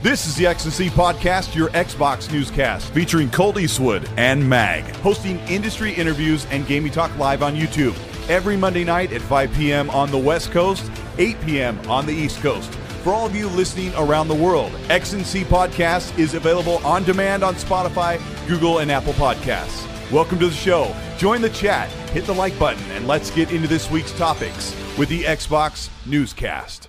This is the XNC Podcast, your Xbox newscast, featuring Colt Eastwood and Mag, hosting industry interviews and gaming talk live on YouTube every Monday night at 5 p.m. on the West Coast, 8 p.m. on the East Coast. For all of you listening around the world, XNC Podcast is available on demand on Spotify, Google, and Apple Podcasts. Welcome to the show. Join the chat, hit the like button, and let's get into this week's topics with the Xbox Newscast.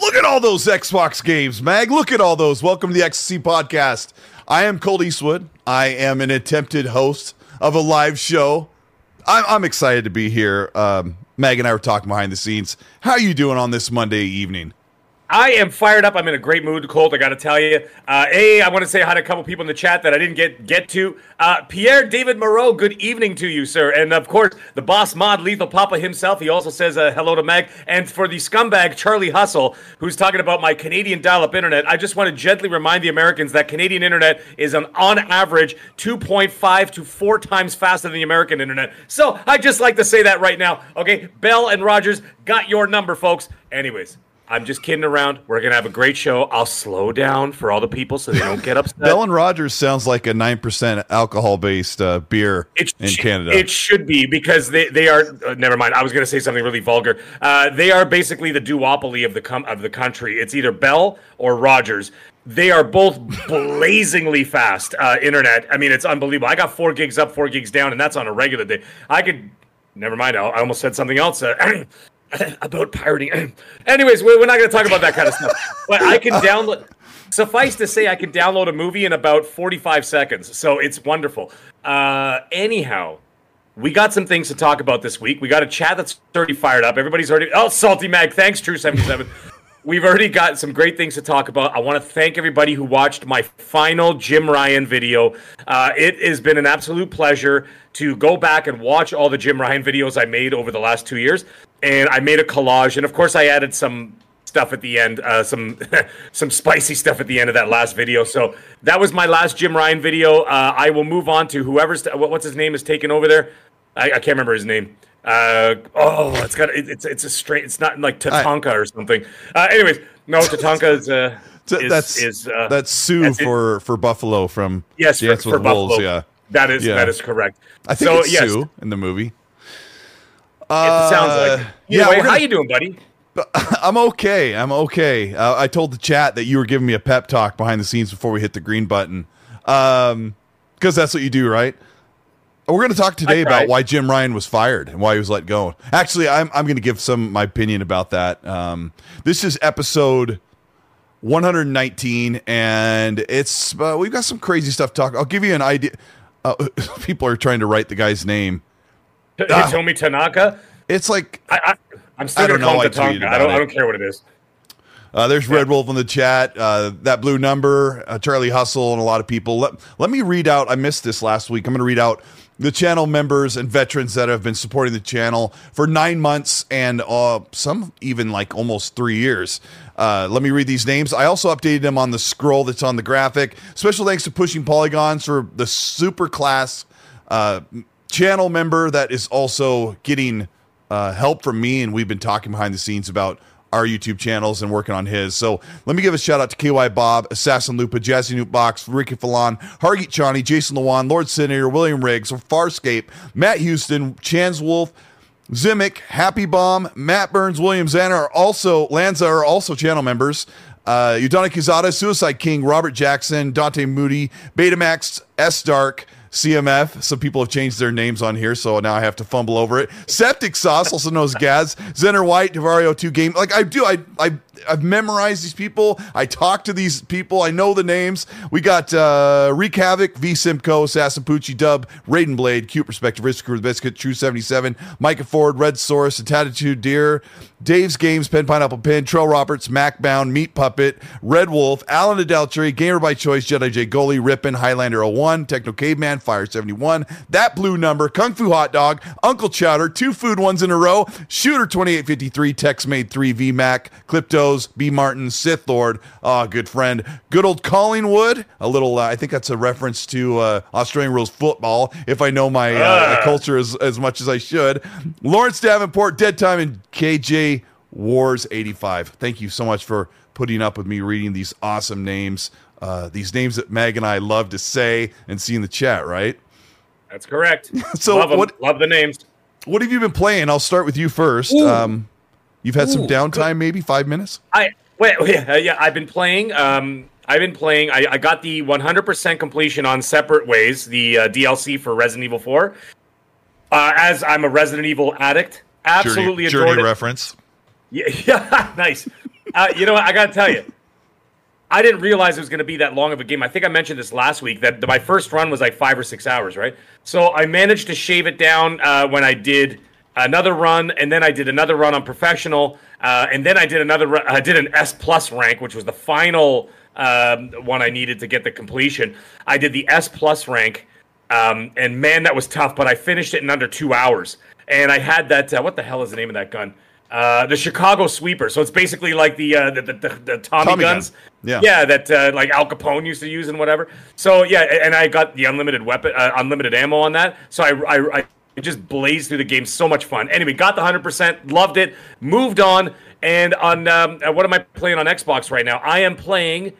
Look at all those Xbox games, Mag. Look at all those. Welcome to the XC Podcast. I am Colt Eastwood. I am an attempted host of a live show. I'm, I'm excited to be here. Um, Mag and I were talking behind the scenes. How are you doing on this Monday evening? I am fired up. I'm in a great mood, Colt. I got to tell you. Uh, a, I want to say hi to a couple people in the chat that I didn't get get to. Uh, Pierre David Moreau, good evening to you, sir. And of course, the boss mod, Lethal Papa himself. He also says uh, hello to Meg. And for the scumbag Charlie Hustle, who's talking about my Canadian dial-up internet, I just want to gently remind the Americans that Canadian internet is an, on average 2.5 to four times faster than the American internet. So I just like to say that right now. Okay, Bell and Rogers got your number, folks. Anyways. I'm just kidding around. We're gonna have a great show. I'll slow down for all the people so they don't get upset. Bell and Rogers sounds like a nine percent alcohol based uh, beer it in sh- Canada. It should be because they, they are. Uh, never mind. I was going to say something really vulgar. Uh, they are basically the duopoly of the com- of the country. It's either Bell or Rogers. They are both blazingly fast uh, internet. I mean, it's unbelievable. I got four gigs up, four gigs down, and that's on a regular day. I could. Never mind. I, I almost said something else. Uh, about pirating. Anyways, we're not going to talk about that kind of stuff. But I can download. Suffice to say, I can download a movie in about 45 seconds. So it's wonderful. Uh, anyhow, we got some things to talk about this week. We got a chat that's already fired up. Everybody's already. Oh, Salty Mag. Thanks, True 77. We've already got some great things to talk about. I want to thank everybody who watched my final Jim Ryan video. Uh, it has been an absolute pleasure to go back and watch all the Jim Ryan videos I made over the last two years. And I made a collage, and of course, I added some stuff at the end, uh, some some spicy stuff at the end of that last video. So that was my last Jim Ryan video. Uh, I will move on to whoever's what's his name is taking over there. I, I can't remember his name. Uh, oh, it's got it, it's it's a straight. It's not like Tatanka or something. Uh, anyways, no, Tatanka is. Uh, is, that's is, uh, that's Sue that's it. for for Buffalo from yes for, Dance for Wolves. Buffalo. Yeah, that is Yeah. that is correct. I think so, it's yes, Sue in the movie. It sounds like. Uh, yeah, we're how you doing, buddy? I'm okay. I'm okay. Uh, I told the chat that you were giving me a pep talk behind the scenes before we hit the green button, um, because that's what you do, right? We're going to talk today about why Jim Ryan was fired and why he was let go. Actually, I'm I'm going to give some my opinion about that. Um, this is episode 119, and it's uh, we've got some crazy stuff to talk. I'll give you an idea. Uh, people are trying to write the guy's name. Ah. Hitomi Tanaka. It's like I, I, I'm still I gonna don't call know, I Tatanka. I don't. it. I don't care what it is. Uh, there's Red Wolf in the chat. Uh, that blue number, uh, Charlie Hustle, and a lot of people. Let, let me read out. I missed this last week. I'm going to read out the channel members and veterans that have been supporting the channel for nine months and uh, some even like almost three years. Uh, let me read these names. I also updated them on the scroll that's on the graphic. Special thanks to Pushing Polygons for the super class uh, channel member that is also getting uh, help from me, and we've been talking behind the scenes about our YouTube channels and working on his. So let me give a shout out to KY Bob, Assassin Lupa, Jazzy Newt Box, Ricky Falon, Hargeet Chani, Jason Lewan, Lord Senator, William Riggs, Farscape, Matt Houston, Chans Wolf, Zimic, Happy Bomb, Matt Burns, William Zanner are also Lanza are also channel members. Uh, Udana Kizada, Suicide King, Robert Jackson, Dante Moody, Betamax, S Dark, CMF. Some people have changed their names on here, so now I have to fumble over it. Septic Sauce, also knows Gaz, Zenner White, Devario 2 Game. Like I do, I I I've memorized these people. I talk to these people. I know the names. We got uh, Reek Havoc, V Simcoe, Poochie, Dub, Raiden Blade, Cute Perspective, Risk Crew, Biscuit, True 77, Micah Ford, Red Source, Attitude Deer, Dave's Games, Pen Pineapple Pin, Trail Roberts, Macbound, Meat Puppet, Red Wolf, Alan Adeltry, Gamer by Choice, Jedi J Goalie, Rippin, Highlander 01, Techno Caveman, Fire 71, That Blue Number, Kung Fu Hot Dog, Uncle Chowder, two food ones in a row, Shooter 2853, Tex Made 3, VMAC, Cliptos, B Martin, Sith Lord, ah, good friend, good old Collingwood, a little, uh, I think that's a reference to uh, Australian rules football, if I know my uh, culture as, as much as I should. Lawrence Davenport, Dead Time, and KJ Wars 85. Thank you so much for putting up with me reading these awesome names, uh, these names that Meg and I love to say and see in the chat, right? That's correct. So love what- Love the names. What have you been playing? I'll start with you first. Um, you've had some downtime, maybe five minutes? I wait, yeah, yeah. I've been playing. Um, I've been playing. I, I got the 100% completion on Separate Ways, the uh, DLC for Resident Evil 4. Uh, as I'm a Resident Evil addict, absolutely Journey, adored journey it. reference. Yeah, yeah nice. Uh, you know what? I got to tell you, I didn't realize it was going to be that long of a game. I think I mentioned this last week that my first run was like five or six hours, right? So I managed to shave it down uh, when I did another run, and then I did another run on professional, uh, and then I did another. I did an S plus rank, which was the final um, one I needed to get the completion. I did the S plus rank. Um, and man, that was tough, but I finished it in under two hours. And I had that. Uh, what the hell is the name of that gun? Uh, the Chicago Sweeper. So it's basically like the uh, the, the, the, Tommy, Tommy gun. guns. Yeah. yeah, that uh, like Al Capone used to use and whatever. So yeah, and I got the unlimited weapon, uh, unlimited ammo on that. So I, I, I just blazed through the game. So much fun. Anyway, got the hundred percent, loved it, moved on. And on um, uh, what am I playing on Xbox right now? I am playing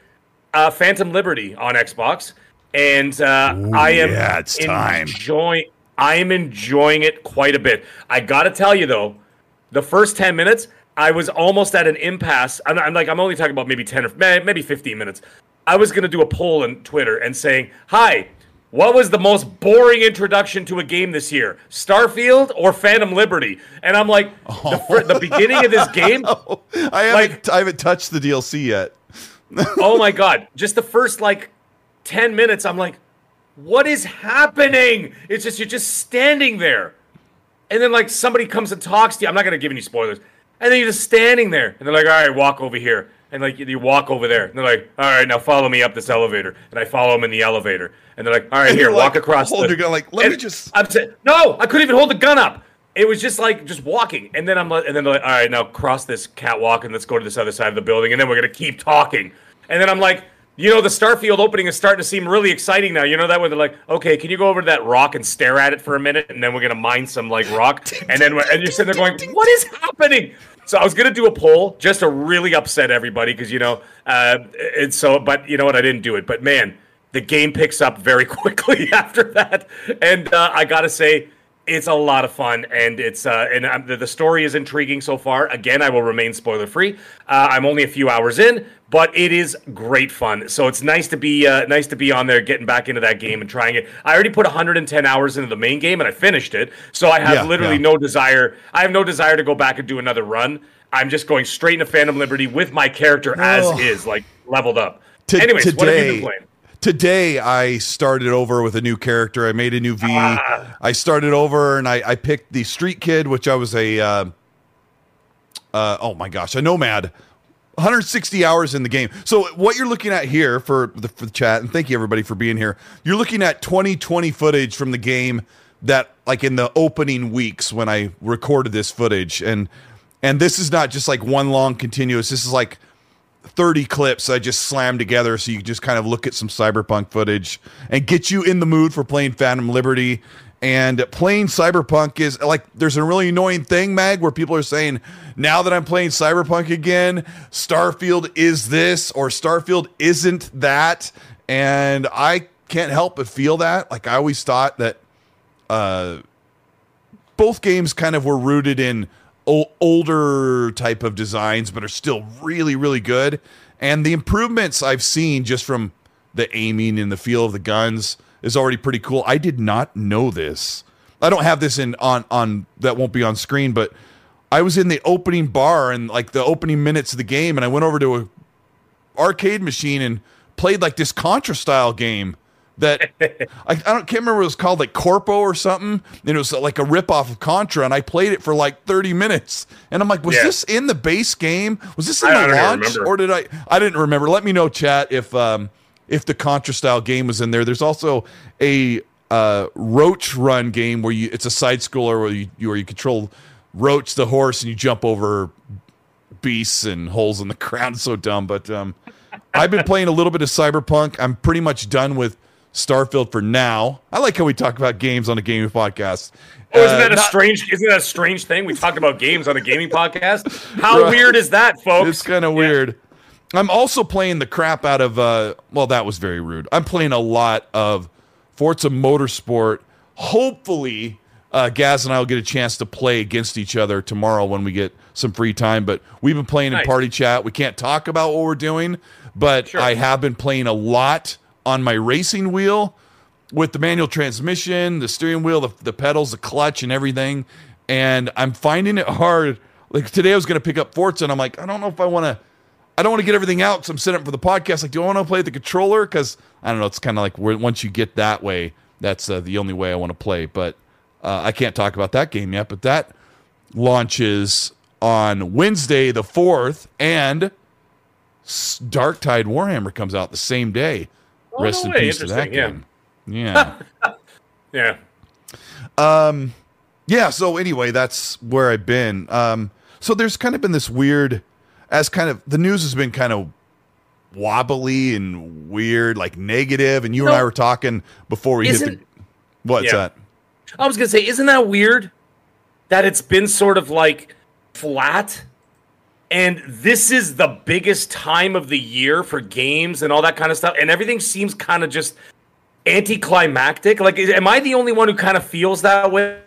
uh, Phantom Liberty on Xbox, and uh, I am yeah, it's time. enjoying. I am enjoying it quite a bit. I got to tell you though, the first ten minutes, I was almost at an impasse. I'm, I'm like, I'm only talking about maybe ten or maybe fifteen minutes. I was going to do a poll on Twitter and saying, "Hi." What was the most boring introduction to a game this year? Starfield or Phantom Liberty? And I'm like, the, fir- the oh. beginning of this game, oh, I haven't, Like- I haven't touched the DLC yet. oh my god. Just the first like 10 minutes i'm like what is happening? It's just you're just standing there. And then like somebody comes and talks to you. I'm not going to give any spoilers. And then you're just standing there. And they're like all right walk over here and like you, walk over there and they're like all right now follow me up this elevator. And i follow them in the elevator. And they're like all right And here walk like, across hold the, your gun, like, let me just- i'm saying no i couldn't even hold the gun up. It was just like just walking, and then I'm like, and then they're like, all right, now cross this catwalk and let's go to this other side of the building, and then we're gonna keep talking, and then I'm like, you know, the Starfield opening is starting to seem really exciting now. You know that where they're like, okay, can you go over to that rock and stare at it for a minute, and then we're gonna mine some like rock, and then and you're sitting there going, what is happening? So I was gonna do a poll just to really upset everybody because you know, uh, and so, but you know what, I didn't do it, but man, the game picks up very quickly after that, and uh, I gotta say it's a lot of fun and it's uh and um, the, the story is intriguing so far. Again i will remain spoiler free uh, i'm only a few hours in but it is great fun. So it's nice to be uh, nice to be on there getting back into that game and trying it. I already put 110 hours into the main game and i finished it so i have Yeah, literally yeah. no desire i have no desire to go back and do another run. I'm just going straight into phantom liberty with my character as is like leveled up. To- anyways what have you been today- playing Today, I started over with a new character. I made a new V. I Ah. started over and I, I picked the Street Kid, which I was a, uh, uh, oh my gosh, a nomad. 160 hours in the game. So what you're looking at here for the, for the chat, and thank you everybody for being here. You're looking at 2020 footage from the game that, like in the opening weeks when I recorded this footage, and and this is not just like one long continuous. This is like 30 clips I just slammed together so you can just kind of look at some cyberpunk footage and get you in the mood for playing Phantom Liberty. And playing Cyberpunk is like there's a really annoying thing, Mag, where people are saying, now that I'm playing Cyberpunk again, Starfield is this or Starfield isn't that. And I can't help but feel that. Like I always thought that uh both games kind of were rooted in older type of designs, but are still really, really good. And the improvements I've seen just from the aiming and the feel of the guns is already pretty cool. I did not know this. I don't have this in on on that won't be on screen, but I was in the opening bar and like the opening minutes of the game, and I went over to a arcade machine and played like this Contra style game that I, I don't can't remember what it was called, like Corpo or something. And it was like a ripoff of Contra, and I played it for like 30 minutes. And I'm like, was Yeah. this in the base game? Was this in I- the I launch? Or did I I didn't remember. Let me know, chat, if um if the Contra style game was in there. There's also a uh Roach run game where you it's a side scroller where you where you control Roach the horse and you jump over beasts and holes in the ground. So dumb, but um, I've been playing a little bit of Cyberpunk. I'm pretty much done with Starfield for now. I like how we talk about games on a gaming podcast. Oh, isn't Uh, that a not- strange? Isn't that a strange thing? We talk about games on a gaming podcast. How Right. weird is that, folks? It's kind of Yeah. weird. I'm also playing the crap out of. Uh, well, that was very rude. I'm playing a lot of Forza Motorsport. Hopefully, uh, Gaz and I will get a chance to play against each other tomorrow when we get some free time. But we've been playing in party chat. We can't talk about what we're doing, but Sure. I have been playing a lot on my racing wheel with the manual transmission, the steering wheel, the, the pedals, the clutch, and everything. And I'm finding it hard. Like today, I was going to pick up Forza, and I'm like, I don't know if I want to. I don't want to get everything out, so I'm setting up for the podcast. Like, do I want to play the controller? Because I don't know. It's kind of like once you get that way, that's uh, the only way I want to play. But uh, I can't talk about that game yet. But that launches on Wednesday the fourth, and Darktide Warhammer comes out the same day. Oh, Rest no in way. peace to that Interesting, game. Yeah. Yeah. yeah so anyway that's where i've been um so there's kind of been this weird as kind of the news has been kind of wobbly and weird like negative and you and i were talking before we hit the what's Yeah. that I was gonna say, isn't that weird that it's been sort of like flat? And this is the biggest time of the year for games and all that kind of stuff, and everything seems kind of just anticlimactic. Like, am I the only one who kind of feels that way?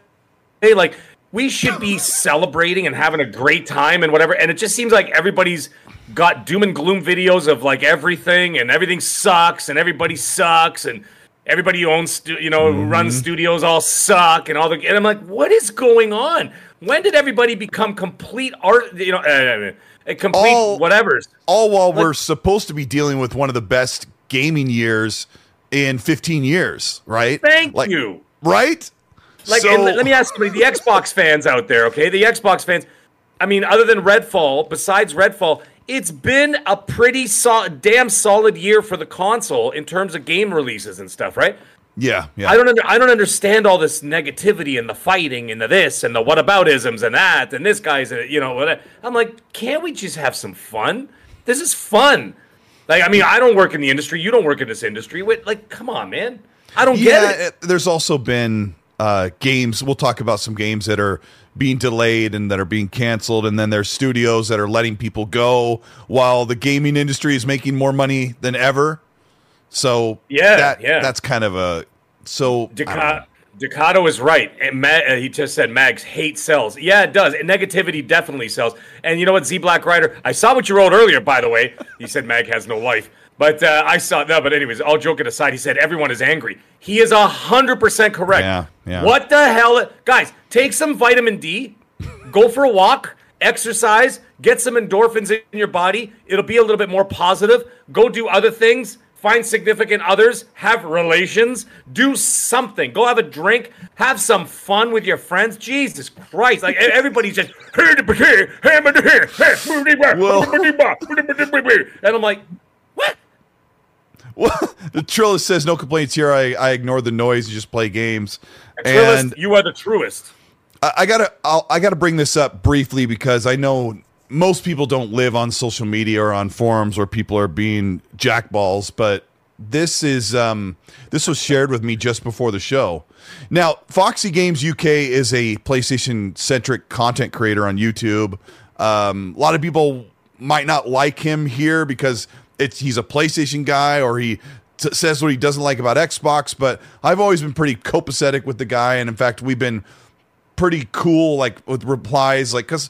Like, we should be celebrating and having a great time and whatever, and it just seems like everybody's got doom and gloom videos of like everything, and everything sucks, and everybody sucks, and everybody who owns you know who Mm-hmm. runs studios all suck and all the and I'm like what is going on when did everybody become complete art you know uh, complete All- whatever's? all while we're supposed to be dealing with one of the best gaming years in 15 years right? Thank Like- you. right? Like So- and let, let me ask you the Xbox fans out there okay? The Xbox fans I mean other than Redfall besides Redfall it's been a pretty so- damn solid year for the console in terms of game releases and stuff right yeah yeah I don't under, I don't understand all this negativity and the fighting and the this and the what about isms and that and this guy's you know what I'm like can't we just have some fun? This is fun. Like I mean I don't work in the industry, you don't work in this industry. Wait, like come on, man. I don't yeah, get it. there's also been uh, games. We'll talk about some games that are being delayed and that are being canceled, and then there's studios that are letting people go while the gaming industry is making more money than ever. So Yeah, that, yeah. that's kind of a so. I don't know. Ducat, Ducato is right. And Ma- uh, he just said Mags hate sells. Yeah, it does. And negativity definitely sells. And you know what, Z Black Rider? I saw what you wrote earlier, by the way. You said Mag has no life. But uh, I saw no. But anyways, all joking aside, he said everyone is angry. He is hundred percent correct. Yeah, yeah. What the hell, guys? Take some vitamin D, go for a walk, exercise, get some endorphins in your body. It'll be a little bit more positive. Go do other things. Find significant others, have relations, do something. Go have a drink, have some fun with your friends. Jesus Christ. Like everybody's just and I'm like, what? Well, the Trilla says no complaints here. I, I ignore the noise and just play games. Trillist, And you are the truest. I, I gotta I'll, I gotta bring this up briefly because I know most people don't live on social media or on forums where people are being jackballs, but this is um this was shared with me just before the show. Now, Foxy Games UK is a PlayStation centric content creator on YouTube. Um, a lot of people might not like him here because it's he's a PlayStation guy or he t- says what he doesn't like about Xbox. But I've always been pretty copacetic with the guy, and in fact, we've been pretty cool like with replies like because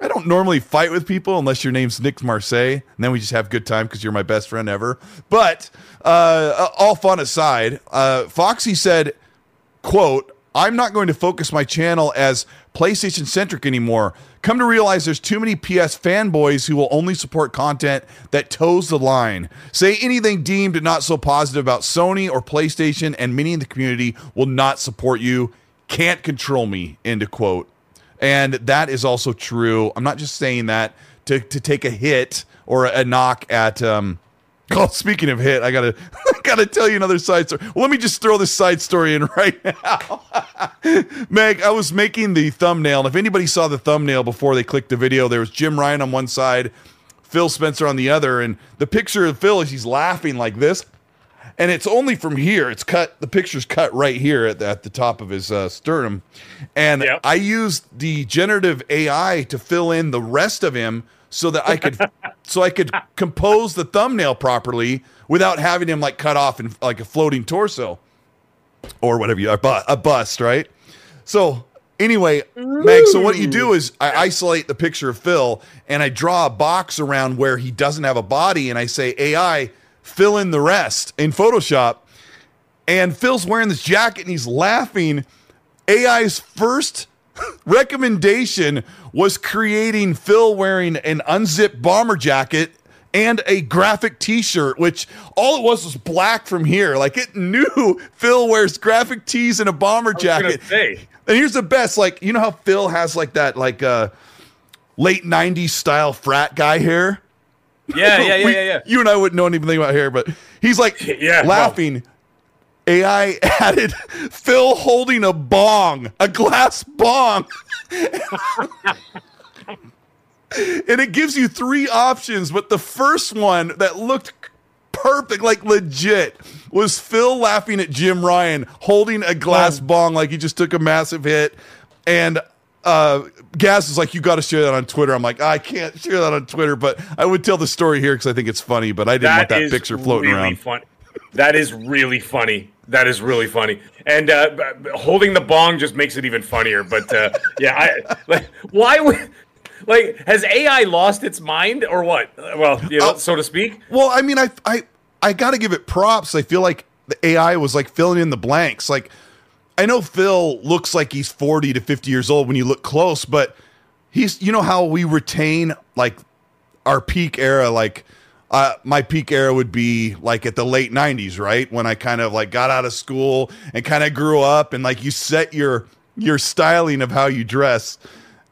i don't normally fight with people unless your name's nick marseille and then we just have good time because you're my best friend ever but uh all fun aside uh foxy said quote i'm not going to focus my channel as playstation centric anymore Come to realize there's too many PS fanboys who will only support content that toes the line. Say anything deemed not so positive about Sony or PlayStation, and many in the community will not support you. Can't control me. End of quote. And that is also true. I'm not just saying that to, to take a hit or a knock at um, Oh, speaking of hit, I gotta I gotta tell you another side story. Well, let me just throw this side story in right now. Meg, I was making the thumbnail, and if anybody saw the thumbnail before they clicked the video, there was Jim Ryan on one side, Phil Spencer on the other, and the picture of Phil is he's laughing like this. And it's only from here. It's cut. The picture's cut right here at the, at the top of his uh, sternum, and Yep. I used the generative AI to fill in the rest of him so that I could so I could compose the thumbnail properly without having him like cut off and like a floating torso or whatever you are, a bust, right? So anyway, Meg, so what you do is I isolate the picture of Phil and I draw a box around where he doesn't have a body and I say AI fill in the rest in Photoshop. And Phil's wearing this jacket and he's laughing. AI's first recommendation was creating Phil wearing an unzipped bomber jacket and a graphic t-shirt which all it was was black from here like it knew phil wears graphic tees and a bomber jacket and here's the best like you know how phil has like that like uh late 90s style frat guy hair Yeah, yeah, yeah, We- yeah, yeah. you and i wouldn't know anything about hair but he's like Yeah, no. laughing AI added Phil holding a bong, a glass bong. and it gives you three options, but the first one that looked perfect, like legit, was Phil laughing at Jim Ryan holding a glass oh. bong like he just took a massive hit. And uh, Gaz is like, You got to share that on Twitter. I'm like, I can't share that on Twitter, but I would tell the story here because I think it's funny, but I didn't want that picture floating really around. Funny. That is really funny. That is really funny. And uh, holding the bong just makes it even funnier. But uh, yeah, I like why would like has AI lost its mind or what? Well, you know, Oh. so to speak. Well, I mean, I I I got to give it props. I feel like the AI was like filling in the blanks. Like I know Phil looks like he's 40 to 50 years old when you look close, but he's you know how we retain like our peak era like uh, my peak era would be like at the late 90s, right? When I kind of like got out of school and kind of grew up and like you set your your styling of how you dress.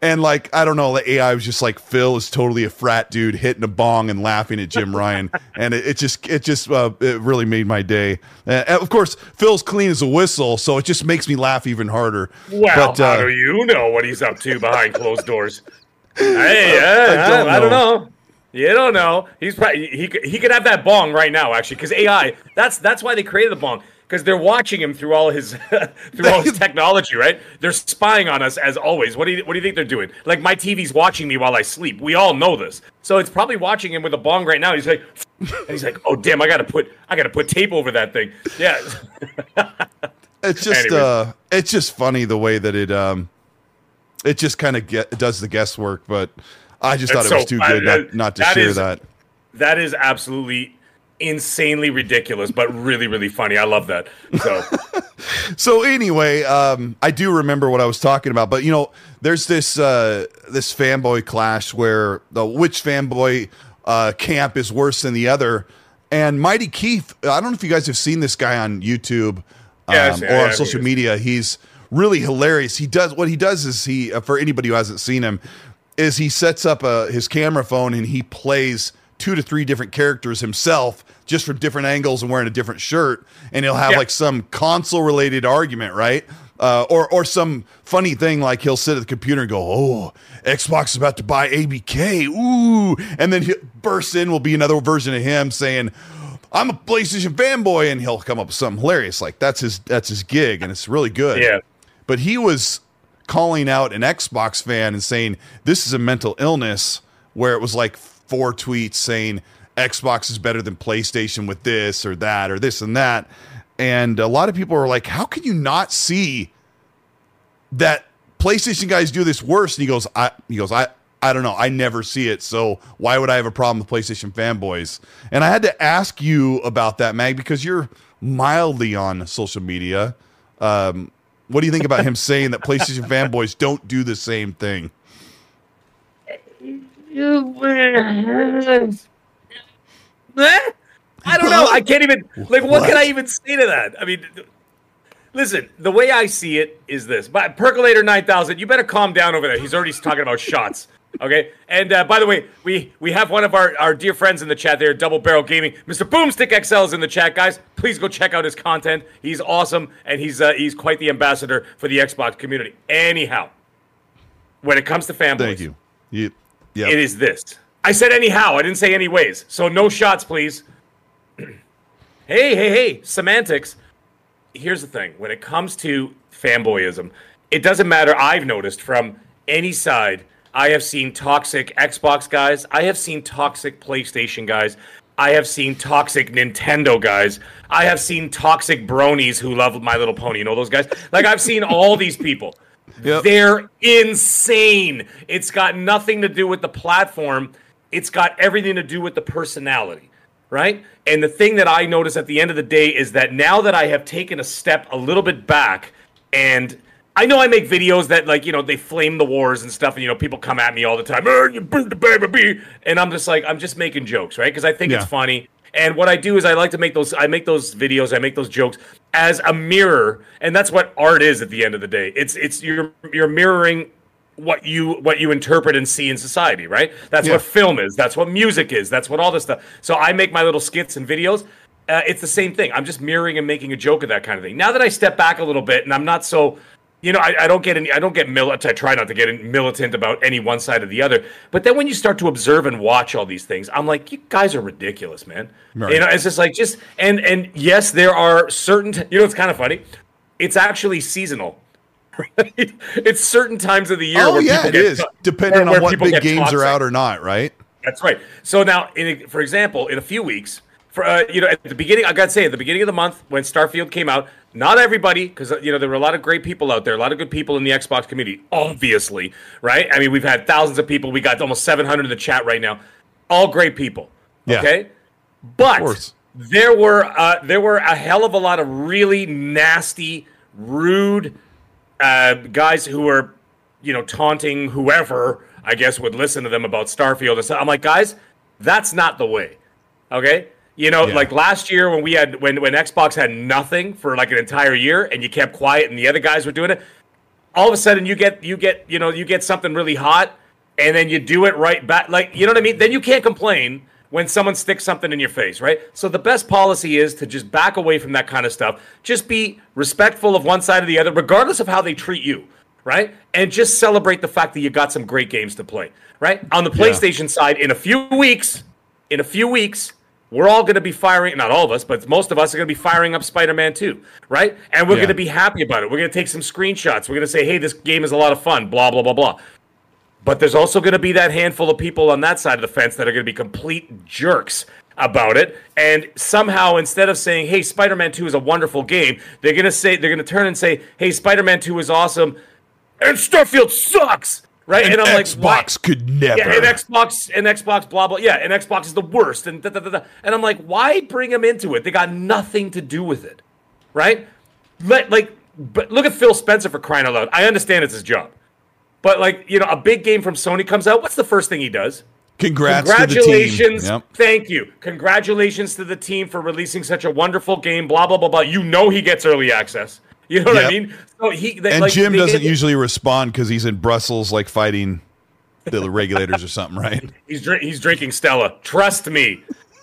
And like I don't know, the AI was just like Phil is totally a frat dude hitting a bong and laughing at Jim Ryan, and it, it just it just uh, it really made my day. Uh, and of course, Phil's clean as a whistle, so it just makes me laugh even harder. Well, But, uh, how do you know what he's up to behind closed doors? Hey, uh, I don't I, don't know. You don't know. He's probably he could, he could have that bong right now, actually, because AI. That's that's why they created the bong because they're watching him through all his through all his technology, right? They're spying on us as always. What do you what do you think they're doing? Like my TV's watching me while I sleep. We all know this, so it's probably watching him with a bong right now. He's like, and he's like, oh damn, I gotta put I gotta put tape over that thing. Yeah. it's just Anyways. uh it's just funny the way that it um it just kind of get does the guesswork but i just thought it was so- too I- good I- not, not to that share is- that That is absolutely insanely ridiculous, but really, really funny. I love that. So so anyway um i do remember what i was talking about but you know there's this uh this fanboy clash where the which fanboy uh camp is worse than the other and mighty keith i don't know if you guys have seen this guy on youtube Yeah, um, seen- or yeah, on social media he's really hilarious he does what he does is he uh, for anybody who hasn't seen him is he sets up uh, his camera phone and he plays two to three different characters himself just from different angles and wearing a different shirt and he'll have Yeah. like some console related argument right? Uh, or or some funny thing like he'll sit at the computer and go oh xbox is about to buy abk ooh and then he bursts in will be another version of him saying i'm a playstation fanboy and he'll come up with something hilarious like that's his that's his gig and it's really good. Yeah, but he was calling out an Xbox fan and saying this is a mental illness where it was like four tweets saying Xbox is better than PlayStation with this or that or this and that. And a lot of people are like, how can you not see that PlayStation guys do this worse? And he goes, I he goes, I I don't know. I never see it. So why would I have a problem with PlayStation fanboys? And I had to ask you about that, Mag, because you're mildly on social media. Um, what do you think about him saying that PlayStation fanboys don't do the same thing? I don't know. I can't even like. What, what, can I even say to that? I mean, listen. The way I see it is this: but percolator nine thousand. You better calm down over there. He's already talking about shots. Okay. And uh, by the way, we we have one of our, our dear friends in the chat there, Double Barrel Gaming. Mr. Boomstick XL is in the chat, guys. Please go check out his content. He's awesome, and he's uh, he's quite the ambassador for the Xbox community. Anyhow, when it comes to fanboys, thank you. you yep. It is this. I said anyhow. I didn't say anyways. So no shots, please. hey, hey, hey, semantics. Here's the thing when it comes to fanboyism, it doesn't matter. I've noticed from any side, I have seen toxic Xbox guys, I have seen toxic PlayStation guys. I have seen toxic Nintendo guys. I have seen toxic bronies who love My Little Pony. You know those guys? Like, I've seen all these people. Yep. They're insane. It's got nothing to do with the platform, it's got everything to do with the personality right? And the thing that I notice at the end of the day is that now that I have taken a step a little bit back and I know I make videos that like, you know, they flame the wars and stuff and you know, people come at me all the time, you the baby and I'm just like I'm just making jokes, right? Because I think yeah. it's funny. And what I do is I like to make those I make those videos, I make those jokes as a mirror, and that's what art is at the end of the day. It's it's you're you're mirroring what you what you interpret and see in society, right? That's yeah. what film is. That's what music is. That's what all this stuff. So I make my little skits and videos. Uh, it's the same thing. I'm just mirroring and making a joke of that kind of thing. Now that I step back a little bit and I'm not so, you know, I, I don't get any. I don't get militant. I try not to get militant about any one side or the other. But then when you start to observe and watch all these things, I'm like, you guys are ridiculous, man. Right. You know, it's just like just and and yes, there are certain. T- you know, it's kind of funny. It's actually seasonal right? It's certain times of the year. Oh yeah, it is depending on what big games are out or not, right? That's right. So now, in, for example, in a few weeks, for uh, you know, at the beginning, I got to say, at the beginning of the month when Starfield came out, not everybody, because uh, you know there were a lot of great people out there, a lot of good people in the Xbox community, obviously, right? I mean, we've had thousands of people. We got almost 700 in the chat right now, all great people. Yeah. Okay, but there were uh, there were a hell of a lot of really nasty, rude uh, guys who were, you know, taunting whoever I guess would listen to them about Starfield and stuff. I'm like, guys, that's not the way. Okay. You know, yeah. like last year when we had when when Xbox had nothing for like an entire year and you kept quiet and the other guys were doing it, all of a sudden you get you get you know you get something really hot and then you do it right back like you know what I mean? Then you can't complain when someone sticks something in your face, right? So the best policy is to just back away from that kind of stuff. Just be respectful of one side or the other, regardless of how they treat you, right? And just celebrate the fact that you got some great games to play, right? On the PlayStation yeah. side, in a few weeks, in a few weeks, we're all going to be firing, not all of us, but most of us are going to be firing up Spider Man 2, right? And we're yeah. going to be happy about it. We're going to take some screenshots. We're going to say, hey, this game is a lot of fun, blah, blah, blah, blah. But there's also going to be that handful of people on that side of the fence that are going to be complete jerks about it. And somehow, instead of saying, hey, Spider Man 2 is a wonderful game, they're going to say, they're going to turn and say, hey, Spider Man 2 is awesome and Starfield sucks. Right, and, and I'm Xbox like, Xbox could never. Yeah, and Xbox and Xbox, blah blah. Yeah, and Xbox is the worst, and da, da, da, and I'm like, why bring them into it? They got nothing to do with it, right? Let like, but look at Phil Spencer for crying out loud. I understand it's his job, but like, you know, a big game from Sony comes out. What's the first thing he does? Congrats Congratulations. Yep. Thank you. Congratulations to the team for releasing such a wonderful game. Blah blah blah blah. You know he gets early access. You know what I mean? So he they, and like, Jim doesn't usually respond because he's in Brussels, like fighting the regulators or something, right? He's drink, he's drinking Stella. Trust me.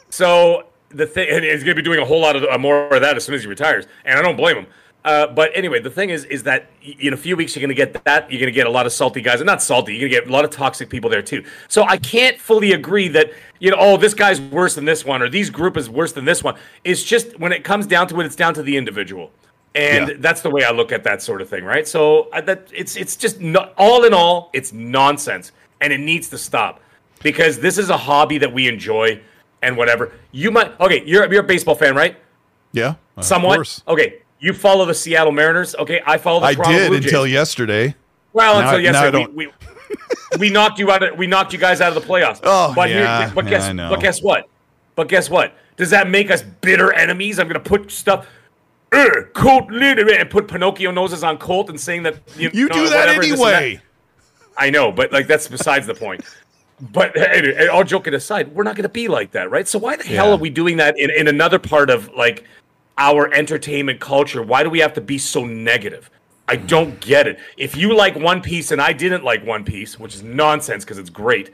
So the thing, and he's going to be doing a whole lot of uh, more of that as soon as he retires, and I don't blame him. Uh, but anyway, the thing is, is that in a few weeks you're going to get that. You're going to get a lot of salty guys, and not salty. You're going to get a lot of toxic people there too. So I can't fully agree that you know, oh, this guy's worse than this one, or these group is worse than this one. It's just when it comes down to it, it's down to the individual, and yeah. that's the way I look at that sort of thing, right? So I, that it's it's just not, all in all, it's nonsense, and it needs to stop because this is a hobby that we enjoy and whatever. You might okay, you're you're a baseball fan, right? Yeah, somewhat. Okay, you follow the Seattle Mariners. Okay, I follow the I Toronto did until yesterday. Well, now, until yesterday, we, we, we, knocked you out. Of, we knocked you guys out of the playoffs. Oh, but yeah, here, but guess, yeah, but guess what? But guess what? Does that make us bitter enemies? I'm going to put stuff. Uh, Colt and put Pinocchio noses on Colt and saying that you, you know, do that anyway. I know, but like that's besides the point. but and all joking aside, we're not going to be like that, right? So why the hell are we doing that in, in another part of like our entertainment culture? Why do we have to be so negative? I don't get it. If you like One Piece and I didn't like One Piece, which is nonsense because it's great,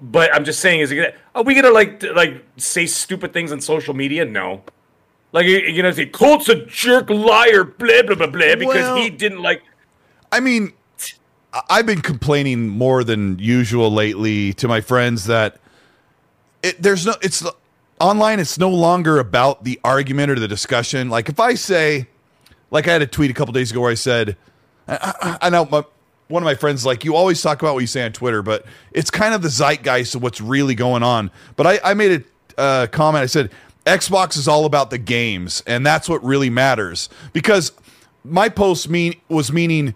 but I'm just saying, is it gonna, are we gonna like like say stupid things on social media? No. Like you- know, say Colt's a jerk, liar, blah blah blah blah, because Well- he didn't like. I mean, I've been complaining more than usual lately to my friends that it, there's no, it's online. It's no longer about the argument or the discussion. Like if I say, like I had a tweet a couple days ago where I said, I, I, I know my, one of my friends like you always talk about what you say on Twitter, but it's kind of the zeitgeist of what's really going on. But I, I made a uh, comment. I said Xbox is all about the games, and that's what really matters. Because my post mean was meaning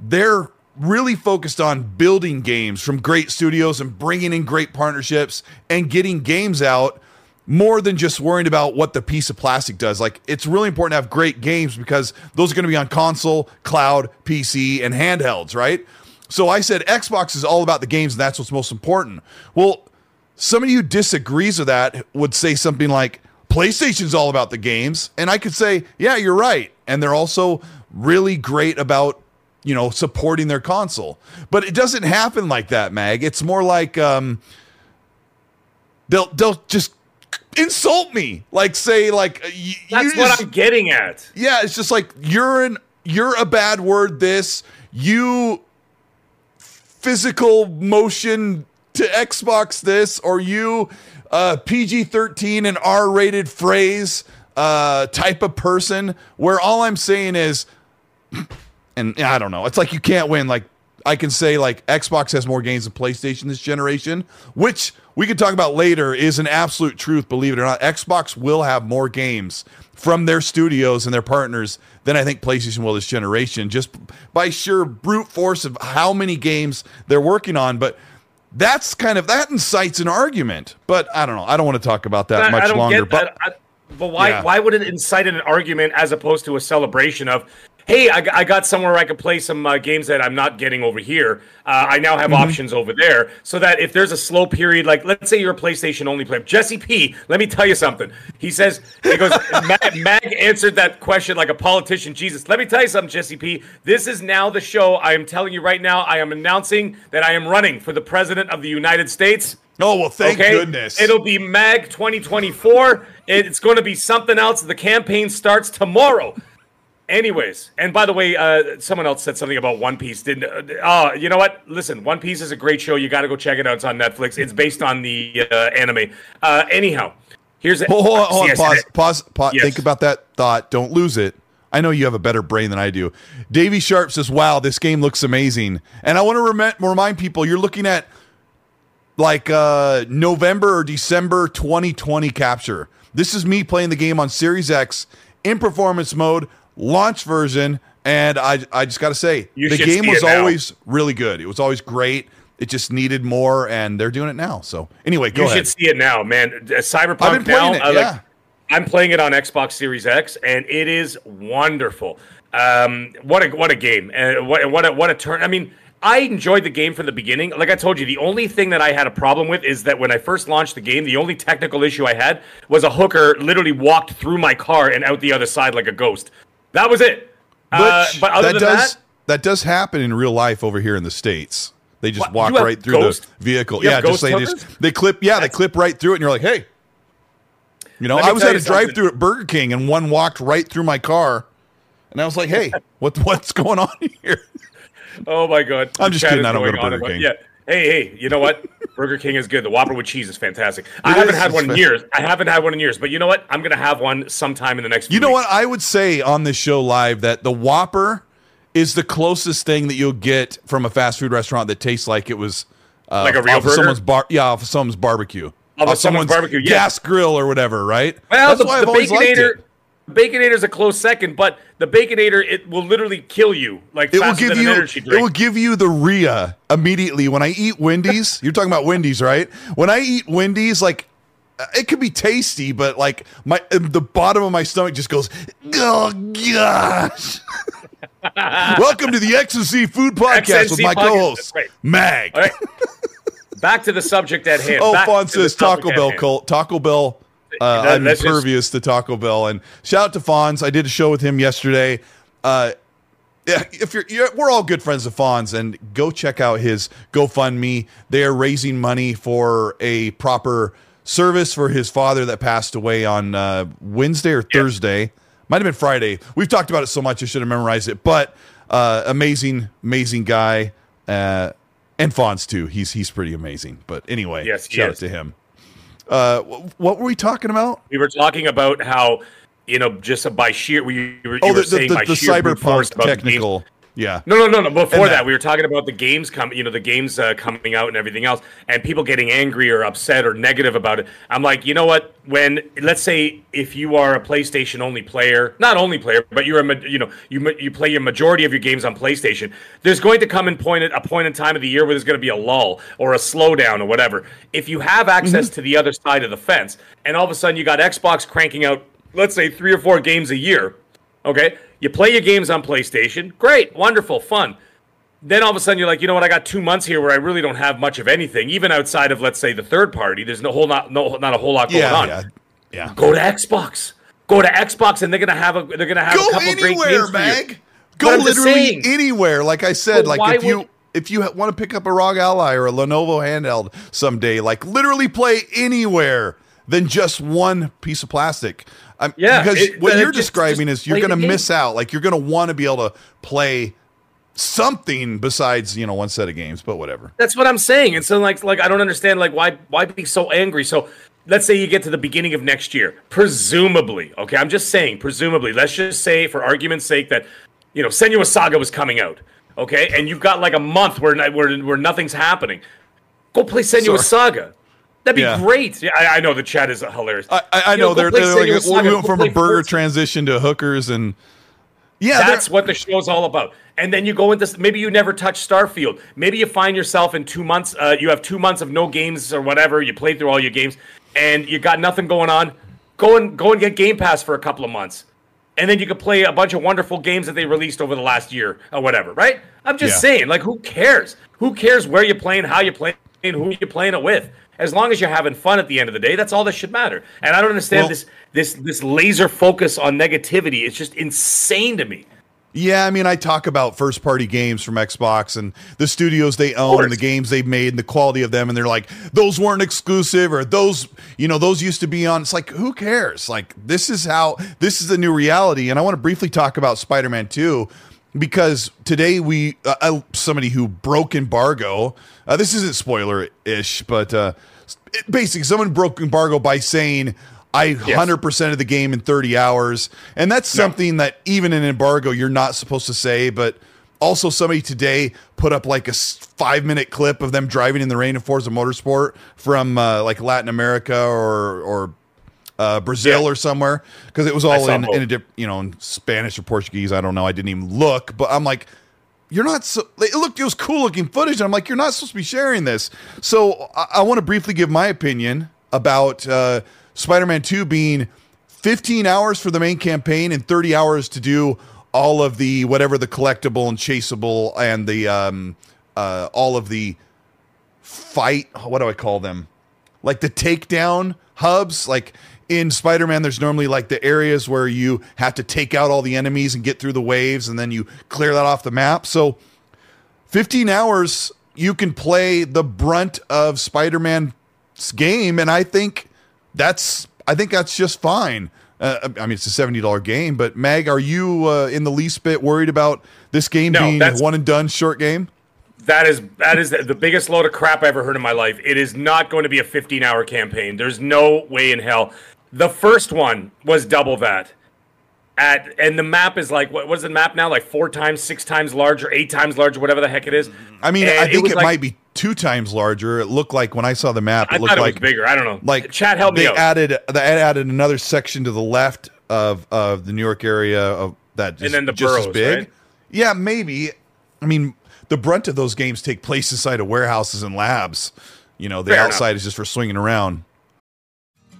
they're really focused on building games from great studios and bringing in great partnerships and getting games out more than just worrying about what the piece of plastic does. Like it's really important to have great games because those are going to be on console, cloud, PC, and handhelds, right? So I said Xbox is all about the games and that's what's most important. Well, somebody who disagrees with that would say something like PlayStation's all about the games and I could say, "Yeah, you're right." And they're also really great about you know supporting their console. But it doesn't happen like that, Mag. It's more like um they'll they'll just insult me. Like say like That's just- what I'm getting at. yeah, it's just like you're an you're a bad word. This you physical motion to Xbox this or you uh, PG thirteen and R rated phrase uh, type of person. Where all I'm saying is, and I don't know. It's like you can't win. Like I can say like Xbox has more games than PlayStation this generation, which we could talk about later is an absolute truth, believe it or not. Xbox will have more games from their studios and their partners than I think PlayStation will this generation, just by sheer brute force of how many games they're working on. But that's kind of that incites an argument. But I don't know. I don't want to talk about that I- much I don't longer. get But. I- but why? Yeah. Why would it incite an argument as opposed to a celebration of, "Hey, I, I got somewhere I could play some uh, games that I'm not getting over here. Uh, I now have Mm-hmm. options over there." So that if there's a slow period, like let's say you're a PlayStation only player, Jesse P. Let me tell you something. He says he goes. Mag, Mag answered that question like a politician. Jesus, let me tell you something, Jesse P. This is now the show. I am telling you right now. I am announcing that I am running for the president of the United States. oh well, thank okay? goodness. It'll be MAG 2024. it's going to be something else. The campaign starts tomorrow. Anyways, and by the way, uh, someone else said something about One Piece. Didn't? Uh, oh, you know what? Listen, One Piece is a great show. You got to go check it out. It's on Netflix. It's based on the uh, anime. Uh, anyhow, here's Hold, hold hold on, Yes, pause, pause, pause. Yes. Think about that thought. Don't lose it. I know you have a better brain than I do. Davy Sharp says, "Wow, this game looks amazing." And I want to rem- remind people, you're looking at like uh, November or December 2020 capture. This is me playing the game on Series X in performance mode, launch version, and I I just got to say, You the game was always really good. It was always great. It just needed more, and they're doing it now. So anyway, go you ahead. should see it now, man. Uh, Cyberpunk I've been playing now. it, I yeah. I'm playing it on Xbox Series X, and it is wonderful. Um, what a what a game, and what what a, what a turn. I mean, I enjoyed the game from the beginning. Like I told you, the only thing that I had a problem with is that when I first launched the game, the only technical issue I had was a hooker literally walked through my car and out the other side like a ghost. That was it. Uh, but other that than does that, that, does happen in real life over here in the states. They just What, walk right through ghost- the vehicle. you Yeah, just they just they clip. Yeah, they clip right through it, and you're like, hey. You know, I was at a drive-through at Burger King, and one walked right through my car, and I was like, "Hey, what what's going on here?" Oh my god! I'm just kidding, I don't go to Burger King. Yeah. Hey, hey, you know what? Burger King is good. The Whopper with cheese is fantastic. I It haven't had one in years. I haven't had one in years. But you know what? I'm gonna have one sometime in the next. You know weeks. what? I would say on this show live that the Whopper is the closest thing that you'll get from a fast food restaurant that tastes like it was uh, Like a real off of someone's bar. Yeah, off of someone's barbecue. Off of someone's barbecue, yeah. gas grill or whatever. Right? Well, That's the, why the I've always liked Baconator, it. Baconator is a close second, but the Baconator it will literally kill you like It will give you. It will give you the Rhea immediately when I eat Wendy's. you're talking about Wendy's, right? When I eat Wendy's, like it could be tasty, but like my the bottom of my stomach just goes, oh gosh. Welcome to the X and C Food Podcast with my co-host right. Mag. Right. back to the subject at hand. Oh, Back says Taco Bell. Cult, Taco Bell. Uh, That- I'm that's just- impervious to Taco Bell. And shout out to Fonz. I did a show with him yesterday. Uh, yeah, if you're, you're, we're all good friends of Fonz, and go check out his GoFundMe. They are raising money for a proper service for his father that passed away on uh, Wednesday or Thursday. Might have been Friday. We've talked about it so much I should have memorized it. But uh, amazing, amazing guy, uh, and Fonz too. He's he's pretty amazing. But anyway, Yes, shout out to him. Uh, what were we talking about? We were talking about how you know just by sheer we were, Oh, you the, were the, saying the, by the sheer brute force cyberpunk about the games. technical. Yeah. No, no, no, no. Before that, that- we were talking about the games coming, you know, the games uh, coming out and everything else, and people getting angry or upset or negative about it. I'm like, you know what? When let's say if you are a PlayStation only player, not only player, but you're a, you know, you you play your majority of your games on PlayStation. There's going to come in point at a point in time of the year where there's going to be a lull or a slowdown or whatever. If you have access Mm-hmm. to the other side of the fence, and all of a sudden you got Xbox cranking out, let's say three or four games a year. Okay, you play your games on PlayStation. Great, wonderful, fun then all of a sudden you're like, you know what? I got two months here where I really don't have much of anything, even outside of let's say the third party. There's no whole not no not a whole lot going Yeah. on. Yeah. Yeah. Go to Xbox. Go to Xbox, and they're gonna have a they're gonna have a Go couple great anywhere, games for you. Go literally saying. anywhere. Like I said, like if you would- if you want to pick up a ROG Ally or a Lenovo handheld someday, like literally play anywhere than just one piece of plastic. Um, Yeah, because it- what you're just- describing just is you're going to miss out. Like you're going to want to be able to play something besides you know one set of games, but whatever. That's what I'm saying. And so like like I don't understand like why why be so angry. So let's say you get to the beginning of next year, presumably. Okay, I'm just saying presumably. Let's just say for argument's sake that you know Senua Saga was coming out. Okay, and you've got like a month where where where nothing's happening. Go play Senua Sorry. Saga. That'd be Yeah. great. Yeah, I, I know the chat is hilarious. I, I, I You know, they're, play they're like, Saga, we went from a burger Forza. transition to hookers and yeah, That's what the show's all about. And then you go into maybe you never touch Starfield. Maybe you find yourself in two months. Uh, you have two months of no games or whatever. You play through all your games, and you got nothing going on. Go and go and get Game Pass for a couple of months, and then you could play a bunch of wonderful games that they released over the last year or whatever. Right? I'm just Yeah. saying, like, who cares? Who cares where you're playing, how you're playing, who you're playing it with? As long as you're having fun at the end of the day, that's all that should matter. And I don't understand Well- this this this laser focus on negativity. It's just insane to me. Yeah, I mean, I talk about first party games from Xbox and the studios they own and the games they've made and the quality of them. And they're like, those weren't exclusive or those, you know, those used to be on. It's like, who cares? Like, this is how, this is the new reality. And I want to briefly talk about Spider Man 2 because today we, uh, somebody who broke embargo, uh, this isn't spoiler ish, but uh, basically, someone broke embargo by saying, I 100% of the game in 30 hours. And that's something that even in embargo, you're not supposed to say. But also, somebody today put up like a five minute clip of them driving in the rain in Forza Motorsport from uh, like Latin America or, or uh, Brazil Yeah. or somewhere because it was all in, in a dip, you know, in Spanish or Portuguese. I don't know. I didn't even look, but I'm like, you're not so. It looked, it was cool looking footage. And I'm like, you're not supposed to be sharing this. So I, I want to briefly give my opinion about uh, Spider-Man 2 being 15 hours for the main campaign and 30 hours to do all of the whatever the collectible and chaseable and the um uh all of the fight what do I call them? Like the takedown hubs like in Spider-Man there's normally like the areas where you have to take out all the enemies and get through the waves and then you clear that off the map. So 15 hours you can play the brunt of Spider-Man's game and I think that's I think that's just fine. Uh, I mean, it's a seventy dollar game, but Mag, are you uh, in the least bit worried about this game No, being a one and done short game? That is that is the biggest load of crap I ever heard in my life. It is not going to be a 15 hour campaign. There's no way in hell. The first one was double that. At and the map is like what was the map now? Like four times, six times larger, eight times larger, whatever the heck it is. Mm-hmm. I mean, And I think was it, like- might be two times larger. It looked like when I saw the map, it I looked it like bigger. I don't know. like chat help me they out. added they added another section to the left of of the New York area of that just, then the just as big. right? Yeah, maybe. I mean, the brunt of those games take place inside of warehouses and labs. You know, the Fair outside enough. is just for swinging around.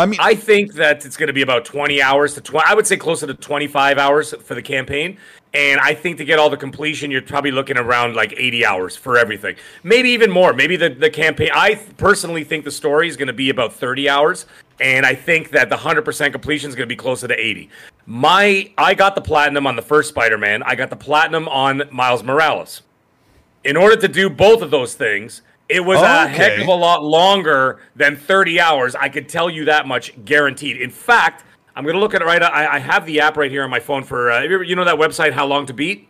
I mean, I think that it's going to be about 20 hours to 20. I would say closer to 25 hours for the campaign. And I think to get all the completion, you're probably looking around like 80 hours for everything. Maybe even more. Maybe the, the campaign. I personally think the story is going to be about 30 hours. And I think that the 100% completion is going to be closer to 80. My, I got the platinum on the first Spider Man. I got the platinum on Miles Morales. In order to do both of those things, it was a heck of a lot longer than 30 hours. I could tell you that much guaranteed. In fact, I'm going to look at it right. I, I have the app right here on my phone for, uh, you know that website, How Long to Beat?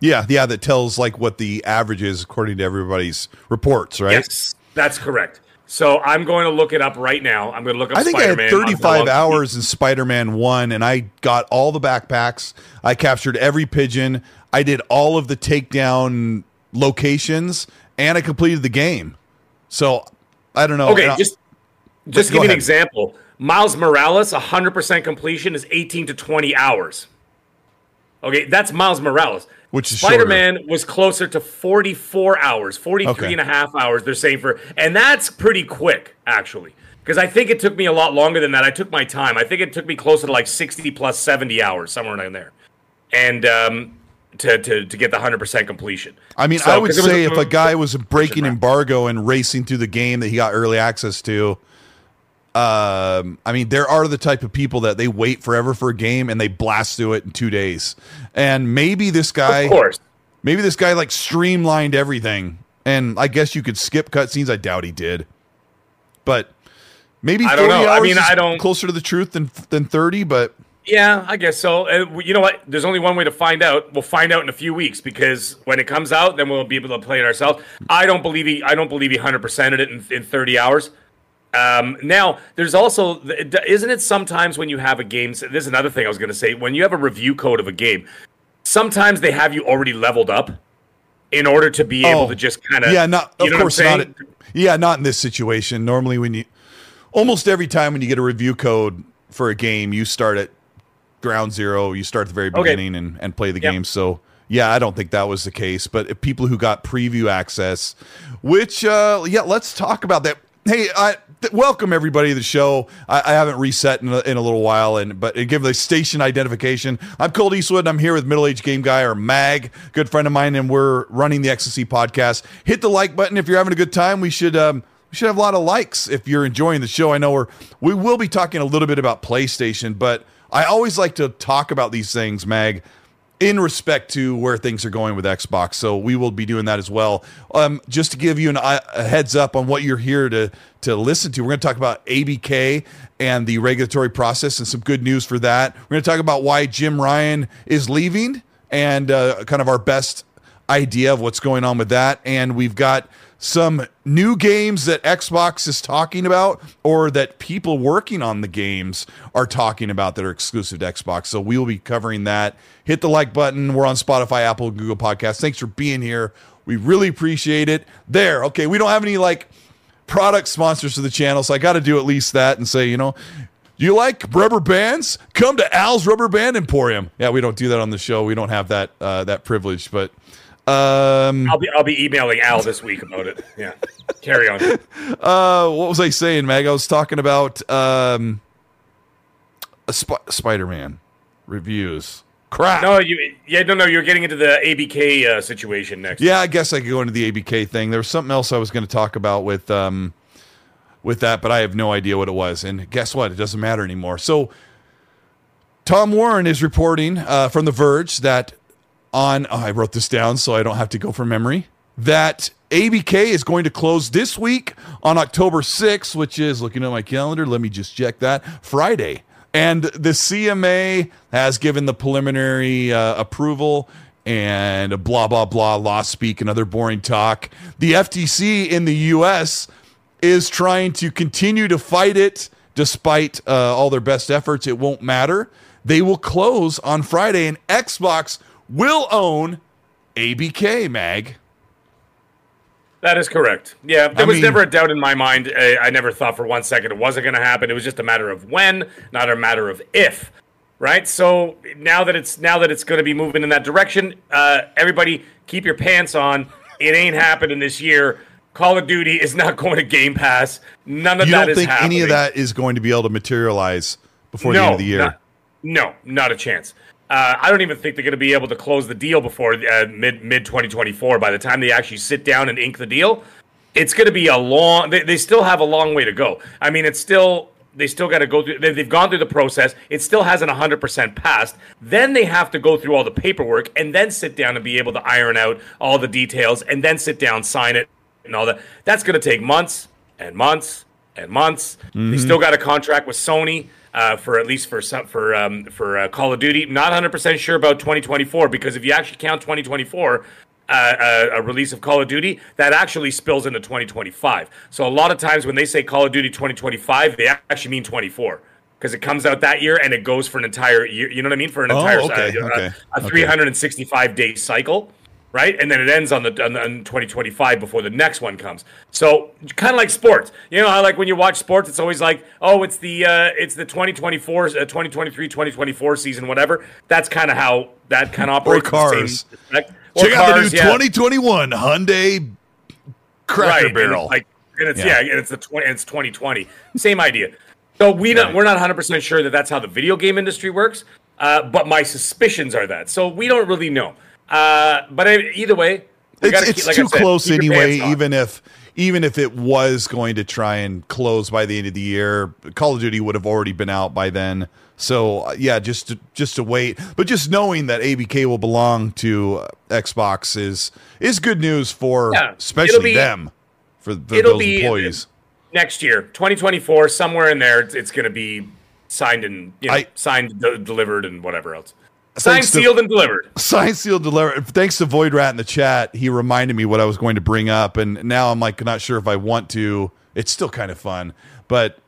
yeah, yeah, that tells like what the average is according to everybody's reports, right? Yes, that's correct. So I'm going to look it up right now. I'm going to look up I think Spider-Man I had 35 Long to Beat. hours in Spider-Man 1 and I got all the backpacks. I captured every pigeon. I did all of the takedown locations and I completed the game. So, I don't know. Okay, And I- just just give you an example. Miles Morales, 100% completion is 18 to 20 hours. Okay, that's Miles Morales. Which is Spider-Man was closer to 44 hours, 43 Okay. and a half hours they're saying for and that's pretty quick actually. Because I think it took me a lot longer than that. I took my time. I think it took me closer to like 60 plus 70 hours, somewhere in there. And um to, to, to get the 100% completion. I mean, So, I would say if a guy was breaking embargo and racing through the game that he got early access to, um, I mean, there are the type of people that they wait forever for a game and they blast through it in two days. And maybe this guy, Of course. maybe this guy like streamlined everything. And I guess you could skip cutscenes. I doubt he did, but maybe I don't 40 know. I mean, I don't- closer to the truth than than thirty. But Yeah, I guess so. Uh, you know what? There's only one way to find out. We'll find out in a few weeks because when it comes out, then we'll be able to play it ourselves. I don't believe he. I don't believe he 100 percented it in, in 30 hours. Um, now, there's also isn't it sometimes when you have a game? This is another thing I was going to say. When you have a review code of a game, sometimes they have you already leveled up in order to be able Oh, to just kind of yeah, not you of know course not. Yeah, not in this situation. Normally, when you almost every time when you get a review code for a game, you start at ground zero. You start at the very Okay. beginning and and play the Yep. game. So. Yeah, I don't think that was the case, but if people who got preview access, which uh yeah, let's talk about that. Hey, I th- welcome everybody to the show. I, I haven't reset in a, in a little while, and but give the station identification. I'm Colt Eastwood. And I'm here with middle aged game guy or Mag, good friend of mine, and we're running the XNC podcast. Hit the like button if you're having a good time. We should um, we should have a lot of likes if you're enjoying the show. I know we're we will be talking a little bit about PlayStation, but I always like to talk about these things, Mag in respect to where things are going with Xbox. So we will be doing that as well. Um, just to give you an, a heads up on what you're here to to listen to, we're going to talk about ABK and the regulatory process and some good news for that. We're going to talk about why Jim Ryan is leaving and uh, kind of our best idea of what's going on with that. And we've got some new games that Xbox is talking about or that people working on the games are talking about that are exclusive to Xbox. So we will be covering that. Hit the like button. We're on Spotify, Apple, Google Podcasts. Thanks for being here. We really appreciate it. There. Okay. We don't have any like product sponsors for the channel, so I got to do at least that and say, you know, you like rubber bands? Come to Al's Rubber Band Emporium. Yeah, we don't do that on the show. We don't have that uh, that privilege, but um, I'll be I'll be emailing Al this week about it. Yeah, carry on. uh, what was I saying, Mag? I was talking about um, a Sp- Spider-Man reviews. Crap. No, you yeah no no you're getting into the ABK uh, situation next. Yeah, I guess I could go into the ABK thing. There was something else I was going to talk about with um with that, but I have no idea what it was. And guess what? It doesn't matter anymore. So Tom Warren is reporting uh, from The Verge that on oh, I wrote this down so I don't have to go from memory that ABK is going to close this week on October 6th, which is looking at my calendar. Let me just check that Friday. And the CMA has given the preliminary uh, approval and blah, blah, blah, law speak and other boring talk. The FTC in the US is trying to continue to fight it despite uh, all their best efforts. It won't matter. They will close on Friday, and Xbox will own ABK, Mag. That is correct. Yeah, there I was mean- never a doubt in my mind. I, I never thought for one second it wasn't going to happen. It was just a matter of when, not a matter of if. Right. So now that it's now that it's going to be moving in that direction, uh, everybody keep your pants on. It ain't happening this year. Call of Duty is not going to Game Pass. None of You that don't think happening. any of that is going to be able to materialize before the end of the year? Not, no, not a chance. Uh, I don't even think they're going to be able to close the deal before uh, mid mid 2024. By the time they actually sit down and ink the deal, it's going to be a long. They, they still have a long way to go. I mean, it's still they still got to go through. They, they've gone through the process. It still hasn't 100 percent passed. Then they have to go through all the paperwork and then sit down and be able to iron out all the details and then sit down, sign it, and all that. That's going to take months and months and months. They still got a contract with Sony uh, for at least for some for um, for uh, Call of Duty. Not 100 percent sure about 2024 because if you actually count 2024. Uh, a, a release of Call of Duty that actually spills into 2025. So a lot of times when they say Call of Duty 2025, they actually mean 24 because it comes out that year and it goes for an entire year. You know what I mean? For an Oh, entire okay, uh, okay, a okay. 365 day cycle right? And then it ends on the on, the- on 2025 before the next one comes. So kind of like sports, you know, how like when you watch sports, it's always like, oh, it's the uh, it's the 2024, uh, 2023, 2024 season, whatever. That's kind of how that kind of operates. same cars. respect. Or Check out the new yeah. 2021 Hyundai Cracker right, and Barrel. it's like, and it's Yeah. yeah, and it's the 20, and it's 2020. Same idea. So we not, we're not 100 percent sure that that's how the video game industry works. Uh, but my suspicions are that. So we don't really know. Uh, but I, either way, we it's keep- like too said, close anyway. Even if even if it was going to try and close by the end of the year, Call of Duty would have already been out by then. So uh, yeah, just to, just to wait. But just knowing that ABK will belong to uh, Xbox is is good news for Yeah, especially be- them for the, it'll those be employees. next year, 2024, somewhere in there. It's, it's going to be signed and you know, I- signed, de- delivered, and whatever else. Signed, to- sealed, and delivered. Signed, sealed, delivered. Thanks to Void Rat in the chat, he reminded me what I was going to bring up, and now I'm like not sure if I want to. It's still kind of fun, but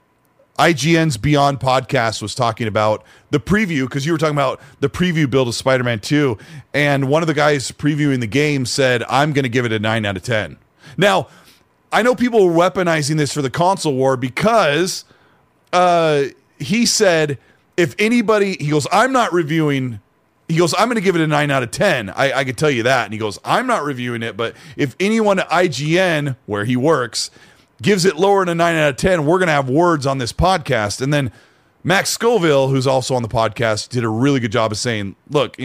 IGN's Beyond podcast was talking about the preview because you were talking about the preview build of Spider-Man 2, and one of the guys previewing the game said, "I'm going to give it a nine out of 10." Now, I know people are weaponizing this for the console war because uh, he said if anybody, he goes, I'm not reviewing. He goes, I'm going to give it a nine out of ten. I, I can tell you that. And he goes, I'm not reviewing it, but if anyone at IGN where he works gives it lower than a nine out of ten, we're going to have words on this podcast. And then Max Scoville, who's also on the podcast, did a really good job of saying, look.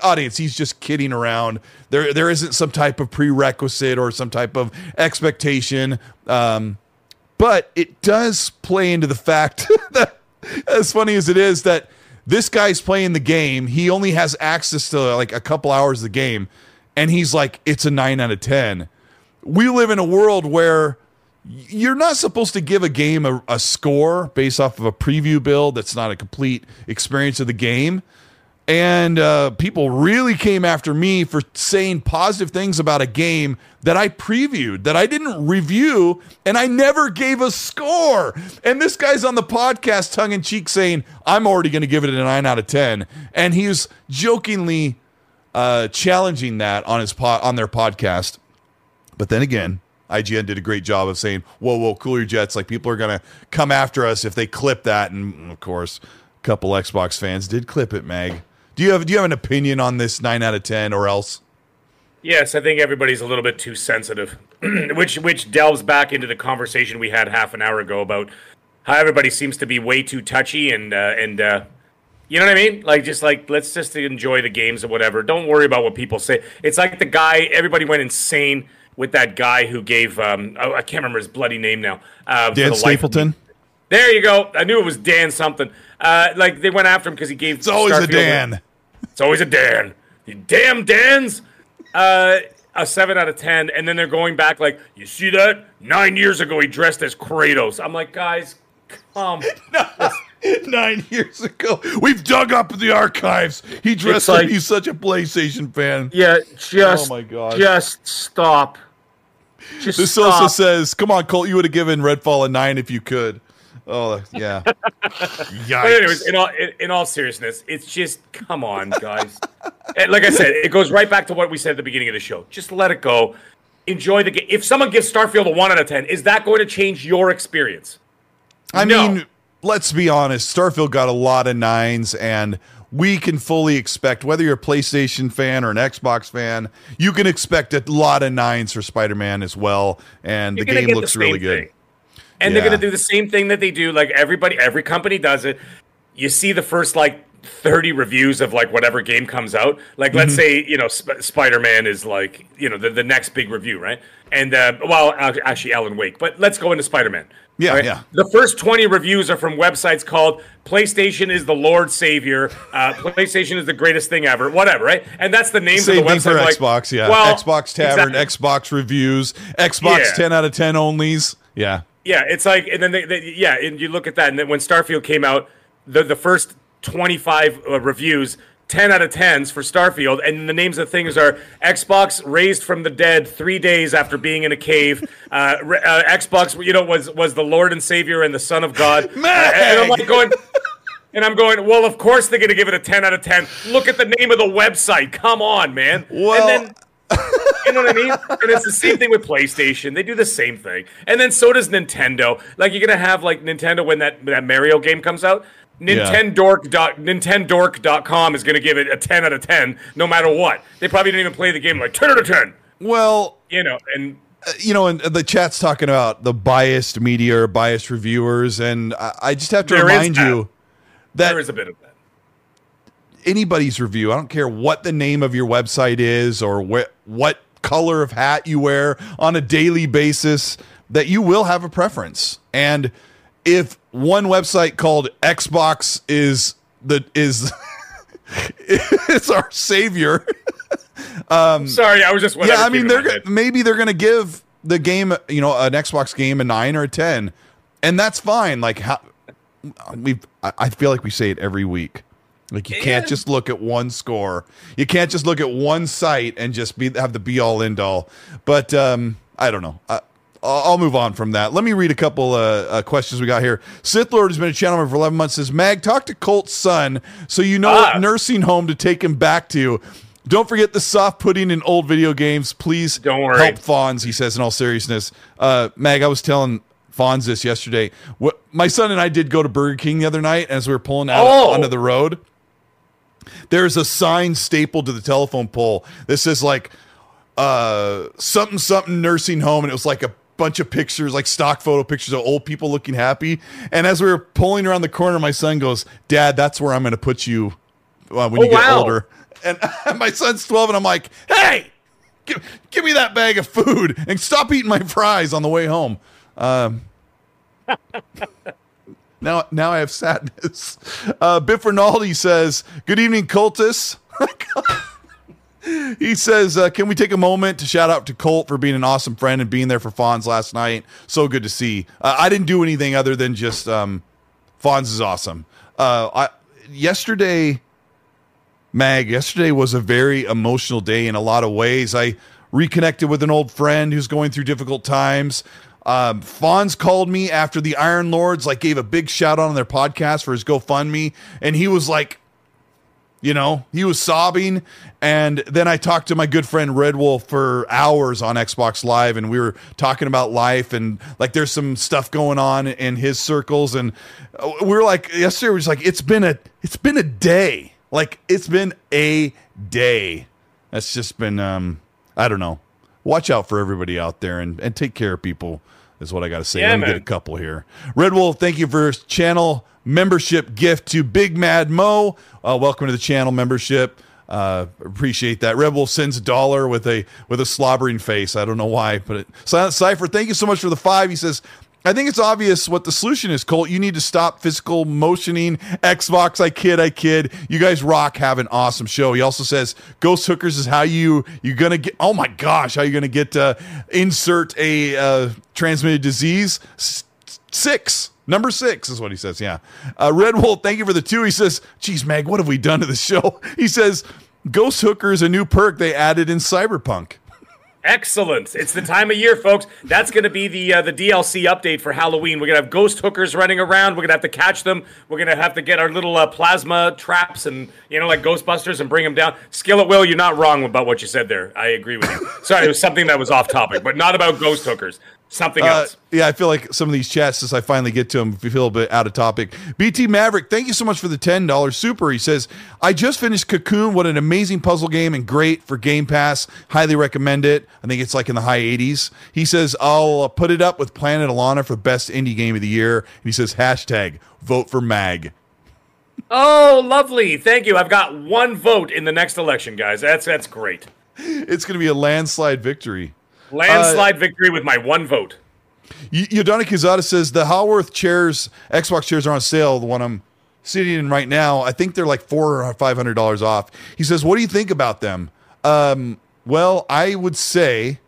Audience, he's just kidding around. There, there isn't some type of prerequisite or some type of expectation. Um, but it does play into the fact that as funny as it is that this guy's playing the game. He only has access to like a couple hours of the game. And he's like it's a 9 out of 10 we live in a world where you're not supposed to give a game a, a score based off of a preview build that's not a complete experience of the game and uh, people really came after me for saying positive things about a game that I previewed, that I didn't review, and I never gave a score. And this guy's on the podcast, tongue in cheek, saying, I'm already going to give it a 9 out of 10. And he's jokingly uh, challenging that on, his po- on their podcast. But then again, IGN did a great job of saying, "Whoa, whoa, cool your jets!" Like people are gonna come after us if they clip that, and of course, a couple Xbox fans did clip it. Mag, do you have do you have an opinion on this nine out of ten, or else? Yes, I think everybody's a little bit too sensitive, which which delves back into the conversation we had half an hour ago about how everybody seems to be way too touchy and uh, and uh, you know what I mean? Like just like let's just enjoy the games or whatever. Don't worry about what people say. It's like the guy. Everybody went insane with that guy who gave. Um, oh, I can't remember his bloody name now. Uh, Dan the life. Stapleton. There you go. I knew it was Dan something. Uh, like they went after him because he gave. It's always a Starfield Dan. it's always a Dan. You damn Dans. Uh, a seven out of ten, and then they're going back like, you see that? Nine years ago, he dressed as Kratos. I'm like, guys, come. Nine years ago, we've dug up the archives. He dressed like- like he's such a PlayStation fan. Yeah, just, Oh my God. just stop. Just This stop. also says, "Come on, Colt, you would have given Redfall a nine if you could." Oh yeah. Yikes. But anyways, in all in, in all seriousness, it's just come on, guys. Like I said, it goes right back to what we said at the beginning of the show. Just let it go. Enjoy the game. If someone gives Starfield a one out of ten, is that going to change your experience? I No. mean, let's be honest. Starfield got a lot of nines, and we can fully expect whether you're a PlayStation fan or an Xbox fan, you can expect a lot of nines for Spider-Man as well. And You're the game get the looks same really good. And they're going to do the same thing that they do. Like everybody, every company does it. You see the first like 30 reviews of like whatever game comes out. Like, let's Mm-hmm. say, you know, Sp- Spider Man is like, you know, the, the next big review, right? And, uh, well, actually, Alan Wake, but let's go into Spider Man. Yeah, yeah. The first 20 reviews are from websites called PlayStation is the Lord Savior, uh, PlayStation is the greatest thing ever, whatever, right? And that's the names of the website. for like, Xbox, yeah. Well, Xbox Tavern, exactly. Xbox Reviews, Xbox Yeah. 10 out of 10 onlys. Yeah. Yeah, it's like, and then they, they, yeah, and you look at that, and then when Starfield came out, the the first twenty five uh, reviews, ten out of tens for Starfield, and the names of things are Xbox raised from the dead three days after being in a cave. Uh, uh, Xbox, you know, was was the Lord and Savior and the Son of God. Uh, and I'm like going. And I'm going, well, of course they're going to give it a 10 out of 10. Look at the name of the website. Come on, man. Well- and then you know what I mean? And it's the same thing with PlayStation. They do the same thing. And then so does Nintendo. Like you're gonna have like Nintendo when that, that Mario game comes out. Nintendork Nintendork.com is gonna give it a 10 out of 10 no matter what. They probably didn't even play the game like 10 out of 10. Well, You know, and uh, you know, and uh, the chat's talking about the biased media or biased reviewers, and I, I just have to remind that. you that there is a bit of that. anybody's review, I don't care what the name of your website is or wh- what color of hat you wear on a daily basis, that you will have a preference. And if one website called Xbox is the is it's our savior. um, Sorry, I was just yeah, I mean they're go- maybe they're gonna give the game, you know, an Xbox game a nine or a ten, and that's fine. Like how we, I I feel like we say it every week. Like you can't Yeah. just look at one score. You can't just look at one site and just be have the be all end all. But um, I don't know. I, I'll I'll move on from that. Let me read a couple uh, uh, questions we got here. Sith Lord has been a channel member for 11 months. Says Mag, talk to Colt's son so you know Ah. what nursing home to take him back to. Don't forget the soft pudding in old video games. Please Don't worry. help Fonz. He says in all seriousness. Uh, Mag, I was telling Fonz this yesterday. What my son and I did go to Burger King the other night as we were pulling out Oh. onto the road there's a sign stapled to the telephone pole that says like uh something something nursing home and it was like a bunch of pictures like stock photo pictures of old people looking happy and as we were pulling around the corner my son goes dad that's where i'm going to put you uh, when Oh, you get wow. older and my son's 12 and i'm like hey give, give me that bag of food and stop eating my fries on the way home um now, now I have sadness. Uh, Biff Rinaldi says, "Good evening, cultists." he says, uh, "Can we take a moment to shout out to Colt for being an awesome friend and being there for Fonz last night? So good to see. Uh, I didn't do anything other than just um, Fonz is awesome. Uh, I yesterday." Mag, yesterday was a very emotional day in a lot of ways. I reconnected with an old friend who's going through difficult times. Um, Fonz called me after the Iron Lords like gave a big shout out on their podcast for his GoFundMe, and he was like, you know, he was sobbing. And then I talked to my good friend Red Wolf for hours on Xbox Live, and we were talking about life and like there's some stuff going on in his circles. And uh, we were like, yesterday, we was like, it's been a, it's been a day. Like it's been a day. That's just been, um, I don't know. Watch out for everybody out there and, and take care of people is what I got to say. Yeah, Let me get a couple here. Red Wolf, thank you for channel membership gift to Big Mad Mo. Uh, welcome to the channel membership. Uh, appreciate that. Red Wolf sends a dollar with a with a slobbering face. I don't know why, but it, Silent Cipher, thank you so much for the five. He says, I think it's obvious what the solution is, Colt. You need to stop physical motioning. Xbox, I kid, I kid. You guys rock. Have an awesome show. He also says, Ghost Hookers is how you you're gonna get. Oh my gosh, how you gonna get uh, insert a uh, transmitted disease? S- six. Number six is what he says. Yeah. Uh, Red Wolf, thank you for the two. He says, Geez, Meg, what have we done to the show? He says, Ghost Hooker is a new perk they added in Cyberpunk. Excellent. It's the time of year, folks. That's going to be the uh, the DLC update for Halloween. We're going to have ghost hookers running around. We're going to have to catch them. We're going to have to get our little uh, plasma traps and you know like Ghostbusters and bring them down. Skillet Will, you're not wrong about what you said there. I agree with you. Sorry, it was something that was off topic, but not about ghost hookers. Something Uh, else. yeah, I feel like some of these chats, as I finally get to them, feel a bit out of topic. BT Maverick, thank you so much for the ten dollars super. He says, "I just finished Cocoon. What an amazing puzzle game and great for Game Pass. Highly recommend it. I think it's like in the high eighties." He says, "I'll uh, put it up with Planet of Lana for best indie game of the year." And he says, "Hashtag vote for Mag." Oh, lovely. Thank you. I've got one vote in the next election, guys. That's that's great. It's going to be a landslide victory. Landslide victory with my one vote. Y- Yodana Kizada says the Haworth chairs, Xbox chairs are on sale. The one I'm sitting in right now, I think they're like four or five hundred dollars off. He says, "What do you think about them?" Um, well, I would say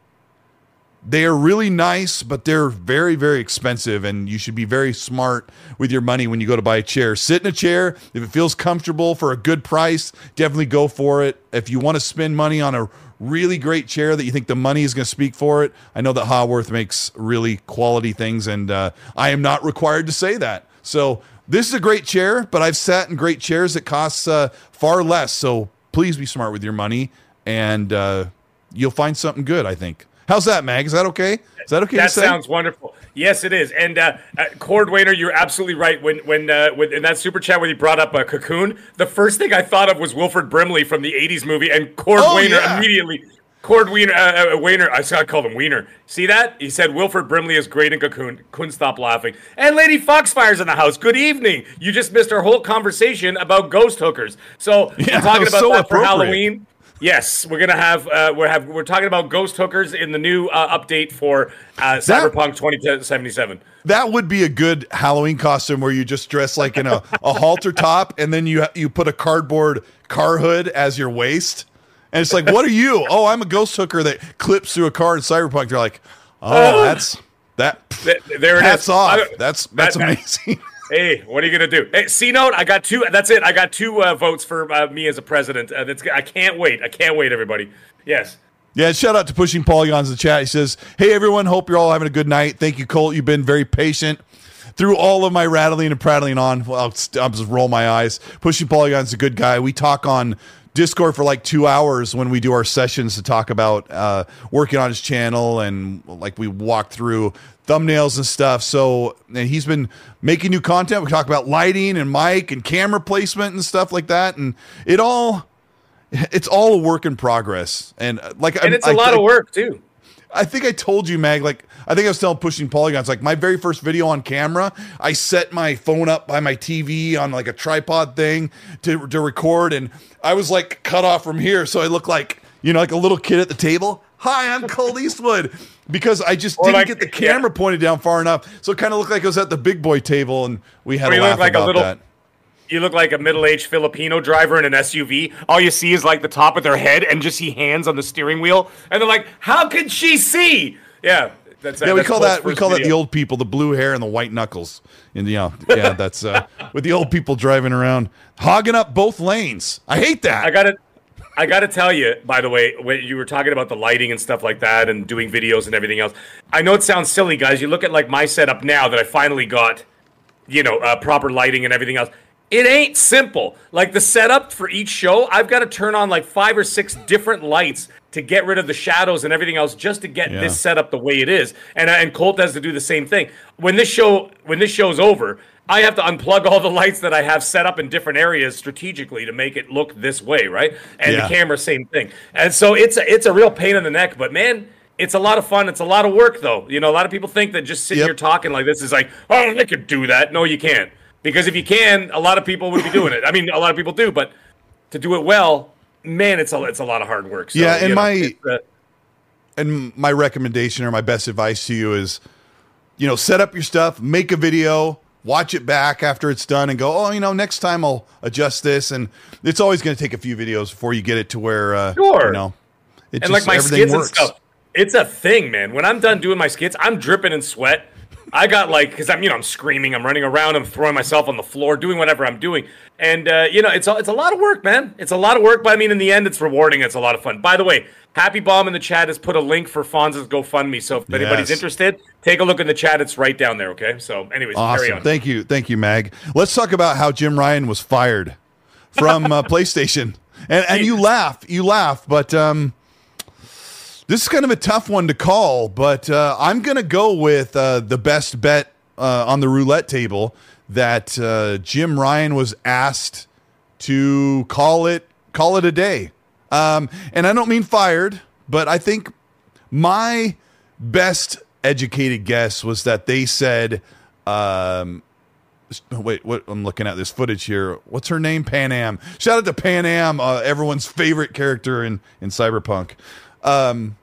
they are really nice, but they're very, very expensive, and you should be very smart with your money when you go to buy a chair. Sit in a chair if it feels comfortable for a good price. Definitely go for it. If you want to spend money on a really great chair that you think the money is going to speak for it, I know that Haworth makes really quality things, and uh, I am not required to say that. So this is a great chair, but I've sat in great chairs that costs uh, far less. So please be smart with your money, and uh, you'll find something good. I think. How's that, Mag? Is that okay? Is that okay? That sounds wonderful. Yes, it is. And uh, uh, Cord Wainer, you're absolutely right. When when uh, when in that super chat when you brought up a cocoon, the first thing I thought of was Wilford Brimley from the '80s movie, and Cord Oh, Wainer yeah. immediately. Cord Wiener, uh, uh, I saw I called him Wiener. See that? He said Wilford Brimley is great in Cocoon. Couldn't stop laughing. And Lady Foxfire's in the house. Good evening. You just missed our whole conversation about ghost hookers. So Yeah, we're talking about so that for. Halloween. Yes, we're gonna have uh, we're have we're talking about ghost hookers in the new uh, update for uh, Cyberpunk 2077. That would be a good Halloween costume where you just dress like in a, a halter top and then you you put a cardboard car hood as your waist. And it's like, what are you? Oh, I'm a ghost hooker that clips through a car in Cyberpunk. They're like, oh, that's that. Th- there it is. Hats off. That's that's that- amazing. Hey, what are you gonna do? Hey, C note. I got two. That's it. I got two uh, votes for uh, me as a president. Uh, that's. I can't wait. I can't wait, everybody. Yes. Yeah, shout out to Pushing Polygons in the chat. He says, Hey everyone, hope you're all having a good night. Thank you, Colt. You've been very patient through all of my rattling and prattling on. Well, I'll, I'll just roll my eyes. Pushing Polygons a good guy. We talk on Discord for like two hours when we do our sessions to talk about uh, working on his channel and like we walk through thumbnails and stuff. So and he's been making new content. We talk about lighting and mic and camera placement and stuff like that. And it all it's all a work in progress. And uh, like And it's a lot I- of work too. I think I told you, Mag. Like I think I was still pushing polygons. Like my very first video on camera, I set my phone up by my TV on like a tripod thing to to record, and I was like cut off from here, so I look like you know like a little kid at the table. Hi, I'm Colt Eastwood. Because I just Or didn't like- get the camera pointed down far enough, so it kind of looked like I was at the big boy table, and we had Or a laugh like a about little- that. You look like a middle-aged Filipino driver in an SUV. All you see is like the top of their head and just see hands on the steering wheel, and they're like, "How could she see?" Yeah, that's Yeah, we call that we call that the old people, the blue hair and the white knuckles. And you know, yeah, that's uh, with the old people driving around, hogging up both lanes. I hate that. I got to I got to tell you, by the way, when you were talking about the lighting and stuff like that and doing videos and everything else, I know it sounds silly, guys. You look at like my setup now that I finally got, you know, uh, proper lighting and everything else. It ain't simple. Like the setup for each show, I've got to turn on like five or six different lights to get rid of the shadows and everything else just to get Yeah. this setup the way it is. And and Colt has to do the same thing. When this show when this show's over, I have to unplug all the lights that I have set up in different areas strategically to make it look this way, right? And Yeah. the camera, same thing. And so it's a, it's a real pain in the neck, but man, it's a lot of fun. It's a lot of work, though. You know, a lot of people think that just sitting Yep. here talking like this is like, oh, I could do that. No, you can't. Because if you can, a lot of people would be doing it. I mean, a lot of people do, but to do it well, man, it's a it's a lot of hard work. So, Yeah, and you know, my- uh, and my recommendation or my best advice to you is, you know, set up your stuff, make a video, watch it back after it's done, and go, oh, you know, next time I'll adjust this. And it's always going to take a few videos before you get it to where, uh, Sure. you know, it and just, like my skits works. and stuff. It's a thing, man. When I'm done doing my skits, I'm dripping in sweat. I got like because I'm you know I'm screaming, I'm running around, I'm throwing myself on the floor, doing whatever I'm doing, and uh, you know it's a, it's a lot of work, man. It's a lot of work, but I mean in the end it's rewarding. It's a lot of fun. By the way, Happy Bomb in the chat has put a link for Fonz's GoFundMe, so if anybody's Yes. interested, take a look in the chat. It's right down there. Okay. So, anyways, carry Awesome. on. Thank you. Thank you, Mag. Let's talk about how Jim Ryan was fired from uh, PlayStation. And and you laugh, you laugh, but um this is kind of a tough one to call, but uh, I'm going to go with uh, the best bet uh, on the roulette table that uh, Jim Ryan was asked to call it call it a day. Um, and I don't mean fired, but I think my best educated guess was that they said, um, wait, what? I'm looking at this footage here. What's her name? Panam. Shout out to Panam, uh, everyone's favorite character in in Cyberpunk. Um,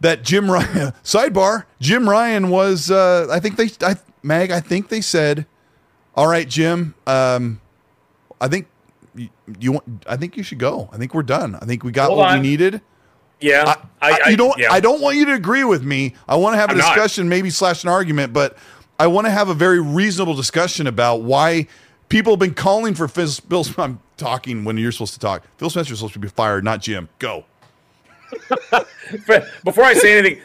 that Jim Ryan sidebar. Jim Ryan was. Uh, I think they. I, Mag. I think they said, "All right, Jim. Um, I think you, you want. I think you should go. I think we're done. I think we got Hold what we needed." Yeah. I, I- you don't. yeah. I don't want you to agree with me. I want to have a I'm not. discussion, maybe slash an argument, but I want to have a very reasonable discussion about why people have been calling for Phil. Phil I'm talking when you're supposed to talk. Phil Spencer's supposed to be fired, not Jim. Go. Before I say anything,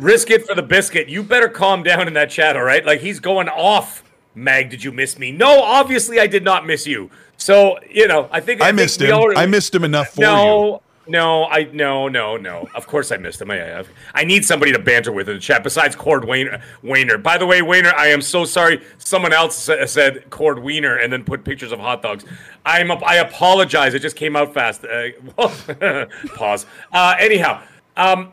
risk it for the biscuit. You better calm down in that chat, all right? Like he's going off. Mag, did you miss me? No, obviously I did not miss you. So you know, I think I think missed we him. already- I missed him enough for you. no, no, I no, no, no. Of course I missed him. I, I, I need somebody to banter with in the chat besides Cord Wayner. Wayner. By the way, Wayner, I am so sorry. Someone else sa- said Cord Wiener and then put pictures of hot dogs. I'm I apologize. It just came out fast. Uh, pause. Uh, anyhow, um,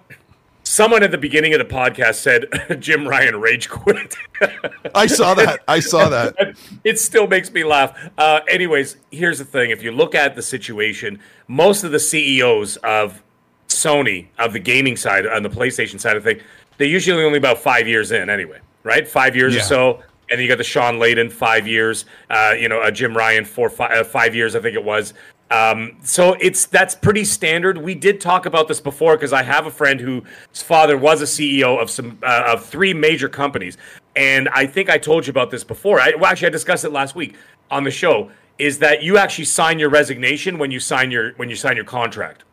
someone at the beginning of the podcast said Jim Ryan rage quit. I saw that. I saw that. it still makes me laugh. Uh, anyways, here's the thing: if you look at the situation, most of the CEOs of Sony, of the gaming side, on the PlayStation side of thing, they're usually only about five years in, anyway. Right, five years Yeah. or so, and then you got the Shawn Layden, five years. Uh, you know, uh, Jim Ryan, four, five, uh, five years, I think it was. Um, so it's that's pretty standard. We did talk about this before because I have a friend whose father was a CEO of some uh, of three major companies, and I think I told you about this before. I, well, actually, I discussed it last week on the show. Is that you actually sign your resignation when you sign your when you sign your contract?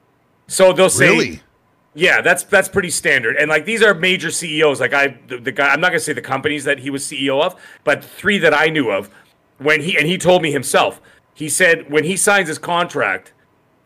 So they'll say, Really? yeah, that's that's pretty standard. And like these are major CEOs. Like I, the, the guy, I'm not gonna say the companies that he was CEO of, but three that I knew of. When he and he told me himself, he said when he signs his contract,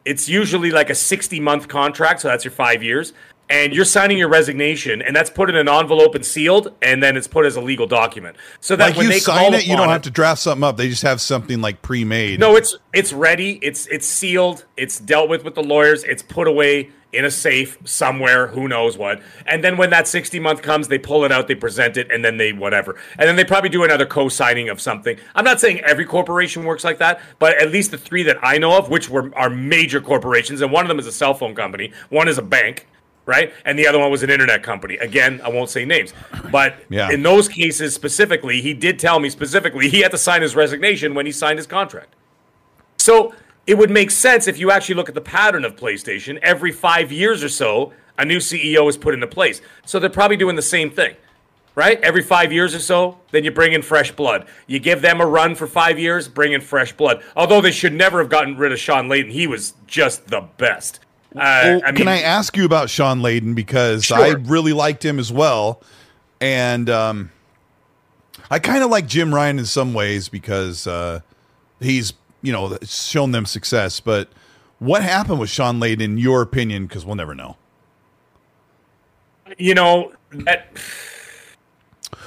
it's usually like a 60 month contract, so that's your five years. And you're signing your resignation, and that's put in an envelope and sealed, and then it's put as a legal document. So that Like when you they sign call it, you don't have to draft something up. They just have something like pre-made. no, it's it's ready. It's it's sealed. It's dealt with with the lawyers. It's put away in a safe somewhere. Who knows what? And then when that sixty month comes, they pull it out, they present it, and then they whatever. And then they probably do another co-signing of something. I'm not saying every corporation works like that, but at least the three that I know of, which were are major corporations, and one of them is a cell phone company, one is a bank. Right, and the other one was an internet company. Again, I won't say names, but Yeah. in those cases specifically, he did tell me specifically he had to sign his resignation when he signed his contract. So it would make sense if you actually look at the pattern of PlayStation. Every five years or so, a new CEO is put into place. So they're probably doing the same thing, right? Every five years or so, then you bring in fresh blood. You give them a run for five years, bring in fresh blood. Although they should never have gotten rid of Shawn Layden. He was just the best. Uh, Well, I mean, can I ask you about Shawn Layden because Sure. I really liked him as well, and um, I kind of like Jim Ryan in some ways because uh, he's you know shown them success. But what happened with Shawn Layden, in your opinion? Because we'll never know. you know, that,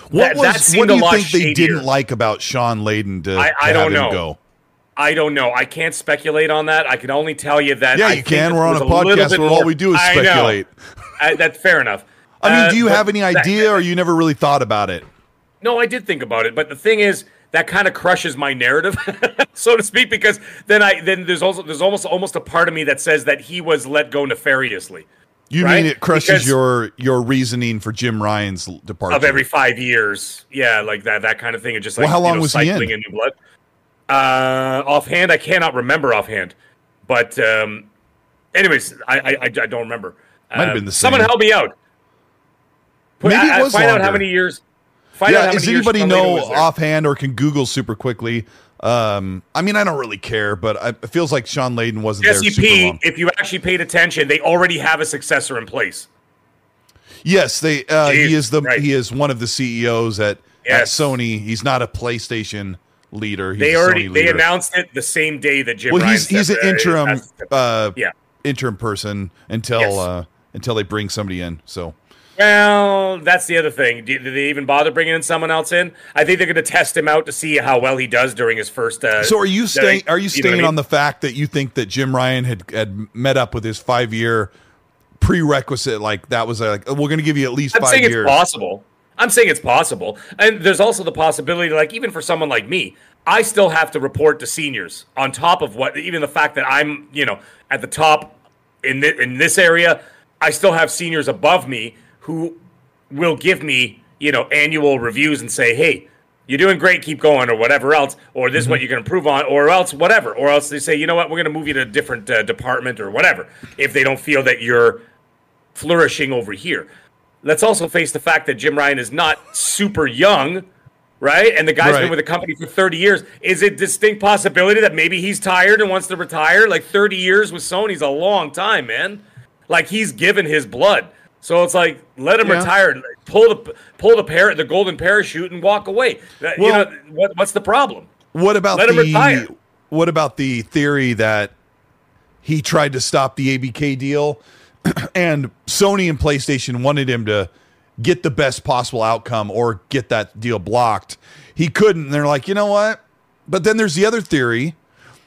What That- was that what do you think they shadier. didn't like about Shawn Layden to, I- I have don't him know. go? I don't know. I can't speculate on that. I can only tell you that. Yeah, I you can. We're on a podcast where all we do is I speculate. Uh, that's fair enough. I mean, Uh, do you but have any that- idea, or you never really thought about it? No, I did think about it, but the thing is that kind of crushes my narrative, so to speak, because then I then there's also there's almost almost a part of me that says that he was let go nefariously You Right? mean it crushes Because- your your reasoning for Jim Ryan's departure? of every five years. Yeah, like that that kind of thing. And just like Well, how long you know, was he in? cycling in new blood. Uh, offhand, I cannot remember offhand, but um, anyways, I I, I, don't remember. Might have Um, been the same. Someone help me out. Put, Maybe it I- I- was find out how many years. Find yeah, does anybody know offhand or can Google super quickly? Um, I mean, I don't really care, but I, it feels like Shawn Layden wasn't there SCP, if you actually paid attention, they already have a successor in place. Yes, they. Uh, he is the right. he is one of the CEOs at, at Sony. He's not a PlayStation leader. He's They already Sony they announced it the same day that Jim. Well, Ryan he's he's an interim uh, yeah. interim person until Yes. uh, until they bring somebody in. So Well, that's the other thing. Did, did they even bother bringing in someone else in? I think they're going to test him out to see how well he does during his first. Uh, so are you staying? Are you know what staying I mean? on the fact that you think that Jim Ryan had had met up with his five year prerequisite? Like that was like we're going to give you at least I'm five saying years. it's possible. I'm saying it's possible, and there's also the possibility, like even for someone like me, I still have to report to seniors on top of what, even the fact that I'm, you know, at the top in thi- in this area, I still have seniors above me who will give me, you know, annual reviews and say, hey. You're doing great, keep going, or whatever else, or this is what you can improve on, or else whatever, or else they say, you know what, we're going to move you to a different uh, department or whatever, if they don't feel that you're flourishing over here. Let's also face the fact that Jim Ryan is not super young, right? And the guy's Right. been with the company for 30 years. Is it distinct possibility that maybe he's tired and wants to retire? Like 30 years with Sony's a long time, man. Like he's given his blood. So it's like let him Yeah. retire, pull the pull the par- the golden parachute and walk away. That- you Well- know what, what's the problem? What about Let him retire. what about the theory that he tried to stop the ABK deal and Sony and PlayStation wanted him to get the best possible outcome or get that deal blocked. He couldn't. And they're like, you know what? But then there's the other theory.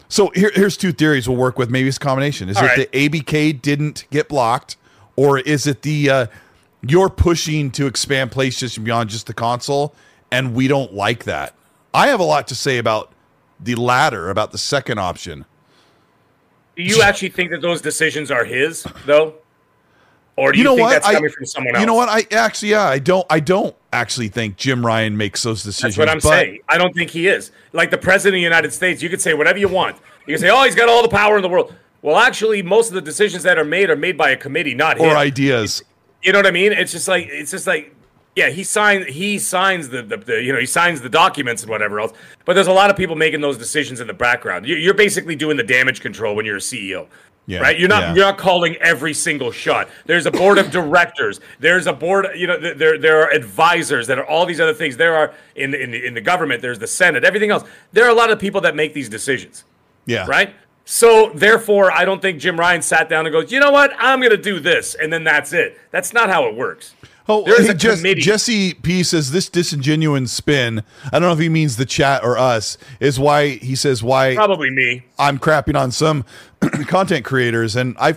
So here, here's two theories we'll work with. Maybe it's a combination. Is All it right. the ABK didn't get blocked, or is it the uh, you're pushing to expand PlayStation beyond just the console, and we don't like that? I have a lot to say about the latter, about the second option. Do you actually think that those decisions are his though? Or do You you, know think what? that's I- coming from someone else? You know what? I actually, yeah, I don't, I don't actually think Jim Ryan makes those decisions. That's what I'm saying. I don't think he is. Like the president of the United States, you could say whatever you want. You can say, "Oh, he's got all the power in the world." Well, actually, most of the decisions that are made are made by a committee, not him. Or ideas. You know what I mean? It's just like it's just like yeah, he signs he signs the, the, the you know he signs the documents and whatever else. But there's a lot of people making those decisions in the background. You- You're basically doing the damage control when you're a CEO. Yeah, right. You're not yeah. you're not calling every single shot. There's a board of directors. There's a board. You know there there are advisors. That are all these other things. There are in the, in the in the government. There's the Senate. Everything else. There are a lot of people that make these decisions Yeah. right? So therefore, I don't think Jim Ryan sat down and goes, you know what, I'm going to do this, and then that's it. That's not how it works. Oh, There is a Jess- committee. Jesse P says this disingenuous spin. I don't know if he means the chat or us. Is why he says why Probably me. I'm crapping on some content creators, and I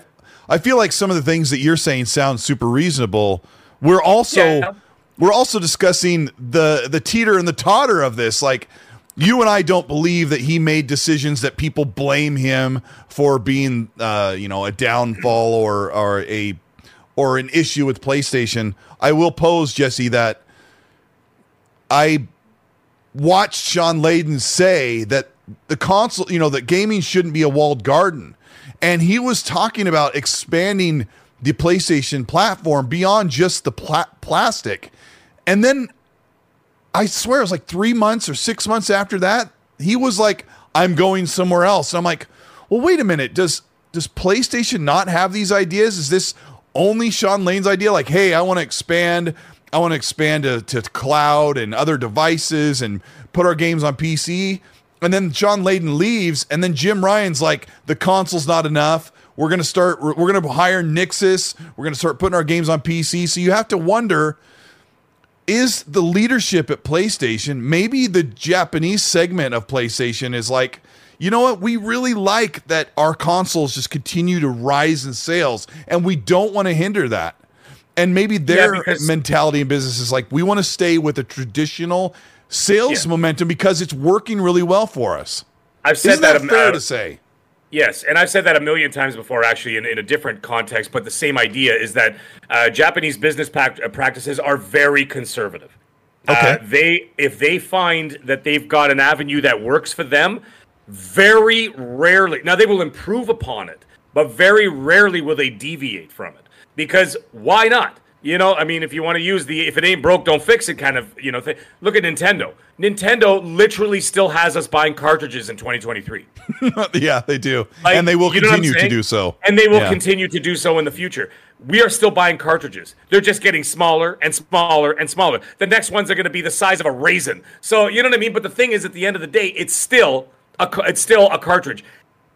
I feel like some of the things that you're saying sound super reasonable. We're also Yeah. we're also discussing the the teeter and the totter of this. Like you and I don't believe that he made decisions that people blame him for being, uh, you know, a downfall or or a or an issue with PlayStation. I will pose Jesse that I watched Shawn Layden say that the console, you know, that gaming shouldn't be a walled garden. And he was talking about expanding the PlayStation platform beyond just the pla- plastic. And then I swear it was like three months or six months after that, he was like, I'm going somewhere else. And I'm like, well, wait a minute. Does does PlayStation not have these ideas? Is this only Shawn Layden's idea? Like, hey, I want to expand, I want to expand to, to cloud and other devices and put our games on PC. And then Shawn Layden leaves, and then Jim Ryan's like, the console's not enough. We're gonna start. We're, we're gonna hire Nixxes. We're gonna start putting our games on PC. So you have to wonder is the leadership at PlayStation, maybe the Japanese segment of PlayStation is like, you know what? We really like that our consoles just continue to rise in sales, and we don't want to hinder that. And maybe their because- mentality in business is like, we want to stay with a traditional sales Yeah. momentum because it's working really well for us. I've said Isn't that, that, fair uh, to say? Yes, and I've said that a million times before, actually, in, in a different context. But the same idea is that uh, Japanese business uh, practices are very conservative. Okay. Uh, they, if they find that they've got an avenue that works for them, very rarely. Now they will improve upon it, but very rarely will they deviate from it. Because why not? You know, I mean, if you want to use the if it ain't broke, don't fix it kind of, you know, thing. Look at Nintendo. Nintendo literally still has us buying cartridges in 2023. yeah, they do. Like, and they will you know what I'm continue to do so. And they will Yeah. continue to do so in the future. We are still buying cartridges. They're just getting smaller and smaller and smaller. The next ones are going to be the size of a raisin. So you know what I mean. But the thing is, at the end of the day, it's still a it's still a cartridge.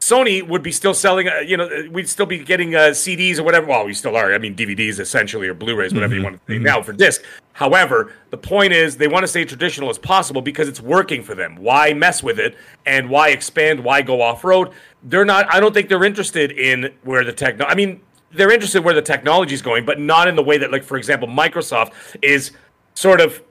Sony would be still selling, uh, you know, uh, we'd still be getting uh, CDs or whatever. Well, we still are. I mean, DVDs essentially or Blu-rays, whatever you want to say now for disc. However, the point is they want to stay traditional as possible because it's working for them. Why mess with it and why expand? Why go off road? They're not. I don't think they're interested in where the techno. I mean, they're interested where the technology is going, but not in the way that, like, for example, Microsoft is sort of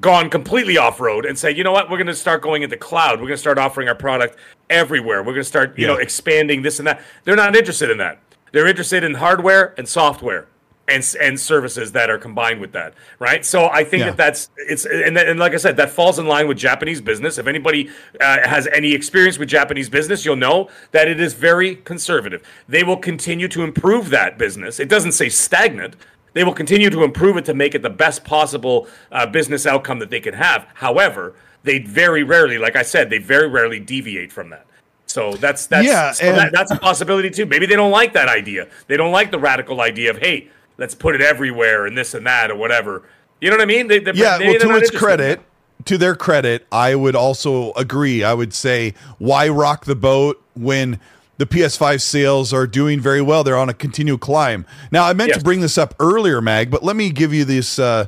gone completely off road and say, you know what, we're going to start going into cloud. We're going to start offering our product everywhere. We're going to start, you know, expanding this and that. They're not interested in that. They're interested in hardware and software and and services that are combined with that, right? So I think Yeah. that that's it's and, that- and like I said, that falls in line with Japanese business. If anybody uh, has any experience with Japanese business, you'll know that it is very conservative. They will continue to improve that business. It doesn't say stagnant. They will continue to improve it to make it the best possible uh, business outcome that they can have. However, they very rarely, like I said, they very rarely deviate from that. So that's that's Yeah, so that, that's a possibility too. Maybe they don't like that idea. They don't like the radical idea of hey, let's put it everywhere and this and that or whatever. You know what I mean? They, Yeah, they- well, to its credit, to their credit, I would also agree. I would say, why rock the boat when the PS5 sales are doing very well? They're on a continual climb. Now, I meant Yes. to bring this up earlier, Mag, but let me give you this uh,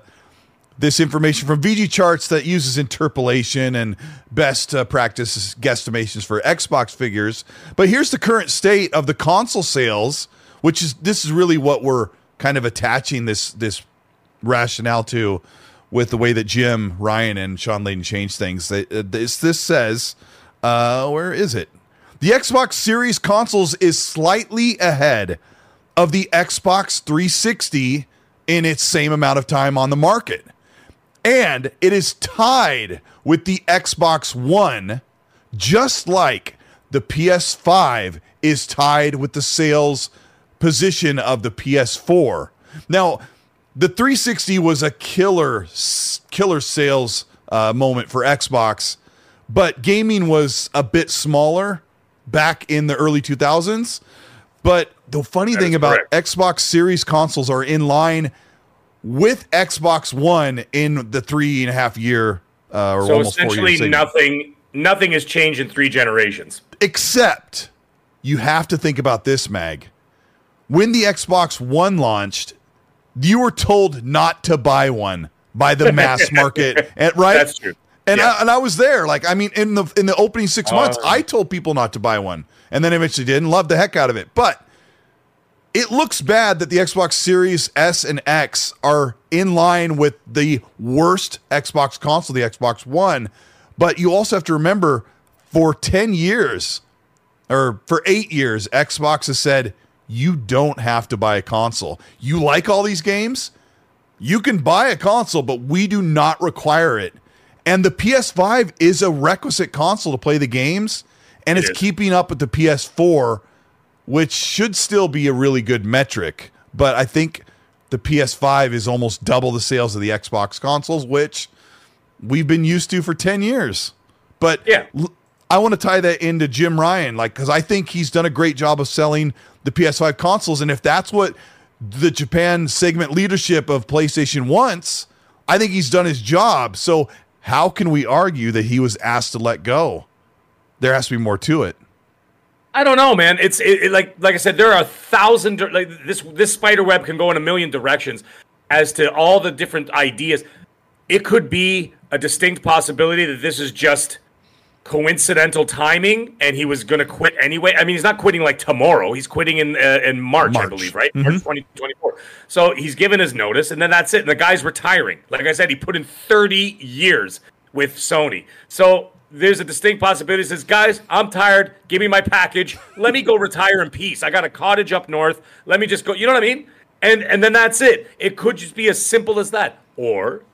this information from VGChartz that uses interpolation and best uh, practice guesstimations for Xbox figures. But here's the current state of the console sales, which is this is really what we're kind of attaching this this rationale to with the way that Jim Ryan and Shawn Layden changed things. They- uh, This this says, uh, where is it? The Xbox Series consoles is slightly ahead of the Xbox 360 in its same amount of time on the market. And it is tied with the Xbox One, just like the PS5 is tied with the sales position of the PS4. Now, the 360 was a killer, killer sales uh, moment for Xbox, but gaming was a bit smaller back in the early 2000s. But the funny That thing about correct. Xbox Series consoles are in line with Xbox One in the three and a half year uh, or So almost four essentially, years. segment. nothing nothing has changed in three generations. Except you have to think about this, Mag. When the Xbox One launched, you were told not to buy one by the mass market, right? That's true. And Yeah. I, and I was there. Like I mean, in the in the opening six months, Oh. I told people not to buy one, and then eventually did and loved the heck out of it. But it looks bad that the Xbox Series S and X are in line with the worst Xbox console, the Xbox One. But you also have to remember, for ten years or for eight years, Xbox has said you don't have to buy a console. You like all these games, you can buy a console, but we do not require it. And the PS5 is a requisite console to play the games, and It it's is. keeping up with the PS4, which should still be a really good metric. But I think the PS5 is almost double the sales of the Xbox consoles, which we've been used to for 10 years. But Yeah. l- I want to tie that into Jim Ryan, like, because I think he's done a great job of selling the PS5 consoles. And if that's what the Japan segment leadership of PlayStation wants, I think he's done his job. So, how can we argue that he was asked to let go? There has to be more to it. I don't know, man. It's it, it- like like I said, there are a thousand like this this spider web can go in a million directions as to all the different ideas. It could be a distinct possibility that this is just coincidental timing, and he was going to quit anyway. I mean, he's not quitting like tomorrow. He's quitting in uh, in March, I believe, right? March twenty twenty four. So he's given his notice, and then that's it. And the guy's retiring. Like I said, he put in thirty years with Sony. So there's a distinct possibility. He says, guys, I'm tired. Give me my package. Let me go retire in peace. I got a cottage up north. Let me just go. You know what I mean? And and then that's it. It could just be as simple as that. Or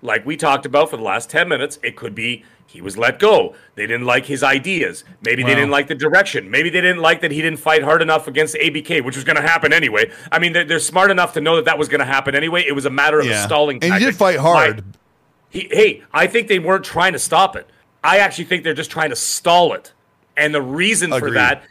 like we talked about for the last 10 minutes, it could be He was let go. They didn't like his ideas. Maybe they didn't like the direction. Maybe they didn't like that he didn't fight hard enough against ABK, which was going to happen anyway. I mean, they're, they're, smart enough to know that that was going to happen anyway. It was a matter of yeah. stalling. And he did fight hard. he, hey, I think they weren't trying to stop it. I actually think they're just trying to stall it. And the reason Agreed. for that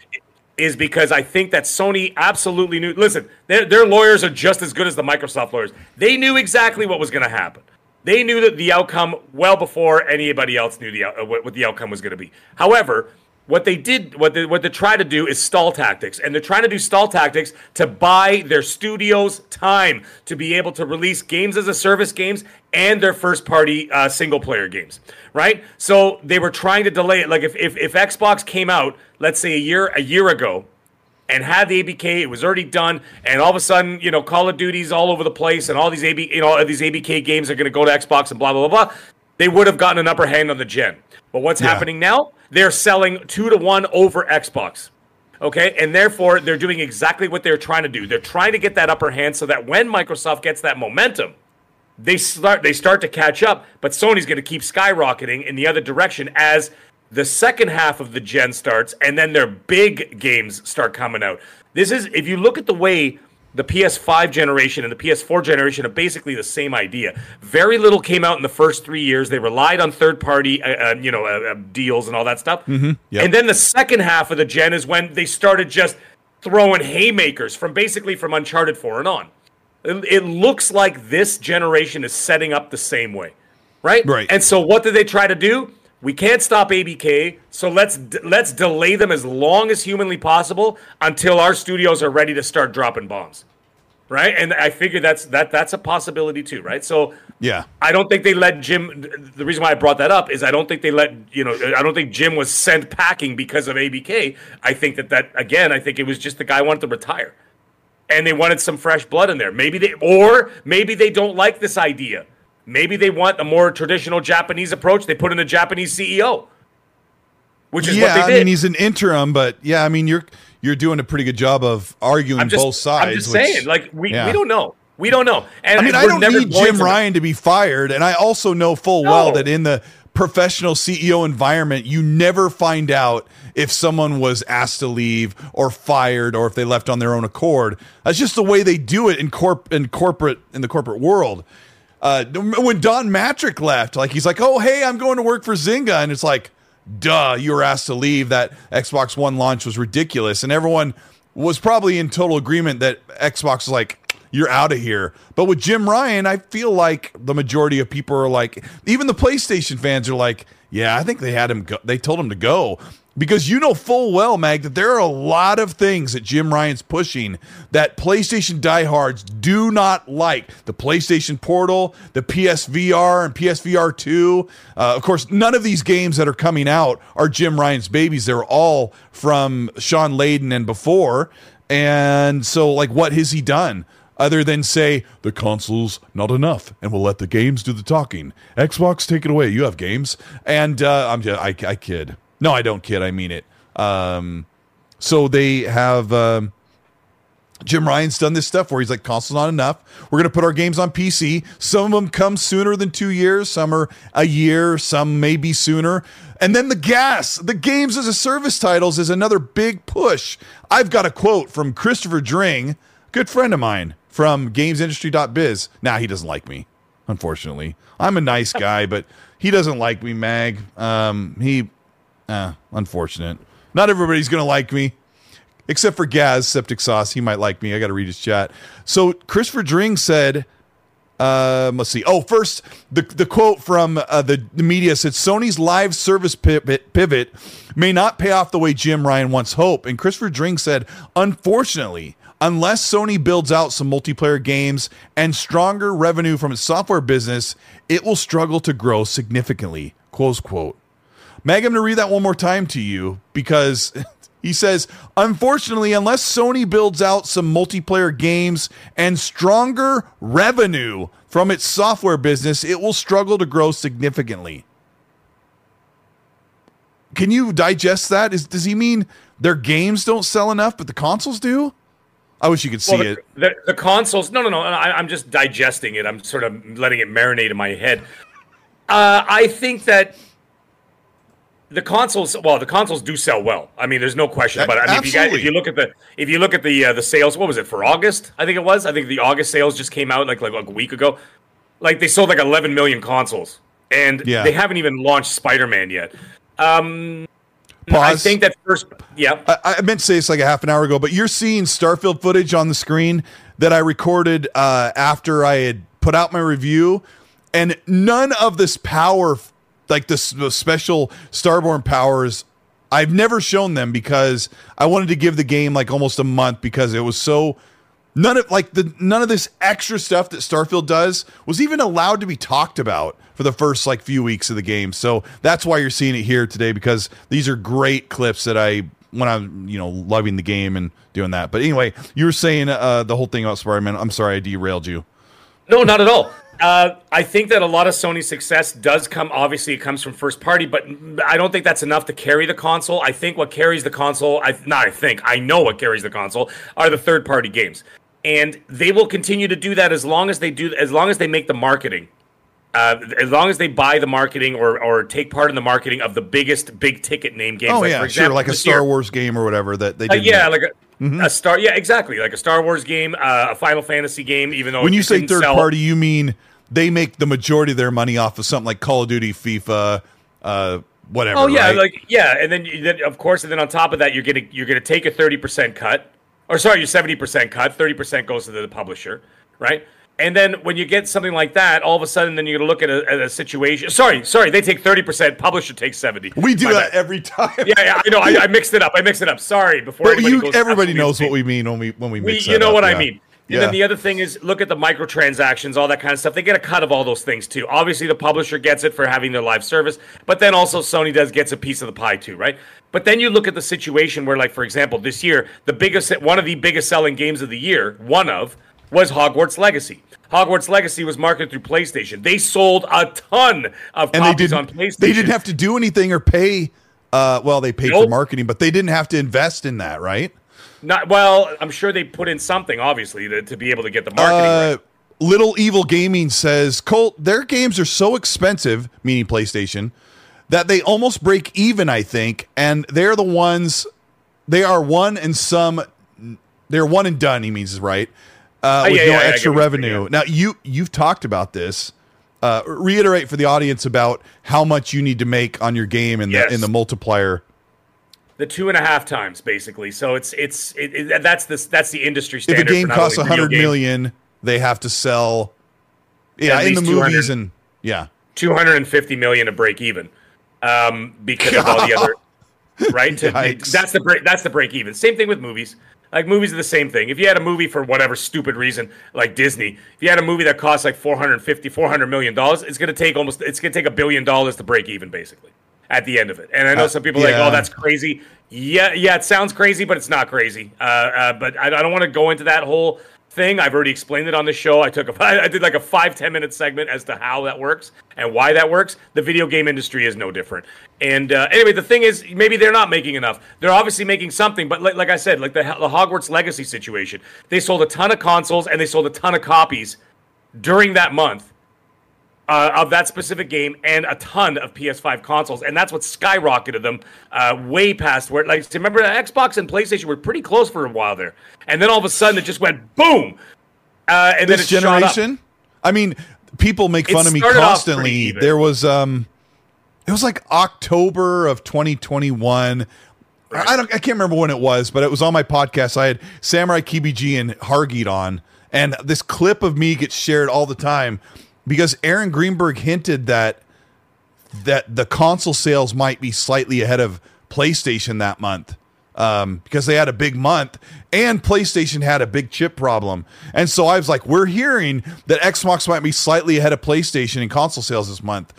is because I think that Sony absolutely knew. Listen, their, their lawyers are just as good as the Microsoft lawyers. They knew exactly what was going to happen. They knew that the outcome well before anybody else knew the uh, what, the outcome was going to be. However, what they did, what they what they try to do is stall tactics, and they're trying to do stall tactics to buy their studios time to be able to release games as a service games and their first party uh, single player games, right? So they were trying to delay it. Like if, if if Xbox came out, let's say a year a year ago, and had the ABK. It was already done, and all of a sudden, you know, Call of Duty's all over the place, and all these AB, you know, these ABK games are going to go to Xbox and blah blah blah blah. They would have gotten an upper hand on the gen. But what's yeah. happening now? They're selling two to one over Xbox. Okay, and therefore they're doing exactly what they're trying to do. They're trying to get that upper hand so that when Microsoft gets that momentum, they start they start to catch up. But Sony's going to keep skyrocketing in the other direction as the second half of the gen starts, and then their big games start coming out. This is, if you look at the way the PS5 generation and the PS4 generation are basically the same idea. Very little came out in the first three years. They relied on third-party, uh, uh, you know, uh, uh deals and all that stuff. Mm-hmm. Yep. And then the second half of the gen is when they started just throwing haymakers from basically from Uncharted 4 and on. It, it looks like this generation is setting up the same way, right? Right. And so, what did they try to do? We can't stop ABK, so let's let's delay them as long as humanly possible until our studios are ready to start dropping bombs. Right? And I figure that's that that's a possibility too, right? So yeah. I don't think they let Jim the reason why I brought that up is I don't think they let, you know, I don't think Jim was sent packing because of ABK. I think that that again, I think it was just the guy wanted to retire. And they wanted some fresh blood in there. Maybe they or maybe they don't like this idea Maybe they want a more traditional Japanese approach. They put in a Japanese CEO, which is yeah, what they did. I mean, he's an interim, but yeah, I mean, you're you're doing a pretty good job of arguing just, both sides. I'm just which, saying, like we, yeah. we don't know. We don't know. And I mean, I don't need Jim Ryan to be fired, and I also know full no. well that in the professional CEO environment, you never find out if someone was asked to leave or fired or if they left on their own accord. That's just the way they do it in corp in corporate in the corporate world uh, when Don Mattrick left, like he's like, "Oh, hey, I'm going to work for Zynga," and it's like, "Duh, you were asked to leave." That Xbox One launch was ridiculous, and everyone was probably in total agreement that Xbox was like, "You're out of here." But with Jim Ryan, I feel like the majority of people are like, even the PlayStation fans are like, "Yeah, I think they had him. Go- they told him to go." Because you know full well, Mag, that there are a lot of things that Jim Ryan's pushing that PlayStation diehards do not like. The PlayStation Portal, the PSVR, and PSVR 2. Uh, of course, none of these games that are coming out are Jim Ryan's babies. They're all from Shawn Layden and before. And so, like, what has he done? Other than say the console's not enough, and we'll let the games do the talking. Xbox, take it away. You have games, and uh, I'm just, I, I kid. No, I don't kid. I mean it. Um, so they have um, Jim Ryan's done this stuff where he's like, console's not enough. We're going to put our games on PC. Some of them come sooner than two years. Some are a year. Some maybe sooner. And then the gas, the games as a service titles is another big push. I've got a quote from Christopher Dring, good friend of mine from gamesindustry.biz. Now he doesn't like me, unfortunately. I'm a nice guy, but he doesn't like me, Mag. Um, he uh, unfortunate. Not everybody's going to like me, except for Gaz, Septic Sauce. He might like me. I got to read his chat. So Christopher Dring said, um, let's see. Oh, first, the, the quote from uh, the, the media said Sony's live service pivot, pivot may not pay off the way Jim Ryan once hoped. And Christopher Dring said, unfortunately, unless Sony builds out some multiplayer games and stronger revenue from its software business, it will struggle to grow significantly. Close quote. Meg, I'm going to read that one more time to you because he says, unfortunately, unless Sony builds out some multiplayer games and stronger revenue from its software business, it will struggle to grow significantly. Can you digest that? Is, does he mean their games don't sell enough, but the consoles do? I wish you could see well, the, it. The, the, consoles, no, no, no. I, am just digesting it. I'm sort of letting it marinate in my head. Uh, I think that the consoles well the consoles do sell well. I mean there's no question about it. I mean if you, guys, if you look at the if you look at the uh, the sales what was it for august i think it was? I think the august sales just came out like like, like a week ago. Like they sold like 11 million consoles. And Yeah. they haven't even launched spider-man yet. Um i think that first yeah. I, I meant to say this like a half an hour ago, but you're seeing Starfield footage on the screen that I recorded uh, after I had put out my review, and none of this power, like the special Starborn powers, I've never shown them because I wanted to give the game like almost a month because it was so. None of like the none of this extra stuff that Starfield does was even allowed to be talked about for the first like few weeks of the game. So that's why you're seeing it here today because these are great clips that I when I'm you know loving the game and doing that. But anyway, you were saying uh, the whole thing about Spider-Man. I'm sorry I derailed you. No, not at all. Uh, I think that a lot of Sony's success does come. Obviously, it comes from first party, but I don't think that's enough to carry the console. I think what carries the console, I not I think I know what carries the console are the third party games, and they will continue to do that as long as they do, as long as they make the marketing. Uh, as long as they buy the marketing or, or take part in the marketing of the biggest big ticket name games, Oh like, yeah, for sure, like a Star year- Wars game or whatever that they uh, did. yeah, like a, a Star. Yeah, exactly, like a Star Wars game, uh, a Final Fantasy game. Even though when you say third sell- party, you mean they make the majority of their money off of something like Call of Duty, FIFA, uh, whatever. Oh yeah, right? like yeah, and then, then of course, and then on top of that, you're gonna you're gonna take a thirty percent cut, or sorry, your seventy percent cut. Thirty percent goes to the publisher, right? And then when you get something like that, all of a sudden, then you're gonna look at a, at a situation. Sorry, sorry, they take thirty percent, publisher takes seventy. we do My that bad. every time. Yeah, yeah, I know. I, I mixed it up. I mixed it up. Sorry. Before you, everybody knows what we mean when we when we mix We, you know up, what I yeah. mean. And Yeah. then the other thing is look at the microtransactions, all that kind of stuff. They get a cut of all those things too. Obviously, the publisher gets it for having their live service, but then also Sony does gets a piece of the pie too, right? But then you look at the situation where, like, for example, this year, the biggest one of the biggest selling games of the year, one of, was Hogwarts Legacy. Hogwarts Legacy was marketed through PlayStation. They sold a ton of and copies on PlayStation. they didn't have to do anything or pay. Uh, well, they paid for marketing, but they didn't have to invest in that, right? Not well. I'm sure they put in something, obviously, to, to be able to get the marketing. right. Uh, Little Evil Gaming says, Colt, their games are so expensive, meaning PlayStation, that they almost break even, I think. And they're the ones, they are one and some, they're one and done, he means, right? Uh, Oh, with yeah, no yeah, yeah, extra get what you're saying, revenue. Now, you, you've talked about this. Uh, reiterate for the audience about how much you need to make on your game in Yes. the in the multiplier. the two and a half times basically. So it's it's it, it, that's the that's the industry standard. If a game costs a hundred million, they have to sell. Yeah, in the movies and yeah. 250 million to break even um, because of all the other right to, that's the break that's the break even same thing with movies like movies are the same thing. If you had a movie for whatever stupid reason like disney if you had a movie that costs like 450 400 million dollars it's going to take almost it's going to take a billion dollars to break even basically at the end of it. And i know Uh, some people are yeah. like oh that's crazy. Yeah yeah it sounds crazy but it's not crazy. Uh, uh, but i, I don't want to go into that whole thing. I've already explained it on the show. I took a, I did like a five ten minute segment as to how that works and why that works. The video game industry is no different. And uh, anyway, the thing is, maybe they're not making enough. They're obviously making something, but like, like I said, like the, the Hogwarts Legacy situation, they sold a ton of consoles and they sold a ton of copies during that month. Uh, of that specific game and a ton of PS5 consoles, and that's what skyrocketed them uh, way past where. Like, remember, Xbox and PlayStation were pretty close for a while there, and then all of a sudden it just went boom. Uh, and this it up. generation. I mean, people make It fun of me constantly. There was um, it was like October of 2021. I don't, I can't remember when it was, but it was on my podcast. I had Samurai KBG and Hargeet on, and this clip of me gets shared all the time because Aaron Greenberg hinted that that the console sales might be slightly ahead of PlayStation that month um, because they had a big month and PlayStation had a big chip problem. And so I was like, we're hearing that Xbox might be slightly ahead of PlayStation in console sales this month.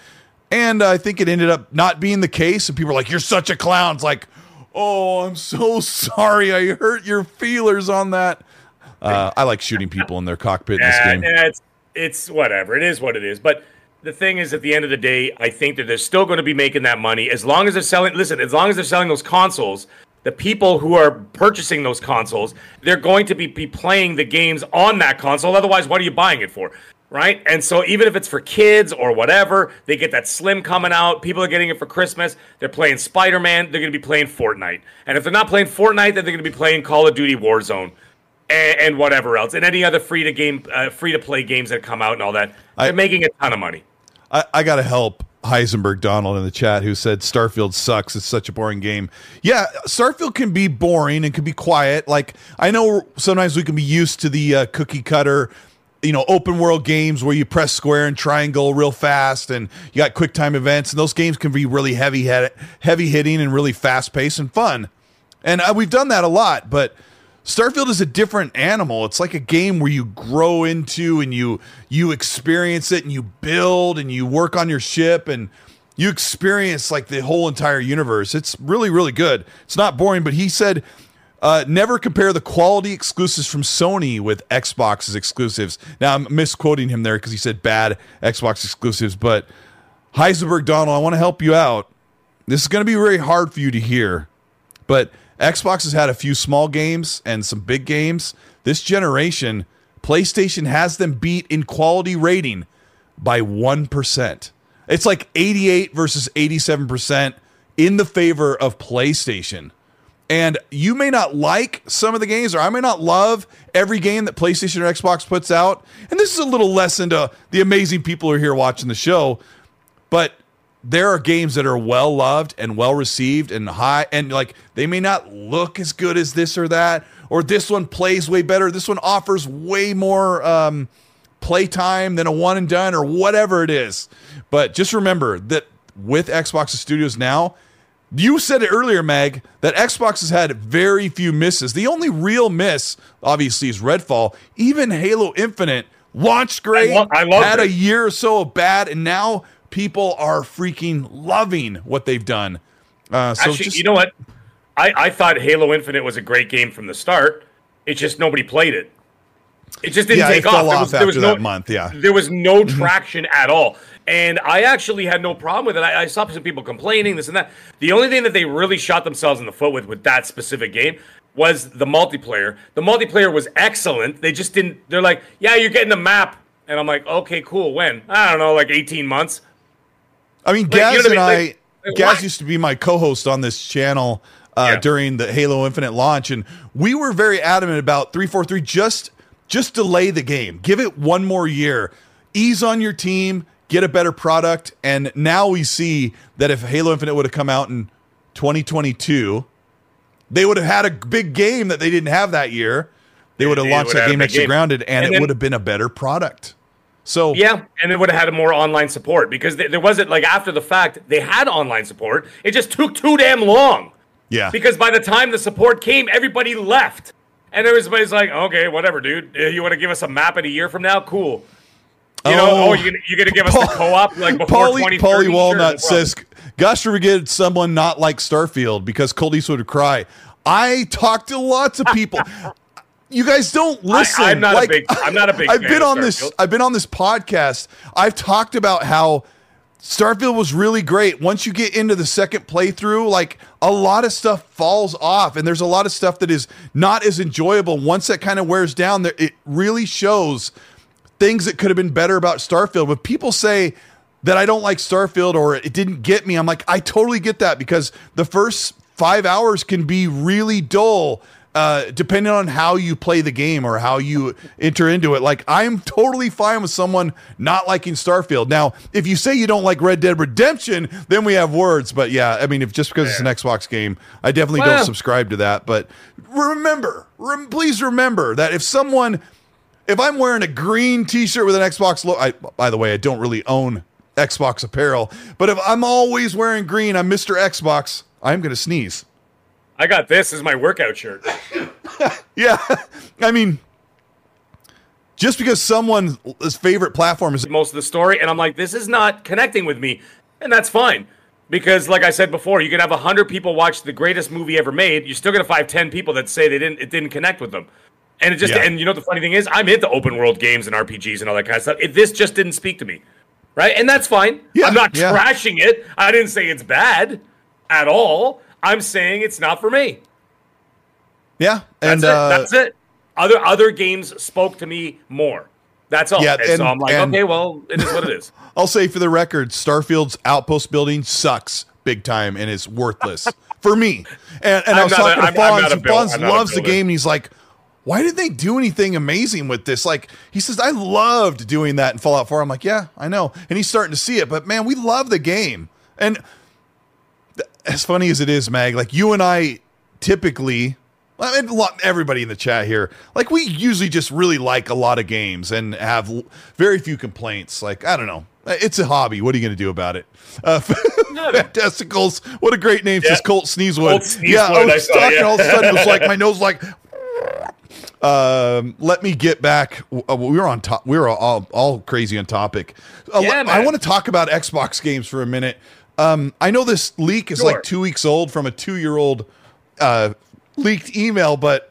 And I think it ended up not being the case. And people were like, you're such a clown. It's like, oh, I'm so sorry. I hurt your feelers on that. Uh, I like shooting people in their cockpit in this game. yeah, it's it's whatever. It is what it is. But the thing is, at the end of the day, I think that they're still going to be making that money as long as they're selling. Listen, as long as they're selling those consoles, the people who are purchasing those consoles, they're going to be, be playing the games on that console. Otherwise, what are you buying it for? right? And so even if it's for kids or whatever, they get that Slim coming out. People are getting it for Christmas. They're playing Spider Man. They're going to be playing Fortnite. And if they're not playing Fortnite, then they're going to be playing Call of Duty Warzone. And, and whatever else, and any other free to game, uh, free to play games that come out and all that, they're I- making a ton of money. I, I got to help Heisenberg Donald in the chat who said Starfield sucks. It's such a boring game. Yeah, Starfield can be boring and can be quiet. Like I know sometimes we can be used to the uh, cookie cutter, you know, open world games where you press square and triangle real fast, and you got quick time events, and those games can be really heavy head, heavy hitting and really fast paced and fun. And uh, we've done that a lot, but Starfield is a different animal. It's like a game where you grow into and you you experience it and you build and you work on your ship and you experience like the whole entire universe. It's really really good. It's not boring, but he said uh, never compare the quality exclusives from Sony with Xbox's exclusives. Now I'm misquoting him there because he said bad Xbox exclusives, but Heisenberg Donald, I want to help you out. This is going to be very hard for you to hear, but Xbox has had a few small games and some big games. This generation, PlayStation has them beat in quality rating by 1%. It's like 88 versus 87% in the favor of PlayStation. And you may not like some of the games, or I may not love every game that PlayStation or Xbox puts out. And this is a little lesson to the amazing people who are here watching the show. But there are games that are well loved and well received and high, and like they may not look as good as this or that, or this one plays way better. This one offers way more um, playtime than a one and done, or whatever it is. But just remember that with Xbox Studios now, you said it earlier, Mag, that Xbox has had very few misses. The only real miss, obviously, is Redfall. Even Halo Infinite launched great, I lo- I had a year or so of bad, and now people are freaking loving what they've done. Uh, so Actually, just you know what? I, I thought Halo Infinite was a great game from the start. It's just nobody played it. It just didn't Yeah, take fell off. There off was, there was after no, that month, yeah. There was no traction at all. And I actually had no problem with it. I, I saw some people complaining, this and that. The only thing that they really shot themselves in the foot with with that specific game was the multiplayer. The multiplayer was excellent. They just didn't, they're like, yeah, you're getting the map. And I'm like, okay, cool. When? I don't know, like 18 months. I mean, Like, Gaz you know and I mean? Like, like, Gaz what? used to be my co-host on this channel uh, Yeah. during the Halo Infinite launch, and we were very adamant about three four three. Just just delay the game, give it one more year, ease on your team, get a better product. And now we see that if Halo Infinite would have come out in 2022, they would have had a big game that they didn't have that year. They would have launched that game extra grounded, and, And it would have been a better product. So Yeah, and it would have had more online support because there wasn't like after the fact they had online support. It just took too damn long yeah, because by the time the support came, everybody left, and everybody's like, "Okay, whatever, dude. Uh, You want to give us a map in a year from now? Cool." You know, Oh. oh, you're gonna, you're gonna give us the Paul- co-op like before Paulie, 2030? Paulie Sure, no Walnut problem. says, "Gosh, forget someone not like Starfield because Colt Eastwood would cry." I talked to lots of people. You guys don't listen. I'm not a big- I'm not a big I've fan been on this. I've been on this podcast. I've talked about how Starfield was really great. Once you get into the second playthrough, like a lot of stuff falls off, and there's a lot of stuff that is not as enjoyable. Once that kind of wears down, there it really shows things that could have been better about Starfield. But people say that I don't like Starfield or it didn't get me. I'm like, I totally get that because the first five hours can be really dull. Uh, depending on how you play the game or how you enter into it, like I'm totally fine with someone not liking Starfield. Now, if you say you don't like Red Dead Redemption, then we have words. But yeah, I mean, if just because it's an Xbox game, I definitely don't subscribe to that. But remember, rem- please remember that if someone if I'm wearing a green T-shirt with an Xbox logo, I, by the way, I don't really own Xbox apparel, but if I'm always wearing green, I'm Mr. Xbox. I'm gonna sneeze. I got this as my workout shirt. Yeah, I mean, just because someone's favorite platform is most of the story, and I'm like, this is not connecting with me, and that's fine. Because, like I said before, you can have hundred people watch the greatest movie ever made. You're still gonna find ten people that say they didn't, it didn't connect with them, and it just, Yeah. and you know the funny thing is, I'm into open world games and RPGs and all that kind of stuff. It, this just didn't speak to me, right? And that's fine. Yeah, I'm not yeah. trashing it. I didn't say it's bad at all. I'm saying it's not for me. yeah, That's and it. uh, That's it. Other other games spoke to me more. That's all. Yeah, and, so I'm like, okay, well, it is what it is. I'll say for the record, Starfield's outpost building sucks big time and is worthless for me. And, and I was not a- talking to Fonz, and Fonz I'm not a loves the game, and he's like, "Why did they do anything amazing with this?" Like he says, "I loved doing that in Fallout 4." I'm like, "Yeah, I know," and he's starting to see it. But man, we love the game, and as funny as it is, Mag, like you and I typically. I mean, everybody in the chat here, like we usually just really like a lot of games and have very few complaints. Like I don't know, it's a hobby. What are you going to do about it? Uh, Fantasticals, what a great name, Yeah. says Colt Sneezewood. Colt Sneezewood, yeah, I I was saw, talking yeah. all of a sudden. It was like my nose, like. Um, let me get back. Uh, we were on top. We were all, all crazy on topic. Uh, Yeah, let- I want to talk about Xbox games for a minute. Um, I know this leak is Sure. like two weeks old from a two-year-old uh, leaked email, but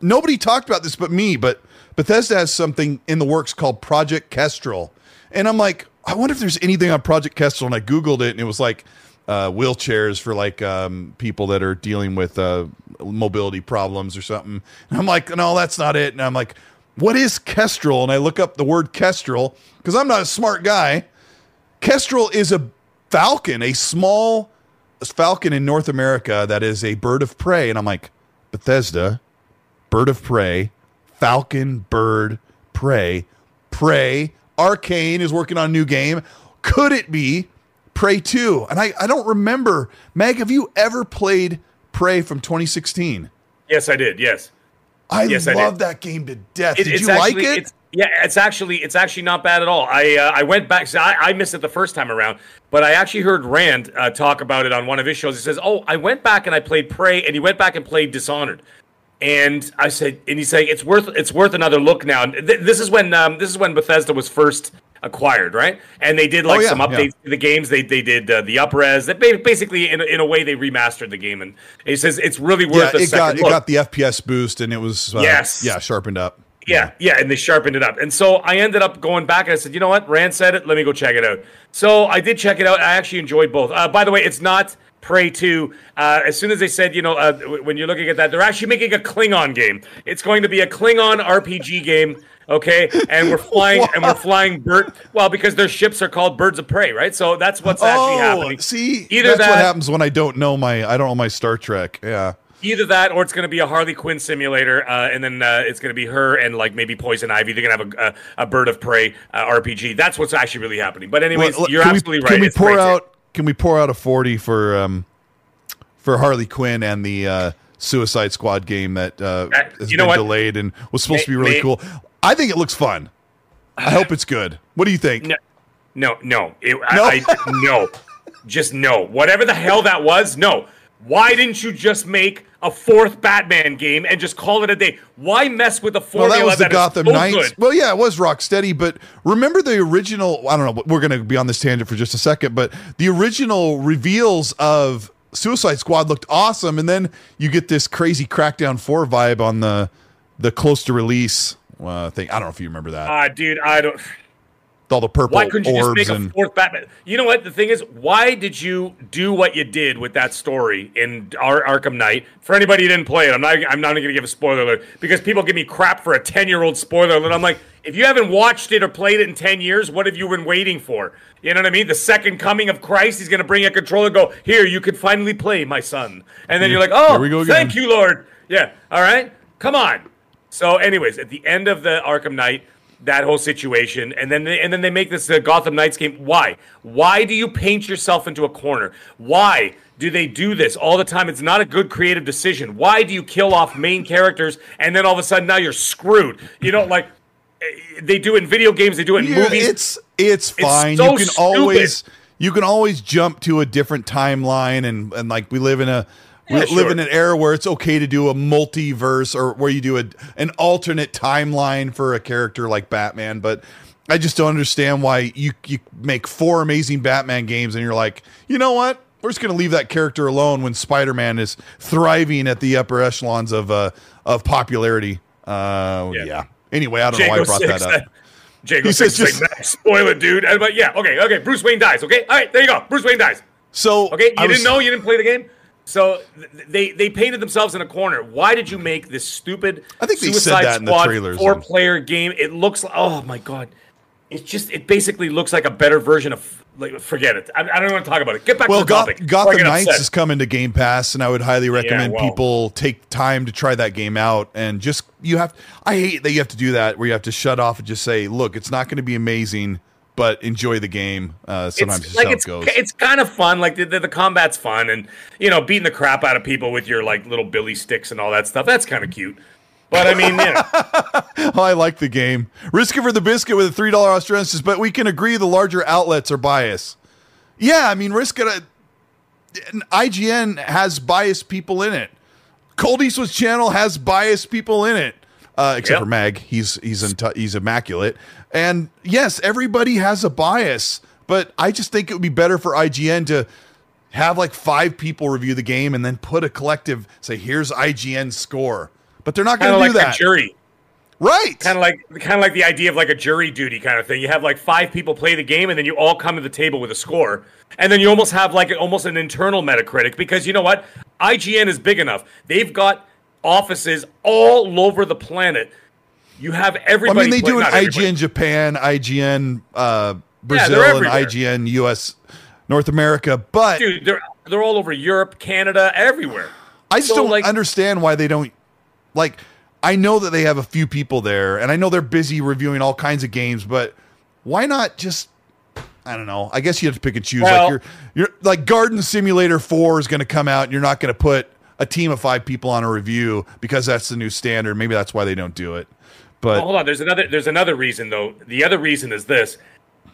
nobody talked about this but me. But Bethesda has something in the works called Project Kestrel, and I'm like, I wonder if there's anything on Project Kestrel. And I googled it, and it was like uh, wheelchairs for like um, people that are dealing with uh, mobility problems or something. And I'm like, no, that's not it. And I'm like, what is Kestrel? And I look up the word Kestrel because I'm not a smart guy. Kestrel is a falcon, a small falcon in North America that is a bird of prey. And I'm like, Bethesda, bird of prey, falcon, bird, prey, prey. Arkane is working on a new game. Could it be Prey 2? And I, I don't remember. Meg, have you ever played Prey from 2016? Yes, I did. Yes. I Yes, love did. that game to death. It- Did you like it? It's, yeah, it's actually it's actually not bad at all. I uh, I went back. So I, I missed it the first time around, but I actually heard Rand uh, talk about it on one of his shows. He says, "Oh, I went back and I played Prey, and he went back and played Dishonored." And I said, and he's saying it's worth it's worth another look now. Th- this is when um, this is when Bethesda was first acquired, right? And they did like Oh, yeah, some yeah. updates to the games. They they did uh, the upres. That basically in a, in a way they remastered the game, and he says it's really yeah, worth a it second got it got the FPS boost and it was uh, Yes. yeah sharpened up. Yeah, yeah, and they sharpened it up. And so I ended up going back and I said, you know what? Rand said it. Let me go check it out. So I did check it out. I actually enjoyed both. Uh, by the way, it's not Prey 2. Uh, as soon as they said, you know, uh, when you're looking at that, they're actually making a Klingon game. It's going to be a Klingon RPG game. Okay, and we're flying, and we're flying bird. Well, because their ships are called birds of prey, right? So that's what's actually happening. Oh, see, either that's that, what happens when I don't know my I don't know my Star Trek. Yeah. Either that or it's going to be a Harley Quinn simulator, uh, and then uh, it's going to be her and like maybe Poison Ivy. They're going to have a, a, a Bird of Prey uh, RPG. That's what's actually really happening. But anyways, Well, you're can we- absolutely Can right. we It's pour out? Can we pour out a forty for um for Harley Quinn and the uh, Suicide Squad game that uh, Uh, has you know been what? delayed and was supposed to be really may- cool? I think it looks fun. I hope it's good. What do you think? No, no, no, It- No? I, I, no, just no. Whatever the hell that was, no. Why didn't you just make a fourth Batman game and just call it a day? Why mess with the Well, formula that was the is Gotham so Knights. good? Well, yeah, it was Rocksteady, but remember the original? I don't know. We're going to be on this tangent for just a second, but the original reveals of Suicide Squad looked awesome, and then you get this crazy Crackdown Four vibe on the the close to release uh, thing. I don't know if you remember that. Ah, dude, I don't. All the purple Why couldn't you just make a fourth Batman? You know what? The thing is, why did you do what you did with that story in Ar- Arkham Knight? For anybody who didn't play it, I'm not. I'm not going to give a spoiler alert because people give me crap for a 10 year old spoiler alert. I'm like, if you haven't watched it or played it in 10 years, what have you been waiting for? You know what I mean? The second coming of Christ, he's going to bring a controller. and Go here, you can finally play, my son. And then you're like, oh, we go again. thank you, Lord. Yeah. All right. Come on. So, anyways, at the end of the Arkham Knight, that whole situation, and then they, and then they make this Gotham Knights game. Why? Why do you paint yourself into a corner? Why do they do this all the time? It's not a good creative decision. Why do you kill off main characters and then all of a sudden now you're screwed? You know, like eh, they do in video games, they do it in Yeah, movies. It's it's fine. so you can stupid. always you can always jump to a different timeline and and like we live in a we Yeah, live in an era where it's okay to do a multiverse or where you do a an alternate timeline for a character like Batman, but I just don't understand why you you make four amazing Batman games and you're like, you know what? We're just going to leave that character alone when Spider-Man is thriving at the upper echelons of uh of popularity. Uh, yeah. Yeah. Anyway, I don't know why I brought six, that up. Jago He six says is like, "Nah, spoil it, dude. And I'm yeah, okay, okay. Bruce Wayne dies. Okay, all right, there you go. Bruce Wayne dies. So Okay, you I didn't know, you didn't play the game. So they they painted themselves in a corner. Why did you make this stupid? I think they said Suicide that Squad trailers. Four-player game. It looks. like Oh my god! It's just. It basically looks like a better version of. Like, forget it. I, I don't want to talk about it. Get back Well, to the Goth- topic. before Gotham Knights upset. is coming to Game Pass, and I would highly recommend well. people take time to try that game out. And just you have, I hate that you have to do that, where you have to shut off and just say, "Look, it's not going to be amazing, but enjoy the game." Uh, sometimes it's like it's it it's kind of fun. Like the, the the combat's fun, and you know beating the crap out of people with your like little billy sticks and all that stuff. That's kind of cute. But I mean, yeah, Oh, I like the game. Risk it for the biscuit with a three dollar Australian says, but we can agree the larger outlets are biased. Yeah, I mean, risk it. uh, IGN has biased people in it. Colt Eastwood's channel has biased people in it, uh, except Yep. for Mag. He's he's in he's immaculate. And yes, everybody has a bias, but I just think it would be better for IGN to have like five people review the game and then put a collective say, "Here's IGN's score." But they're not going to like do a that, jury. right? Kind of like kind of like the idea of like a jury duty kind of thing. You have like five people play the game, and then you all come to the table with a score, and then you almost have like almost an internal Metacritic because you know what, IGN is big enough. They've got offices all over the planet. You have everybody. I mean, they play- do an. IGN Japan, IGN uh, Yeah, Brazil, and everywhere. IGN US North America, but dude. They're they're all over Europe, Canada, everywhere. I just so, don't like- understand why they don't like. I know that they have a few people there, and I know they're busy reviewing all kinds of games, but why not just? I don't know. I guess you have to pick and choose. Well- like you're, you're like Garden Simulator Four is going to come out, and you're not going to put a team of five people on a review because that's the new standard. Maybe that's why they don't do it. But Well, hold on. There's another. There's another reason though. The other reason is this.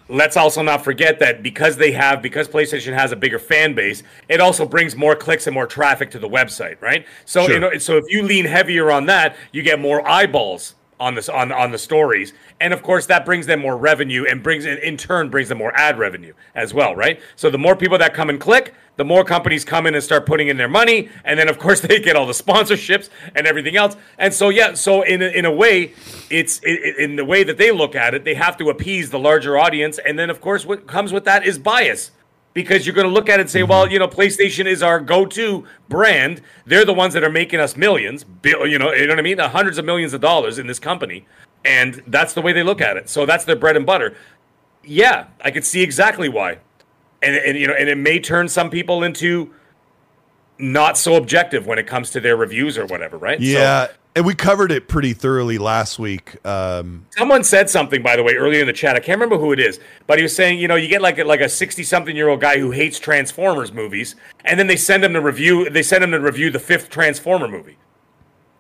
Let's also not forget that because they have because PlayStation has a bigger fan base, it also brings more clicks and more traffic to the website, right? So Sure. you know, so if you lean heavier on that, you get more eyeballs on this on on the stories, and of course that brings them more revenue and brings in, in turn brings them more ad revenue as well, right? So the more people that come and click, the more companies come in and start putting in their money, and then of course they get all the sponsorships and everything else. And so yeah, so in a, in a way, it's in the way that they look at it, they have to appease the larger audience, and then of course what comes with that is bias. Because you're going to look at it and say, well, you know, PlayStation is our go-to brand. They're the ones that are making us millions, bill, you know, you know what I mean, Uh, hundreds of millions of dollars in this company, and that's the way they look at it. So that's their bread and butter. Yeah, I could see exactly why, and and you know, and it may turn some people into not so objective when it comes to their reviews or whatever, right? So- yeah, and we covered it pretty thoroughly last week. Um, Someone said something, by the way, earlier in the chat. I can't remember who it is, but he was saying, you know, you get like a, like a sixty-something-year-old guy who hates Transformers movies, and then they send him to review. They send him to review the fifth Transformer movie,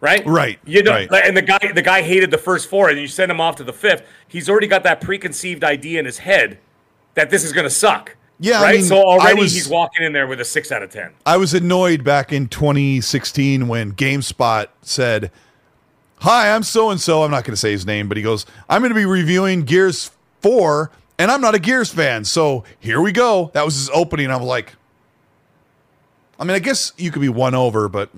right? Right, You know, right. and the guy the guy hated the first four, and you send him off to the fifth. He's already got that preconceived idea in his head that this is going to suck. Yeah, I right. mean, so already was- he's walking in there with a six out of ten. I was annoyed back in 2016 when GameSpot said, Hi, I'm so and so. I'm not going to say his name, but he goes, I'm going to be reviewing Gears 4, and I'm not a Gears fan. So here we go. That was his opening. I'm like, I mean, I guess you could be won over, but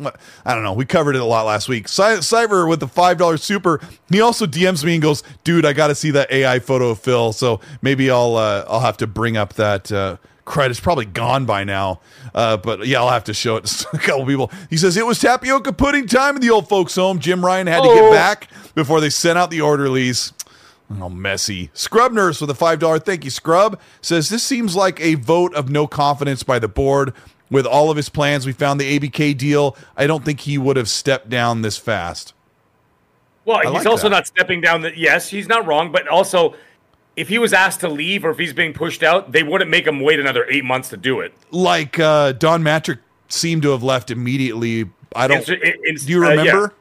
I don't know. We covered it a lot last week. Cy- Cyber with the $5 super. He also DMs me and goes, dude, I got to see that AI photo of Phil. So maybe I'll, uh, I'll have to bring up that, uh, credit. It's probably gone by now. Uh, but yeah, I'll have to show it to a couple people. He says it was tapioca pudding time in the old folks home. Jim Ryan had to Oh. get back before they sent out the orderlies. Oh, messy. Scrub Nurse with a $5. Thank you, Scrub. Says this seems like a vote of no confidence by the board. With all of his plans, we found the ABK deal. I don't think he would have stepped down this fast. Well, he's like also that. not stepping down. The, yes, he's not wrong, but also, if he was asked to leave or if he's being pushed out, they wouldn't make him wait another eight months to do it. Like uh, Don Mattrick seemed to have left immediately. I don't. It's- it's- do you uh, yeah. remember?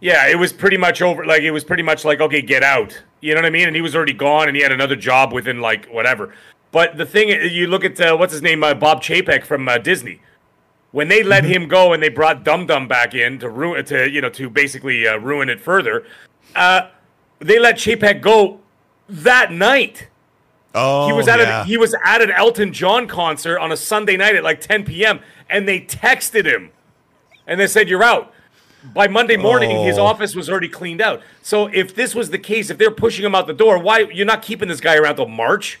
Yeah, it was pretty much over. Like it was pretty much like, okay, get out. You know what I mean? And he was already gone, and he had another job within like whatever. But the thing, you look at uh, what's his name, uh, Bob Chapek from uh, Disney. When they let him go and they brought Dum Dum back in to ruin to you know to basically uh, ruin it further, uh, they let Chapek go that night. Oh, He was at yeah. a, he was at an Elton John concert on a Sunday night at like 10 p.m. and they texted him and they said you're out. By Monday morning, his Oh. office was already cleaned out. So if this was the case, if they're pushing him out the door, why you're not keeping this guy around till March?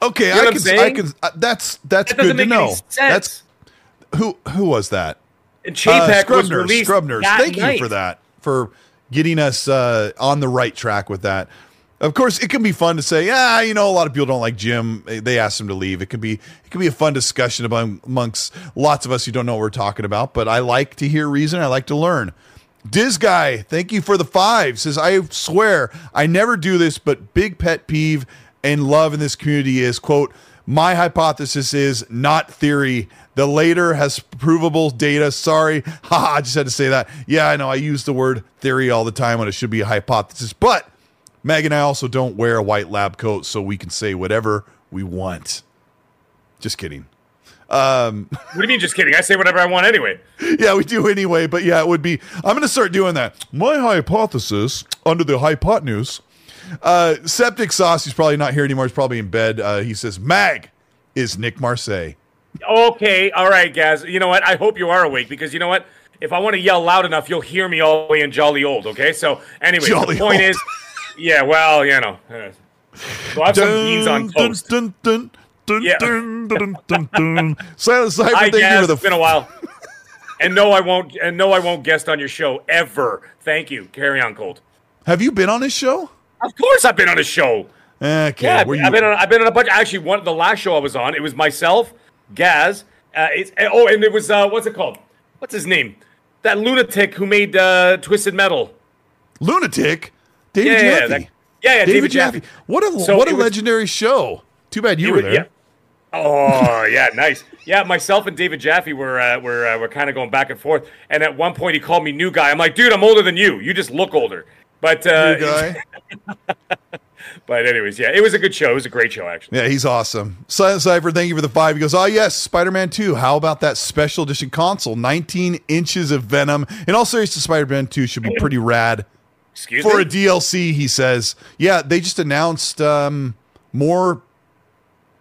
Okay, know I can. I can. Uh, that's that's That good to know. That's who who was that? And Chapek was Scrub Nurse, released Scrub Nurse. Thank night. you for that, for getting us uh, on the right track with that. Of course, it can be fun to say, yeah, you know, a lot of people don't like Jim. They asked him to leave. It can be it can be a fun discussion among, amongst lots of us who don't know what we're talking about. But I like to hear reason. I like to learn. Diz guy, thank you for the five. Says I swear I never do this, but big pet peeve and love in this community is quote. My hypothesis is not theory. The later has provable data. Sorry, haha. I just had to say that. Yeah, I know. I use the word theory all the time when it should be a hypothesis, but Meg and I also don't wear a white lab coat, so we can say whatever we want. Just kidding. Um, What do you mean? Just kidding. I say whatever I want anyway. yeah, we do anyway, but yeah, it would be. I'm going to start doing that. My hypothesis under the hypotenuse. Uh, Septic Sauce, he's probably not here anymore. He's probably in bed. Uh, he says, Mag is Nick Marseille. Okay, all right, guys. You know what? I hope you are awake because you know what? If I want to yell loud enough, you'll hear me all the way in jolly old. Okay, so anyway, the point old. is, yeah. Well, you know, uh, so I have some beans on toast. dun, dun, dun, Yeah. dun, dun, dun, dun. Silent Cypher, Hi, thank you for the It's been a while. and no, I won't. And no, I won't guest on your show ever. Thank you. Carry on, Colt. Have you been on this show? Of course, I've been on a show. Okay. Yeah, I've you- been on. I've been on a bunch. Actually, one the last show I was on, it was myself, Gaz. Uh, it's oh, and it was uh, what's it called? What's his name? That lunatic who made uh, Twisted Metal. Lunatic? David Yeah, yeah, Jaffe. that- yeah, yeah, David, David Jaffe. Jaffe. What a So what a was- legendary show. Too bad you were was- there. yeah. Oh yeah, nice. Yeah, myself and David Jaffe were uh, were uh, were kind of going back and forth. And at one point, he called me new guy. I'm like, dude, I'm older than you. You just look older. But uh, New guy. but anyways, yeah, it was a good show. It was a great show, actually. Yeah, he's awesome. Silent Cypher, thank you for the five. He goes, Oh, yes, Spider Man 2. How about that special edition console? 19 inches of Venom. In all seriousness, Spider Man 2 should be pretty rad. Excuse For me. a DLC, he says. Yeah, they just announced um, more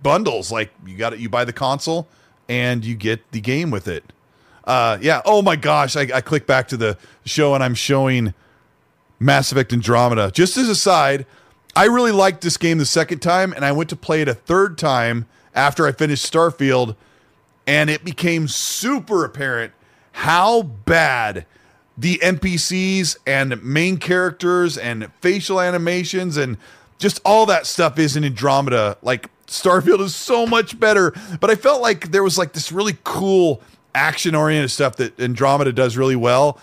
bundles. Like, you got it, you buy the console and you get the game with it. Uh, yeah. Oh my gosh. I, I click back to the show and I'm showing Mass Effect Andromeda. Just as a side, I really liked this game the second time, and I went to play it a third time after I finished Starfield, and it became super apparent how bad the NPCs and main characters and facial animations and just all that stuff is in Andromeda. Like Starfield is so much better, but I felt like there was like this really cool action oriented stuff that Andromeda does really well,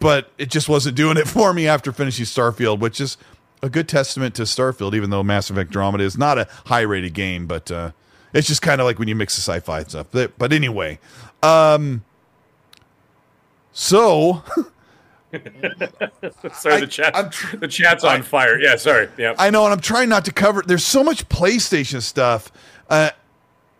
but it just wasn't doing it for me after finishing Starfield, which is a good testament to Starfield, even though Mass Effect Andromeda is not a high rated game, but uh, it's just kind of like when you mix the sci fi stuff. But, but anyway, um, so sorry, I- the chat. Tr- the chat's on fire. Yeah, sorry. Yeah. I know, and I'm trying not to cover. There's so much PlayStation stuff. Uh,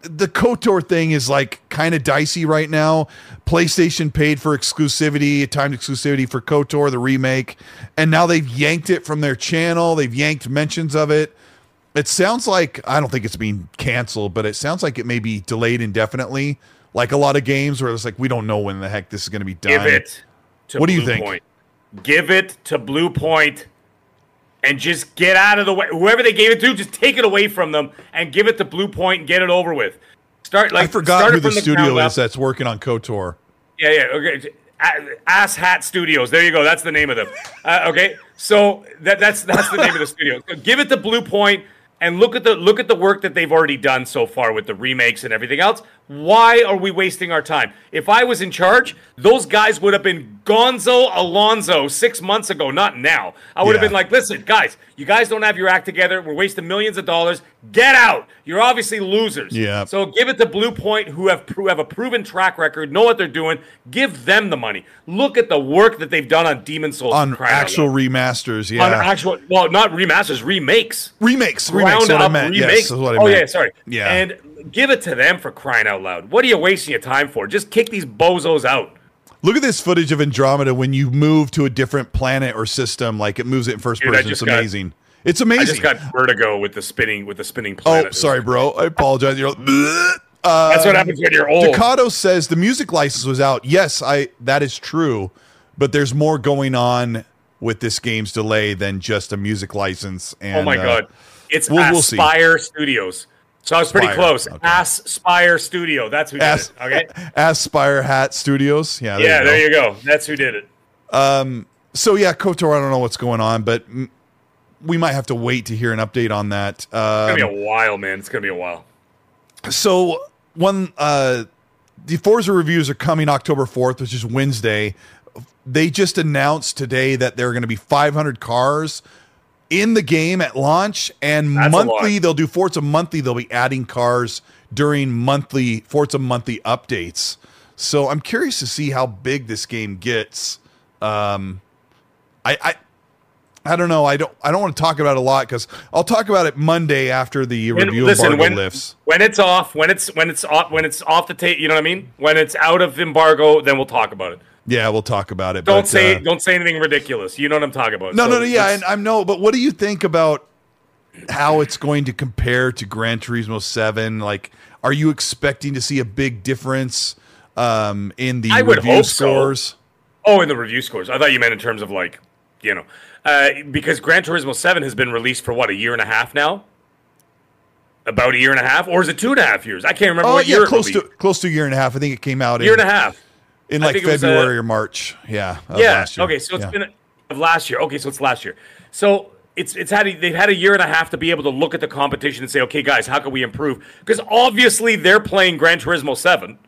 the KOTOR thing is like kind of dicey right now. PlayStation paid for exclusivity, timed exclusivity for KOTOR, the remake, and now they've yanked it from their channel. They've yanked mentions of it. It sounds like I don't think it's being canceled, but it sounds like it may be delayed indefinitely. Like a lot of games where it's like we don't know when the heck this is going to be done. Give it to What do you think? Point. Give it to Bluepoint and just get out of the way. Whoever they gave it to, just take it away from them and give it to Bluepoint and get it over with. Start like I forgot start who it the studio is up. that's working on KOTOR. Yeah, yeah. Okay. Ass Hat Studios. There you go. That's the name of them. Uh, okay. So that, that's that's the name of the studio. So give it to Bluepoint and look at the look at the work that they've already done so far with the remakes and everything else. Why are we wasting our time? If I was in charge, those guys would have been Gonzo Alonzo six months ago, not now. I would have been like, listen, guys, you guys don't have your act together. We're wasting millions of dollars. Get out. You're obviously losers. Yeah. So give it to Bluepoint, who have who have a proven track record, know what they're doing. Give them the money. Look at the work that they've done on Demon's Souls. On actual remasters, yeah. on actual, well, not remasters, remakes. remakes. Remakes, what I meant. remakes. Yes, I oh meant. yeah, sorry. Yeah. And give it to them for crying out loud. What are you wasting your time for? Just kick these bozos out. Look at this footage of Andromeda when you move to a different planet or system. Like it moves it in first Dude, person. It's got- amazing. it's amazing. I just got vertigo with the spinning with the spinning oh, sorry, bro. I apologize. You're like, uh, That's what happens when you're old. Ducato says the music license was out. Yes, I that is true, but there's more going on with this game's delay than just a music license. And oh my uh, god, it's we'll- we'll see. Aspyr Studios. So I was pretty Spire, close. okay. Aspyr Studio. That's who did As- it. Okay. Aspyr Hat Studios. Yeah, there yeah, you go. there you go. That's who did it. So yeah, Kotor, I don't know what's going on, but mm, we might have to wait to hear an update on that. It's gonna be Um, a while, man. It's gonna be a while. so one, uh, the Forza reviews are coming October fourth, which is Wednesday. They just announced today that there are going to be 500 cars in the game at launch, and That's monthly they'll do forts. Forza monthly. They'll be adding cars during monthly forts. Forza monthly updates. So I'm curious to see how big this game gets. Um, I, I I don't know. I don't. I don't want to talk about it a lot because I'll talk about it Monday after the And review listen, embargo when, lifts. when it's off, when it's when it's off, when it's off the tape, you know what I mean. When it's out of embargo, then we'll talk about it. Yeah, we'll talk about it. Don't but, say uh, don't say anything ridiculous. You know what I'm talking about. no, So no, no. Yeah, and I know. But what do you think about how it's going to compare to Gran Turismo Seven? Like, are you expecting to see a big difference um, in the I review hope so. scores? Oh, in the review scores. I thought you meant in terms of like, you know, uh, because Gran Turismo Seven has been released for what a year and a half now. About a year and a half, or is it two and a half years? I can't remember Oh what yeah, year. close to close to a year and a half. I think it came out year in, and a half. In like think it was, uh, February or March. Yeah, yeah. last year. Okay, so it's Yeah. been of last year. Okay, so it's last year. So it's it's had a, they've had a year and a half to be able to look at the competition and say, okay, guys, how can we improve? Because obviously they're playing Gran Turismo Seven,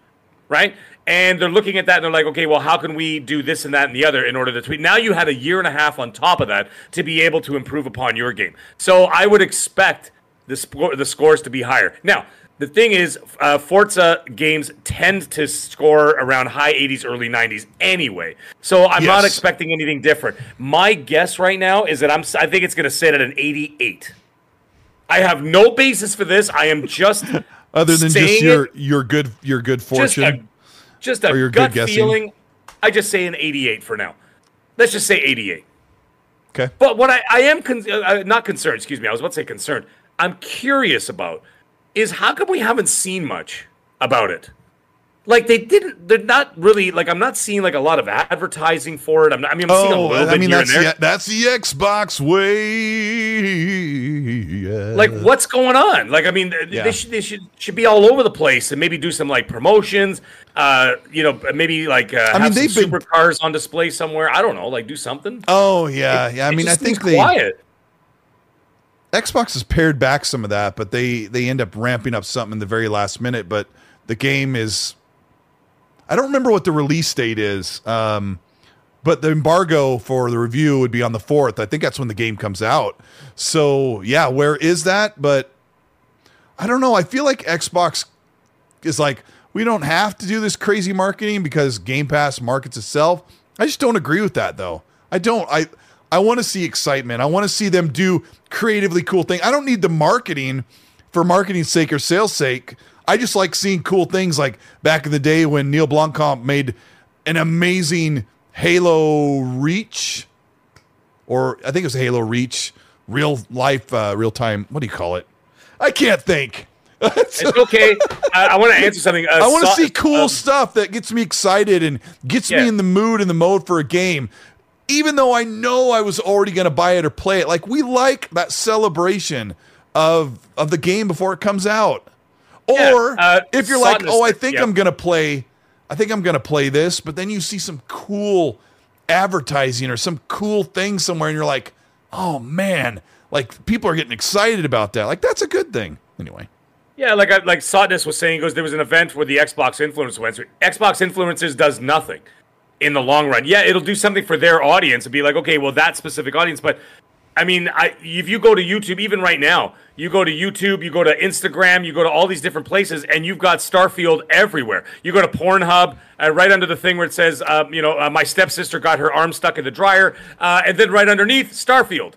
right? And they're looking at that and they're like, okay, well, how can we do this and that and the other in order to tweet? Now you had a year and a half on top of that to be able to improve upon your game. So I would expect the score the scores to be higher. Now. The thing is, uh, Forza games tend to score around high 80s, early 90s anyway. So I'm not expecting anything different. My guess right now is that I'm. I think it's going to sit at an 88. I have no basis for this. I am just Other than just your your good your good just fortune. a, just a your good gut feeling. I just say an 88 for now. Let's just say 88. okay. But what I, I am con- uh, not concerned, excuse me, I was about to say concerned. I'm curious about is how come we haven't seen much about it? Like they didn't, they're not really like I'm not seeing like a lot of advertising for it. I'm not, I mean, I'm seeing a Oh, little bit I mean here that's and there. the, that's the Xbox way. like what's going on like i mean Yeah. they should they should should be all over the place and maybe do some like promotions uh you know maybe like uh, I mean, they've been- supercars on display somewhere i don't know like do something Oh yeah, yeah. I mean, I think they quiet Xbox has pared back some of that, but they they end up ramping up something in the very last minute. But the game is, I don't remember what the release date is. Um, but the embargo for the review would be on the fourth. I think that's when the game comes out. So yeah, where is that? But I don't know. I feel like Xbox is like we don't have to do this crazy marketing because Game Pass markets itself. I just don't agree with that though. I don't. I I want to see excitement. I want to see them do creatively cool things. I don't need the marketing for marketing's sake or sales sake. I just like seeing cool things like back in the day when Neil Blomkamp made an amazing Halo Reach or I think it was Halo Reach, real life, uh, real time. What do you call it? I can't think. it's okay i, I want to answer something uh, I want to so- see cool um, stuff that gets me excited and gets Yeah. me in the mood and the mode for a game. Even though I know I was already going to buy it or play it, like we like that celebration of of the game before it comes out. Yeah, Or uh, if you're like, "Oh, I think yeah. I'm going to play I think I'm going to play this," but then you see some cool advertising or some cool thing somewhere and you're like, "Oh man, like people are getting excited about that." Like that's a good thing. Anyway. Yeah, like I- like Sotness was saying, he goes there was an event where the Xbox influencer went. Xbox influencers does nothing in the long run. Yeah, it'll do something for their audience and be like, okay, well that specific audience, but I mean, I, if you go to YouTube, even right now, you go to YouTube, you go to Instagram, you go to all these different places, and you've got Starfield everywhere. You go to Pornhub, uh, right under the thing where it says, uh, you know, uh, my stepsister got her arm stuck in the dryer, uh, and then right underneath, Starfield,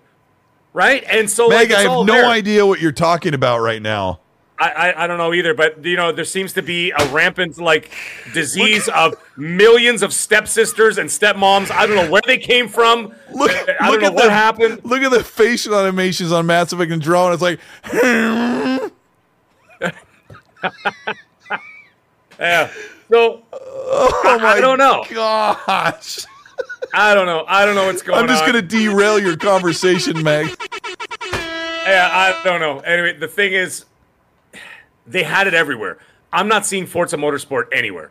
right? And so, like, Meg, I have no there. idea what you're talking about right now. I, I, I don't know either, but you know, there seems to be a rampant like disease of millions of stepsisters and stepmoms. I don't know where they came from. Look, I look at what the, happened. Look at the facial animations on Mass Effect and Drone. It's like, Yeah. So oh my I don't know. gosh. I don't know. I don't know what's going on. I'm just on. gonna derail your conversation, Meg. Yeah, I don't know. Anyway, the thing is, they had it everywhere. I'm not seeing Forza Motorsport anywhere.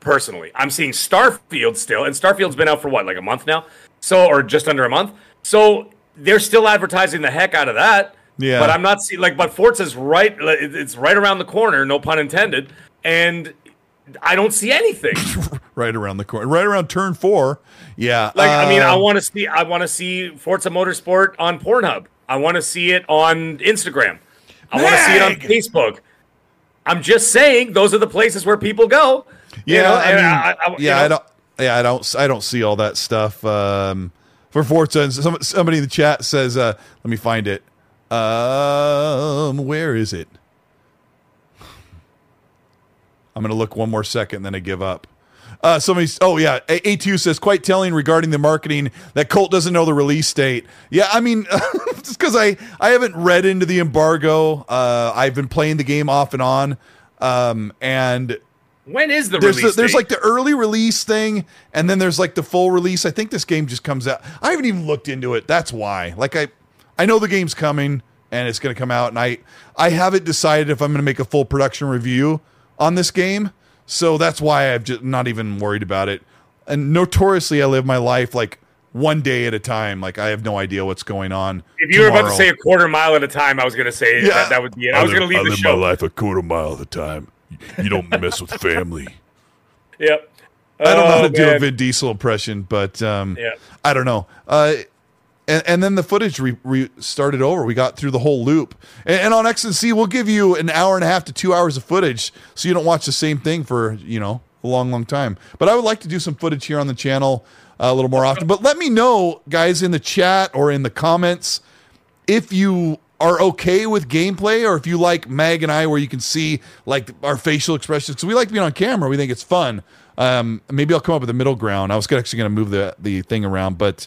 Personally, I'm seeing Starfield still, and Starfield's been out for what, like a month now, so or just under a month. So they're still advertising the heck out of that. Yeah. But I'm not seeing like, but Forza's right. It's right around the corner, no pun intended, and I don't see anything. right around the corner, right around turn four. Yeah. Like, I mean, I um, want to see, I want to see Forza Motorsport on Pornhub. I want to see it on Instagram. I want to see it on Facebook. I'm just saying, those are the places where people go. you Yeah, know, I mean, I- you yeah, know, I don't, yeah, I don't, I don't see all that stuff um, for Forza. And some, somebody in the chat says, uh, "Let me find it. Um, where is it? I'm gonna look one more second, then I give up." Uh, somebody's, oh yeah, A- A2 says quite telling regarding the marketing that Colt doesn't know the release date. Yeah, I mean, just because I I haven't read into the embargo. Uh, I've been playing the game off and on, um, and when is the there's release? the, there's like the early release thing, and then there's like the full release. I think this game just comes out. I haven't even looked into it. That's why. Like I, I know the game's coming and it's going to come out, and I I haven't decided if I'm going to make a full production review on this game. So that's why I've just not even worried about it. And notoriously, I live my life like one day at a time. Like I have no idea what's going on. If you were about to say a quarter mile at a time, I was going to say Yeah. that, that would be it. I, was going to leave the live show. my life a quarter mile at a time. You don't mess with family. Yep. I don't know how Oh, to do a man. Vin Diesel impression, but um, Yeah. I don't know. Uh, and, and then the footage re- re- started over. We got through the whole loop. And, and on XNC, we'll give you an hour and a half to two hours of footage, so you don't watch the same thing for you know a long, long time. But I would like to do some footage here on the channel uh, a little more often. But let me know, guys, in the chat or in the comments if you are okay with gameplay or if you like Mag and I where you can see like our facial expressions. Because we like being on camera. We think it's fun. Um, maybe I'll come up with a middle ground. I was actually going to move the the thing around but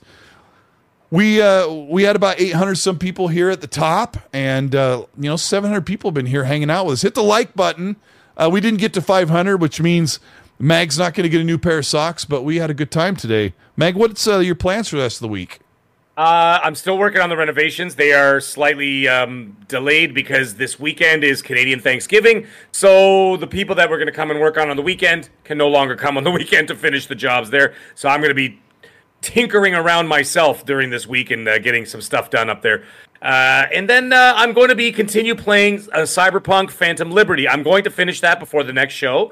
we uh, we had about 800 some people here at the top and uh, you know 700 people have been here hanging out with us. Hit the like button. Uh, we didn't get to 500 which means Mag's not going to get a new pair of socks but we had a good time today Mag what's uh, your plans for the rest of the week Uh, I'm still working on the renovations. They are slightly um, delayed because this weekend is Canadian Thanksgiving. So the people that were going to come and work on on the weekend can no longer come on the weekend to finish the jobs there. So I'm going to be tinkering around myself during this week and uh, getting some stuff done up there. Uh, and then uh, I'm going to be continue playing uh, Cyberpunk Phantom Liberty. I'm going to finish that before the next show,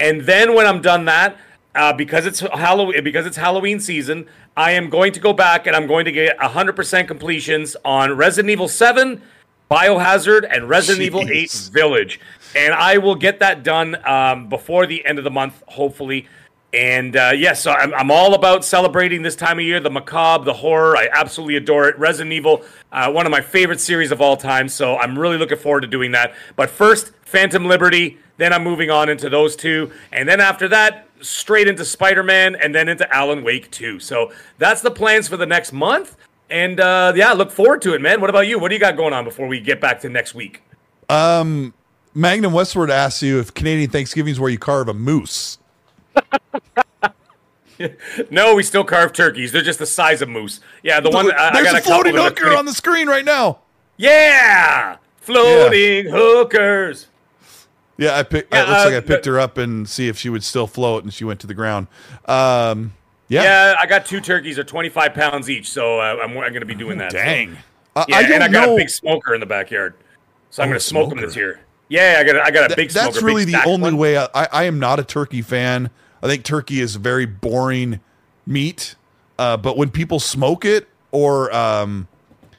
and then when I'm done that, uh, because it's Halloween, because it's Halloween season, I am going to go back and I'm going to get 100% completions on Resident Evil 7, Biohazard, and Resident Evil 8 Village, and I will get that done um, before the end of the month, hopefully. And uh, yes, so I'm, I'm all about celebrating this time of year, the macabre, the horror. I absolutely adore it. Resident Evil, uh, one of my favorite series of all time. So I'm really looking forward to doing that. But first, Phantom Liberty. Then I'm moving on into those two, and then after that, straight into Spider Man, and then into Alan Wake 2. So that's the plans for the next month. And uh, yeah, look forward to it, man. What about you? What do you got going on before we get back to next week? Um, Magnum Westward asks you if Canadian Thanksgiving is where you carve a moose. No, we still carve turkeys. They're just the size of moose. Yeah, the one I, I There's got a a floating hooker on the screen right now. Yeah, floating hookers. Yeah, I picked. Yeah, it looks uh, like I picked but- her up and see if she would still float, and she went to the ground. Um, yeah. Yeah, I got two turkeys. They're 25 pounds each, so uh, I'm, I'm going to be doing that. Dang. I, Yeah, I and I got know. a big smoker in the backyard, so I'm Oh, going to smoke them this year. Yeah, I got a, I got a Th- big smoker. that's big really the only one. way. I, I, I am not a turkey fan. I think turkey is very boring meat. Uh, but when people smoke it, or um,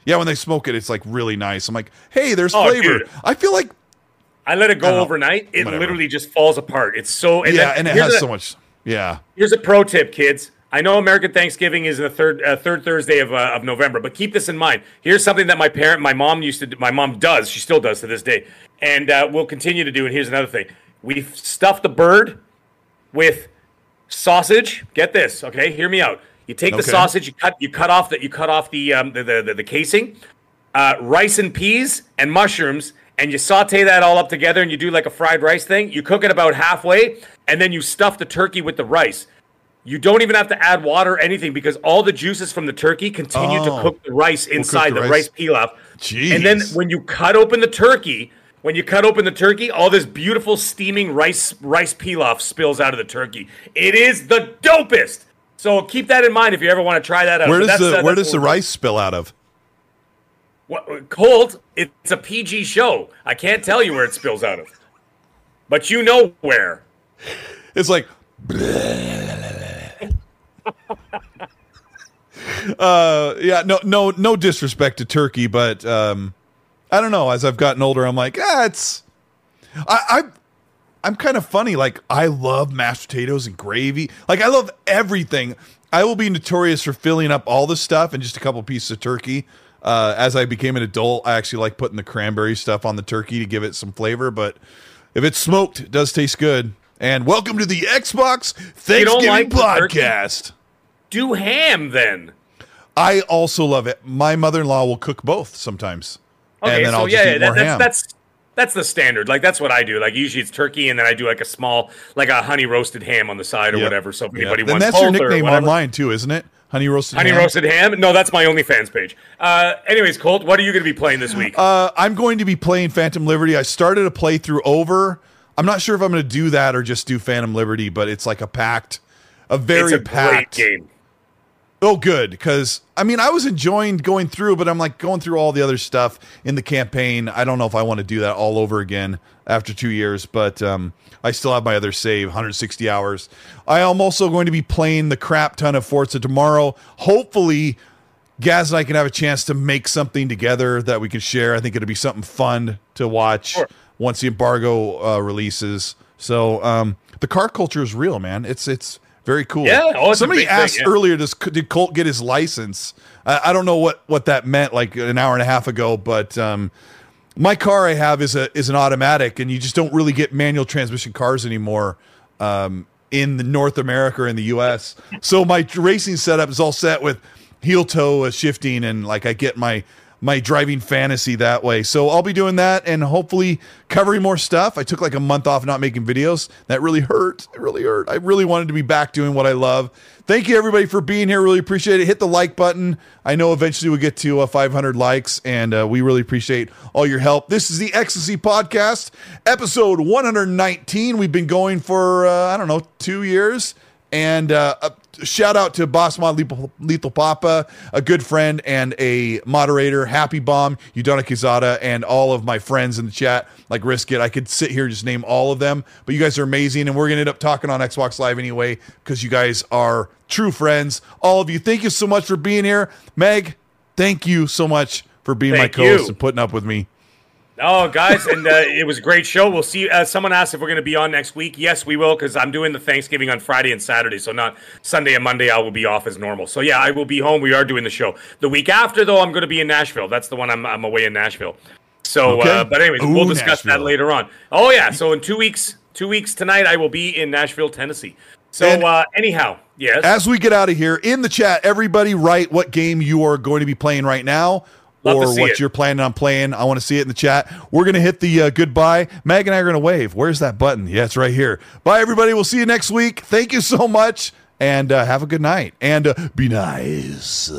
yeah, when they smoke it, it's like really nice. I'm like, hey, there's Oh, flavor. dude. I feel like I let it go overnight. It Whatever. literally just falls apart. It's so and yeah, and it has a- so much. Yeah. Here's a pro tip, kids. I know American Thanksgiving is the third uh, third Thursday of, uh, of November, but keep this in mind. Here's something that my parent, my mom used to, do, my mom does, she still does to this day, and uh, will continue to do. And here's another thing: we stuff the bird with sausage. Get this, okay? Hear me out. You take the sausage, you cut, you cut off that you cut off the um, the, the, the the casing, uh, rice and peas and mushrooms, and you saute that all up together, and you do like a fried rice thing. You cook it about halfway, and then you stuff the turkey with the rice. You don't even have to add water or anything because all the juices from the turkey continue Oh. to cook the rice inside the the, rice. rice pilaf. Jeez. And then when you cut open the turkey, when you cut open the turkey, all this beautiful steaming rice rice pilaf spills out of the turkey. It is the dopest. So keep that in mind if you ever want to try that out. Where does the uh, where does the rice spill out of? What, Colt, it's a PG show. I can't tell you where it spills out of, but you know where. It's like. uh, yeah, no, no, no disrespect to turkey, but um, I don't know. As I've gotten older, I'm like, ah, it's. I, I, I'm kind of funny. Like I love mashed potatoes and gravy. Like I love everything. I will be notorious for filling up all the stuff and just a couple pieces of turkey. Uh, as I became an adult, I actually like putting the cranberry stuff on the turkey to give it some flavor. But if it's smoked, it does taste good. And welcome to the Xbox Thanksgiving like podcast. Do ham then. I also love it. My mother-in-law will cook both sometimes, Okay, and then so I'll yeah, just eat that, more that's, ham. that's that's the standard. Like that's what I do. Like usually it's turkey, and then I do like a small, like a honey roasted ham on the side or Yep. whatever. So if Yep. anybody Then wants that's your nickname online too, isn't it? Honey roasted. Honey ham? roasted ham? No, that's my OnlyFans page. Uh, anyways, Colt, what are you going to be playing this week? Uh, I'm going to be playing Phantom Liberty. I started a playthrough over. I'm not sure if I'm going to do that or just do Phantom Liberty, but it's like a packed, a very it's a packed great game. Oh, good. Because I mean, I was enjoying going through, but I'm like going through all the other stuff in the campaign. I don't know if I want to do that all over again after two years, but um, I still have my other save, 160 hours. I am also going to be playing the crap ton of Forza tomorrow. Hopefully, Gaz and I can have a chance to make something together that we can share. I think it'll be something fun to watch Sure. once the embargo uh, releases. So um, the car culture is real, man. It's it's very cool. Yeah, oh, somebody big thing, asked yeah. earlier, does did Colt get his license? I, I don't know what what that meant, like an hour and a half ago, but um, my car I have is a is an automatic, and you just don't really get manual transmission cars anymore um, in the North America or in the U.S. So my racing setup is all set with heel toe uh, shifting, and like I get my my driving fantasy that way. So I'll be doing that and hopefully covering more stuff. I took like a month off not making videos. That really hurt. It really hurt. I really wanted to be back doing what I love. Thank you everybody for being here. Really appreciate it. Hit the like button. I know eventually we'll get to uh, 500 likes and uh, we really appreciate all your help. This is the XNC Podcast, episode 119. We've been going for, uh, I don't know, two years. And uh, shout out to Boss Mod Lethal, Lethal Papa, a good friend and a moderator, Happy Bomb, Udona Kizada, and all of my friends in the chat, like Risk It. I could sit here and just name all of them, but you guys are amazing. And we're going to end up talking on Xbox Live anyway, because you guys are true friends. All of you, thank you so much for being here. Meg, thank you so much for being Thank my co host and putting up with me. Oh, guys, and uh, it was a great show. We'll see. Uh, someone asked if we're going to be on next week. Yes, we will, because I'm doing the Thanksgiving on Friday and Saturday, so not Sunday and Monday. I will be off as normal. So yeah, I will be home. We are doing the show. The week after, though, I'm going to be in Nashville. That's the one I'm, I'm away in Nashville. So, Okay. uh, but anyways, Ooh, we'll discuss that later on. Oh yeah, so in two weeks, two weeks tonight, I will be in Nashville, Tennessee. So And- uh, anyhow, yes. As we get out of here, in the chat, everybody write what game you are going to be playing right now Love or what it. you're planning on playing. I want to see it in the chat. We're going to hit the uh, goodbye. Mag and I are going to wave. Where's that button? Yeah, it's right here. Bye, everybody. We'll see you next week. Thank you so much and uh, have a good night and uh, be nice.